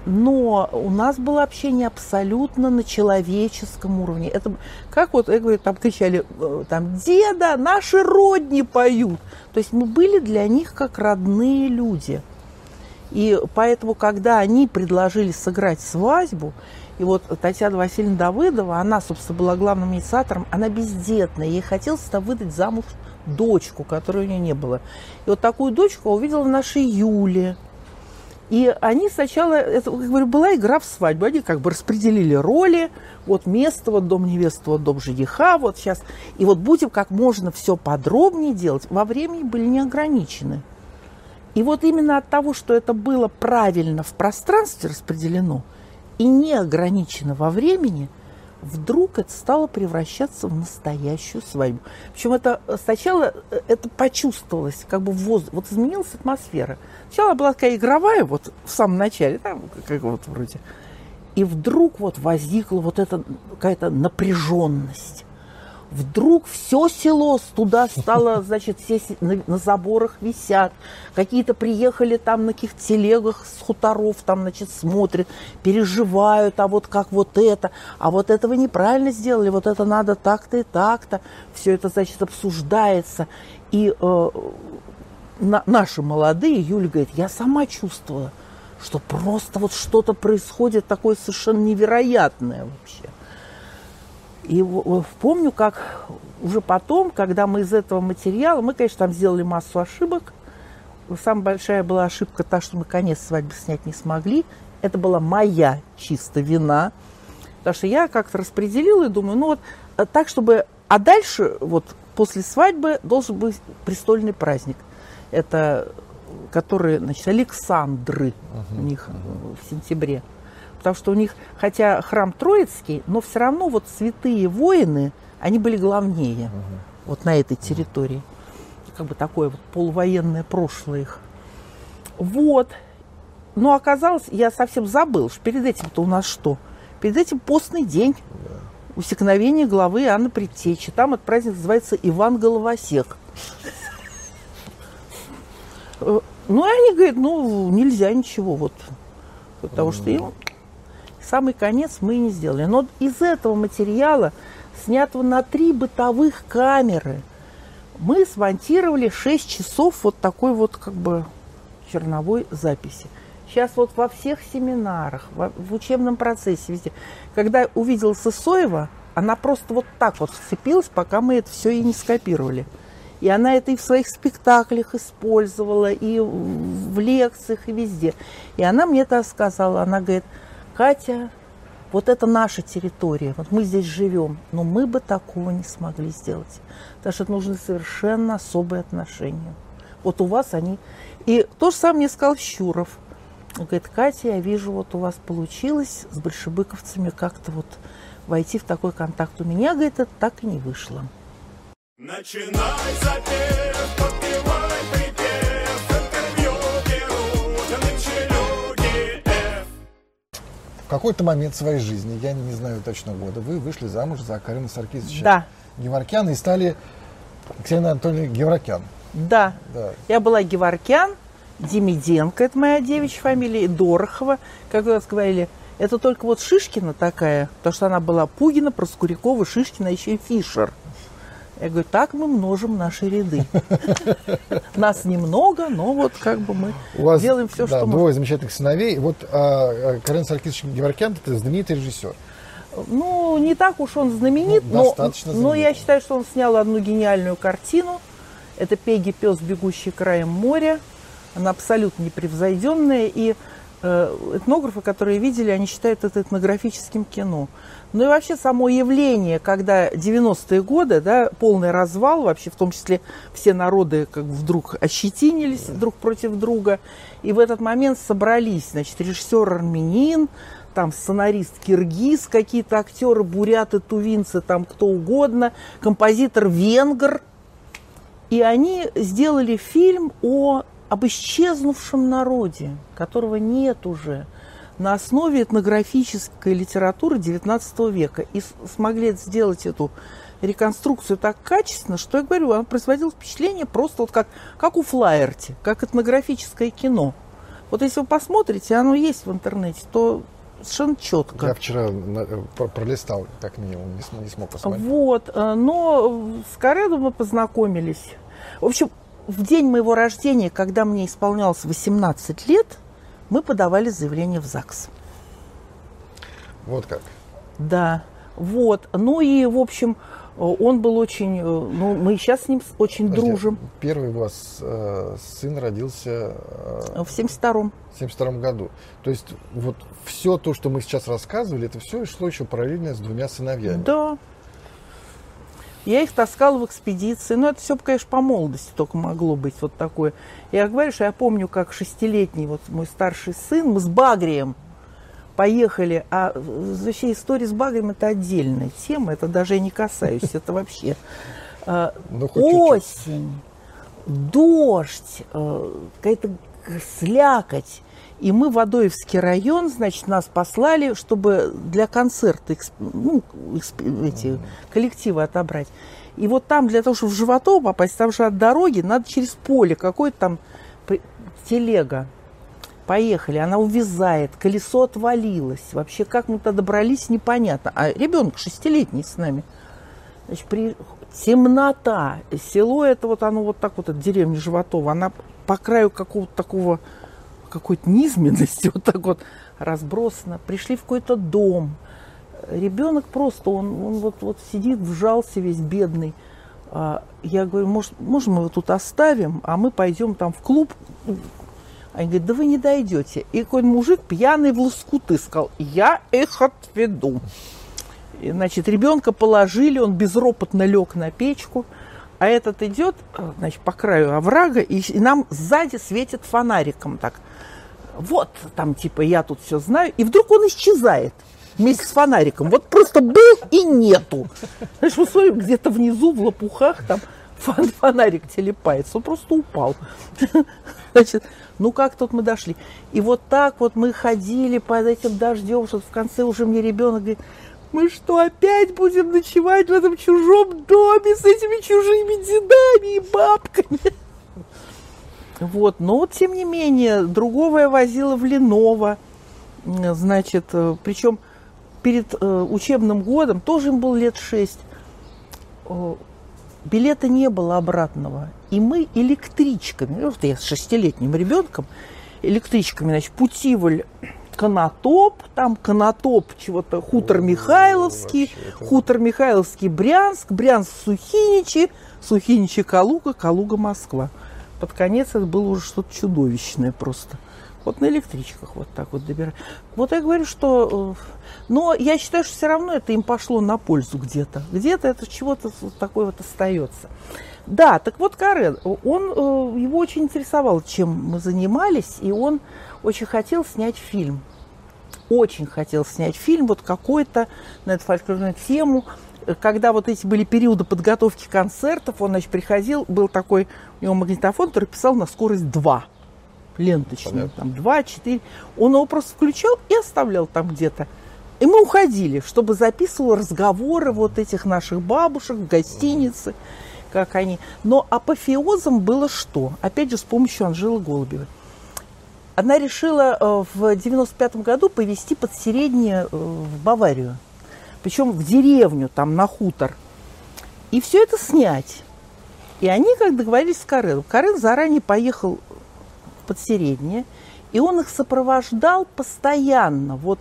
Но у нас было общение абсолютно на человеческом уровне. Это как вот, я говорю, там кричали, э, там, деда, наши родни поют. То есть мы были для них как родные люди. И поэтому, когда они предложили сыграть свадьбу, и вот Татьяна Васильевна Давыдова, она, собственно, была главным инициатором, она бездетная, ей хотелось -то выдать замуж дочку, которой у нее не было. И вот такую дочку увидела нашей Юле. И они сначала, это, как говорю, была игра в свадьбу. Они как бы распределили роли. Вот место, вот дом невесты, вот дом жениха, вот сейчас. И вот будем как можно все подробнее делать. Во времени были не ограничены. И вот именно от того, что это было правильно в пространстве распределено и не ограничено во времени, вдруг это стало превращаться в настоящую свадьбу. Причем это э, сначала э, это почувствовалось, как бы в воздухе, вот изменилась атмосфера. Сначала была такая игровая, вот в самом начале, там, как вот вроде. И вдруг вот возникла вот эта какая-то напряженность. Вдруг все село туда стало, значит, все се- на, на заборах висят. Какие-то приехали там на каких телегах с хуторов, там, значит, смотрят, переживают, а вот как вот это, а вот этого неправильно сделали, вот это надо так-то и так-то. Все это, значит, обсуждается. И э, на- наши молодые, Юля говорит, я сама чувствовала, что просто вот что-то происходит такое совершенно невероятное вообще. И помню, как уже потом, когда мы из этого материала, мы, конечно, там сделали массу ошибок. Самая большая была ошибка та, что мы конец свадьбы снять не смогли. Это была моя чисто вина. Потому что я как-то распределила и думаю, ну вот э, так, чтобы... А дальше, вот после свадьбы, должен быть престольный праздник. Это который, значит, Александры у них э, в сентябре. Потому что у них, хотя храм Троицкий, но все равно вот святые воины, они были главнее вот на этой территории. Как бы такое вот полувоенное прошлое их. Вот. Но оказалось, я совсем забыл, что перед этим-то у нас что? Перед этим постный день. Усекновение главы Анны Предтечи. Там этот праздник называется Иван Головосек. Э, Ну, и они говорят, ну, нельзя ничего, вот. Потому что им самый конец мы не сделали. Но из этого материала, снятого на три бытовых камеры, мы смонтировали 6 часов вот такой вот как бы черновой записи. Сейчас вот во всех семинарах, в учебном процессе, везде. Когда увидела Сысоева, она просто вот так вот вцепилась, пока мы это все и не скопировали. И она это и в своих спектаклях использовала, и в лекциях, и везде. И она мне это сказала. Она говорит, Катя, вот это наша территория, вот мы здесь живем, но мы бы такого не смогли сделать. Потому что нужны совершенно особые отношения. Вот у вас они... И то же самое мне сказал Щуров. Говорит, Катя, я вижу, вот у вас получилось с большевиковцами как-то вот войти в такой контакт. У меня, говорит, это так и не вышло. Начинай запев, какой-то момент своей жизни, я не знаю точно года, вы вышли замуж за Карина Саркисовича Да. Геворкяна и стали Ксения Анатольевна Геворкян. Да, Да. я была Геворкян, Демиденко, это моя девичья фамилия, и Дорохова, как вы говорили. Это только вот Шишкина такая, потому что она была Пугина, Проскурякова, Шишкина, еще и Фишер. Я говорю, так мы множим наши ряды. Нас немного, но вот как бы мы У вас делаем все, да, что двое можем. замечательных сыновей. Вот а, а, Карин Саркисович Геворкян – это знаменитый режиссер. Ну, не так уж он знаменит, Ну, но, достаточно но я знаменит. считаю, что он снял одну гениальную картину. Это «Пеги, пес, бегущий краем моря». Она абсолютно непревзойденная. И э, этнографы, которые видели, они считают это этнографическим кино. Ну и вообще само явление, когда 90-е годы, да, полный развал, вообще в том числе все народы как вдруг ощетинились друг против друга. И в этот момент собрались, значит, режиссер армянин, там сценарист киргиз, какие-то актеры, буряты, тувинцы, там кто угодно, композитор венгр. И они сделали фильм о, об исчезнувшем народе, которого нет уже, на основе этнографической литературы XIX века. И смогли сделать эту реконструкцию так качественно, что я говорю, она производила впечатление просто вот как, как у Флаерти, как этнографическое кино. Вот если вы посмотрите, оно есть в интернете, то совершенно четко. Я вчера пролистал, как минимум, не, не смог посмотреть. Вот, э, но с Кареду мы познакомились. В общем, в день моего рождения, когда мне исполнялось 18 лет, мы подавали заявление в ЗАГС. Вот как. Да, вот. Ну и, в общем, э, он был очень... э, Ну, мы сейчас с ним очень Подожди, дружим. Первый у вас э, сын родился э, В 72-м. в 72 году. То есть вот все то, что мы сейчас рассказывали, это все шло еще параллельно с двумя сыновьями. Да. Я их таскала в экспедиции. Ну, это все, конечно, по молодости только могло быть вот такое. Я говорю, что я помню, как шестилетний вот мой старший сын, мы с Багрием поехали. А вообще история с Багрием это отдельная тема. Это даже я не касаюсь. Это вообще э, Ну, осень, дождь, э, какая-то слякоть. И мы в Адоевский район, значит, нас послали, чтобы для концерта эксп- ну, эксп- эти коллективы отобрать. И вот там, для того, чтобы в Животово попасть, там же от дороги надо через поле, какой-то там телега. Поехали, она увязает, колесо отвалилось. Вообще, как мы туда добрались, непонятно. А ребенок шестилетний с нами. Значит, при... темнота. Село это вот оно вот так вот, это деревня Животова, она по краю какого-то такого, какой-то низменности, вот так вот разбросана. Пришли в какой-то дом. Ребенок просто, он, он вот, вот сидит, вжался весь бедный. А, Я говорю, может, можно мы его тут оставим, а мы пойдем там в клуб. Они говорят, да вы не дойдете. И какой-то мужик пьяный в лоскуты сказал, я их отведу. И, значит, ребенка положили, он безропотно лег на печку, а этот идет, э, значит, по краю оврага, и, нам сзади светит фонариком так. Вот, там, типа, я тут все знаю. И вдруг он исчезает вместе с фонариком. Вот просто был и нету. Знаешь, мы смотрим, где-то внизу, в лопухах, там фон- фонарик телепается. Он просто упал. Значит, ну как тут мы дошли? И вот так вот мы ходили под этим дождем, что в конце уже мне ребенок говорит, мы что, опять будем ночевать в этом чужом доме с этими чужими дедами и бабками? Вот, но тем не менее, другого я возила в Леново, значит, э, причем перед э, учебным годом, тоже им было лет шесть, э, билета не было обратного. И мы электричками, ну, вот я с шестилетним ребенком, электричками, значит, Путивль, Конотоп, там Конотоп, чего-то, Хутор Михайловский, это- Хутор Михайловский, Брянск, Брянск, Сухиничи, Сухиничи, Калуга, Калуга, Москва. Под конец это было уже что-то чудовищное просто. Вот на электричках вот так вот добирать. Вот я говорю, что... э, Но я считаю, что все равно это им пошло на пользу где-то. Где-то это чего-то вот такое вот остается. Да, так вот Карен, он, э, его очень интересовало, чем мы занимались, и он очень хотел снять фильм. Очень хотел снять фильм, вот какой-то на эту фольклорную тему. Когда вот эти были периоды подготовки концертов, он, значит, приходил, был такой у него магнитофон, который писал на скорость 2 ленточную, Понятно. там 2, 4. Он его просто включал и оставлял там где-то. И мы уходили, чтобы записывал разговоры вот этих наших бабушек в гостинице, как они. Но апофеозом было что? Опять же, с помощью Анжелы Голубевой. Она решила э, в 95 году повезти под среднее э, в Баварию. Причем в деревню, там на хутор. И все это снять. И они как договорились с Карелом. Карел заранее поехал под среднее, и он их сопровождал постоянно. Вот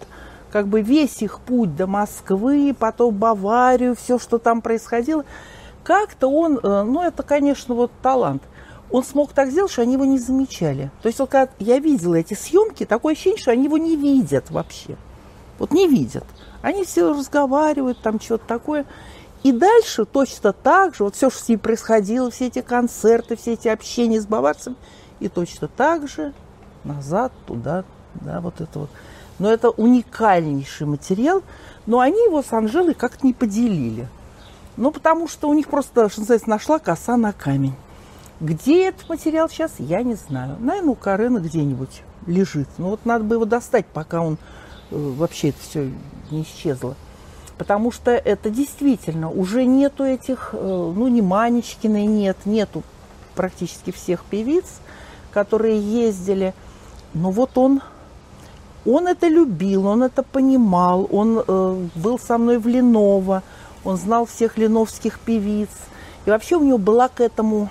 как бы весь их путь до Москвы, потом Баварию, все, что там происходило. Как-то он, э, ну это, конечно, вот талант. Он смог так сделать, что они его не замечали. То есть вот когда я видела эти съемки, такое ощущение, что они его не видят вообще. Вот не видят. Они все разговаривают, там что-то такое. И дальше точно так же, вот все, что с ним происходило, все эти концерты, все эти общения с баварцами, и точно так же назад, туда, да, вот это вот. Но это уникальнейший материал, но они его с Анжелой как-то не поделили. Ну, потому что у них просто, что называется, нашла коса на камень. Где этот материал сейчас, я не знаю. Наверное, у Карена где-нибудь лежит. Но вот надо бы его достать, пока он э, вообще это все не исчезло. Потому что это действительно уже нету этих, э, ну, ни Манечкиной нет, нету практически всех певиц, которые ездили. Но вот он, он это любил, он это понимал, он э, был со мной в Леново, он знал всех леновских певиц. И вообще у него была к этому,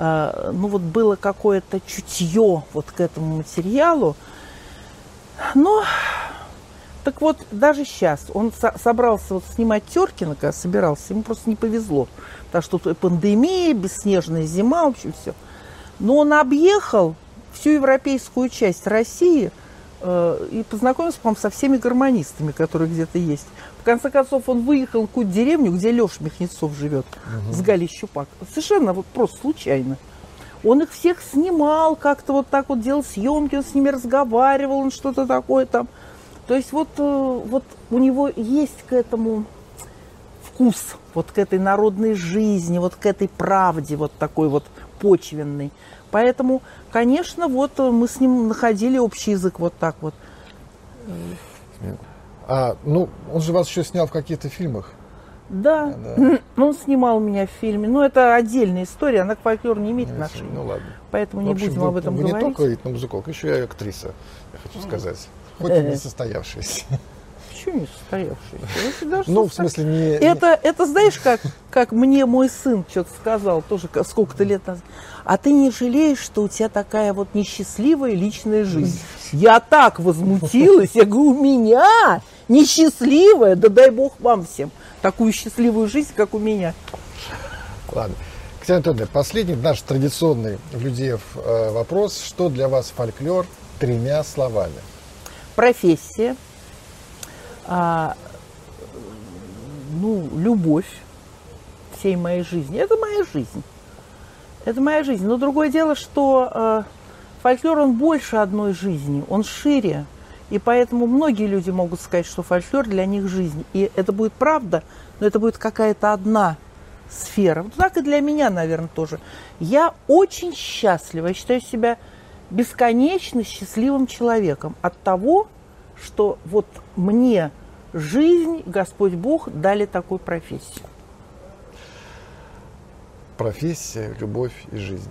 ну вот было какое-то чутье вот к этому материалу. Но так вот, даже сейчас он со- собрался вот снимать Теркина, когда собирался, ему просто не повезло. Потому что тут пандемия, бесснежная зима, в общем, все. Но он объехал всю европейскую часть России и познакомился, по-моему, со всеми гармонистами, которые где-то есть. В конце концов, он выехал в какую-то деревню, где Леша Михнецов живет, с Галей Щупак. Совершенно вот просто случайно. Он их всех снимал, как-то вот так вот делал съемки, он с ними разговаривал, он что-то такое там. То есть вот, э, вот у него есть к этому вкус, вот к этой народной жизни, вот к этой правде, вот такой вот беспочвенный. Поэтому, конечно, вот э, мы с ним находили общий язык вот так вот. А, ну, он же вас еще снял в каких-то фильмах. Да, Да. он снимал меня в фильме. Но это отдельная история, она к фольклору не имеет отношения. Ну ладно. Поэтому не общем, будем вы, об этом вы говорить. не только этномузыколог, еще и актриса, я хочу сказать. Хоть и не состоявшаяся. Почему не даже Ну, в смысле, не... Это, это знаешь, как, как мне мой сын что-то сказал, тоже сколько-то лет назад. А ты не жалеешь, что у тебя такая вот несчастливая личная жизнь? Я так возмутилась. Я говорю, у меня несчастливая, да дай бог вам всем такую счастливую жизнь, как у меня. Ладно. Ксения Анатольевна, последний наш традиционный в Людеев э, вопрос. Что для вас фольклор тремя словами? Профессия, а, ну, любовь всей моей жизни. Это моя жизнь. Это моя жизнь. Но другое дело, что э, фольклор, он больше одной жизни, он шире. И поэтому многие люди могут сказать, что фольклор для них жизнь. И это будет правда, но это будет какая-то одна сфера. Вот так и для меня, наверное, тоже. Я очень счастлива. Я считаю себя бесконечно счастливым человеком от того, что вот мне жизнь, Господь Бог дали такую профессию. Профессия, любовь и жизнь.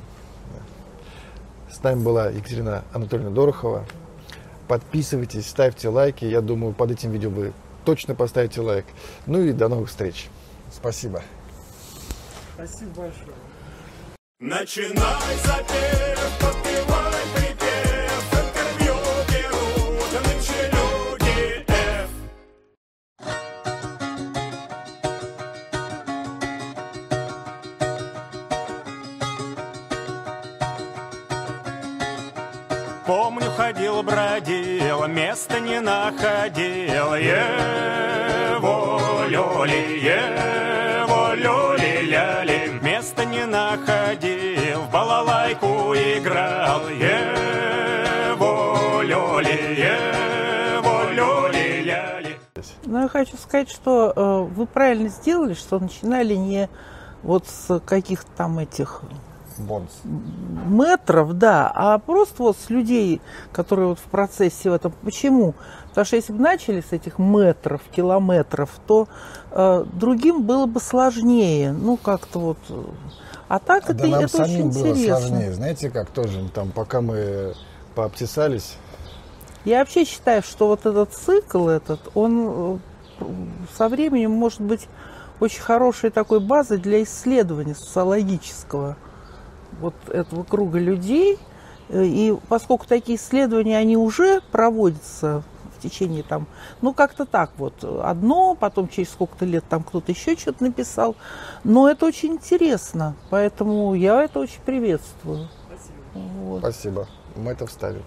Да. С нами была Екатерина Анатольевна Дорохова. Подписывайтесь, ставьте лайки. Я думаю, под этим видео вы точно поставите лайк. Ну и до новых встреч. Спасибо. Начинай запев, места не находил. Его люли, его люли, ляли, места не находил, в балалайку играл. Его люли, его люли, ляли. Но я хочу сказать, что э, вы правильно сделали, что начинали не вот с каких-то там этих Бонс. метров, да, а просто вот с людей, которые вот в процессе в этом. Почему? Потому что если бы начали с этих метров, километров, то э, другим было бы сложнее. Ну, как-то вот. э, А так Да это, нам это очень самим было интересно. сложнее. Знаете, как тоже там, пока мы пообтесались, Я вообще считаю, что вот этот цикл этот, он э, со временем может быть очень хорошей такой базой для исследования социологического вот этого круга людей. Э, И поскольку такие исследования, они уже проводятся в течение там, ну как-то так вот, одно, потом через сколько-то лет там кто-то еще что-то написал. Но это очень интересно, поэтому я это очень приветствую. Вот. спасибо, мы это вставим.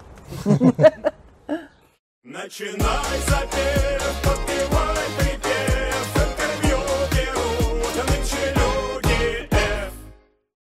Начинай запев,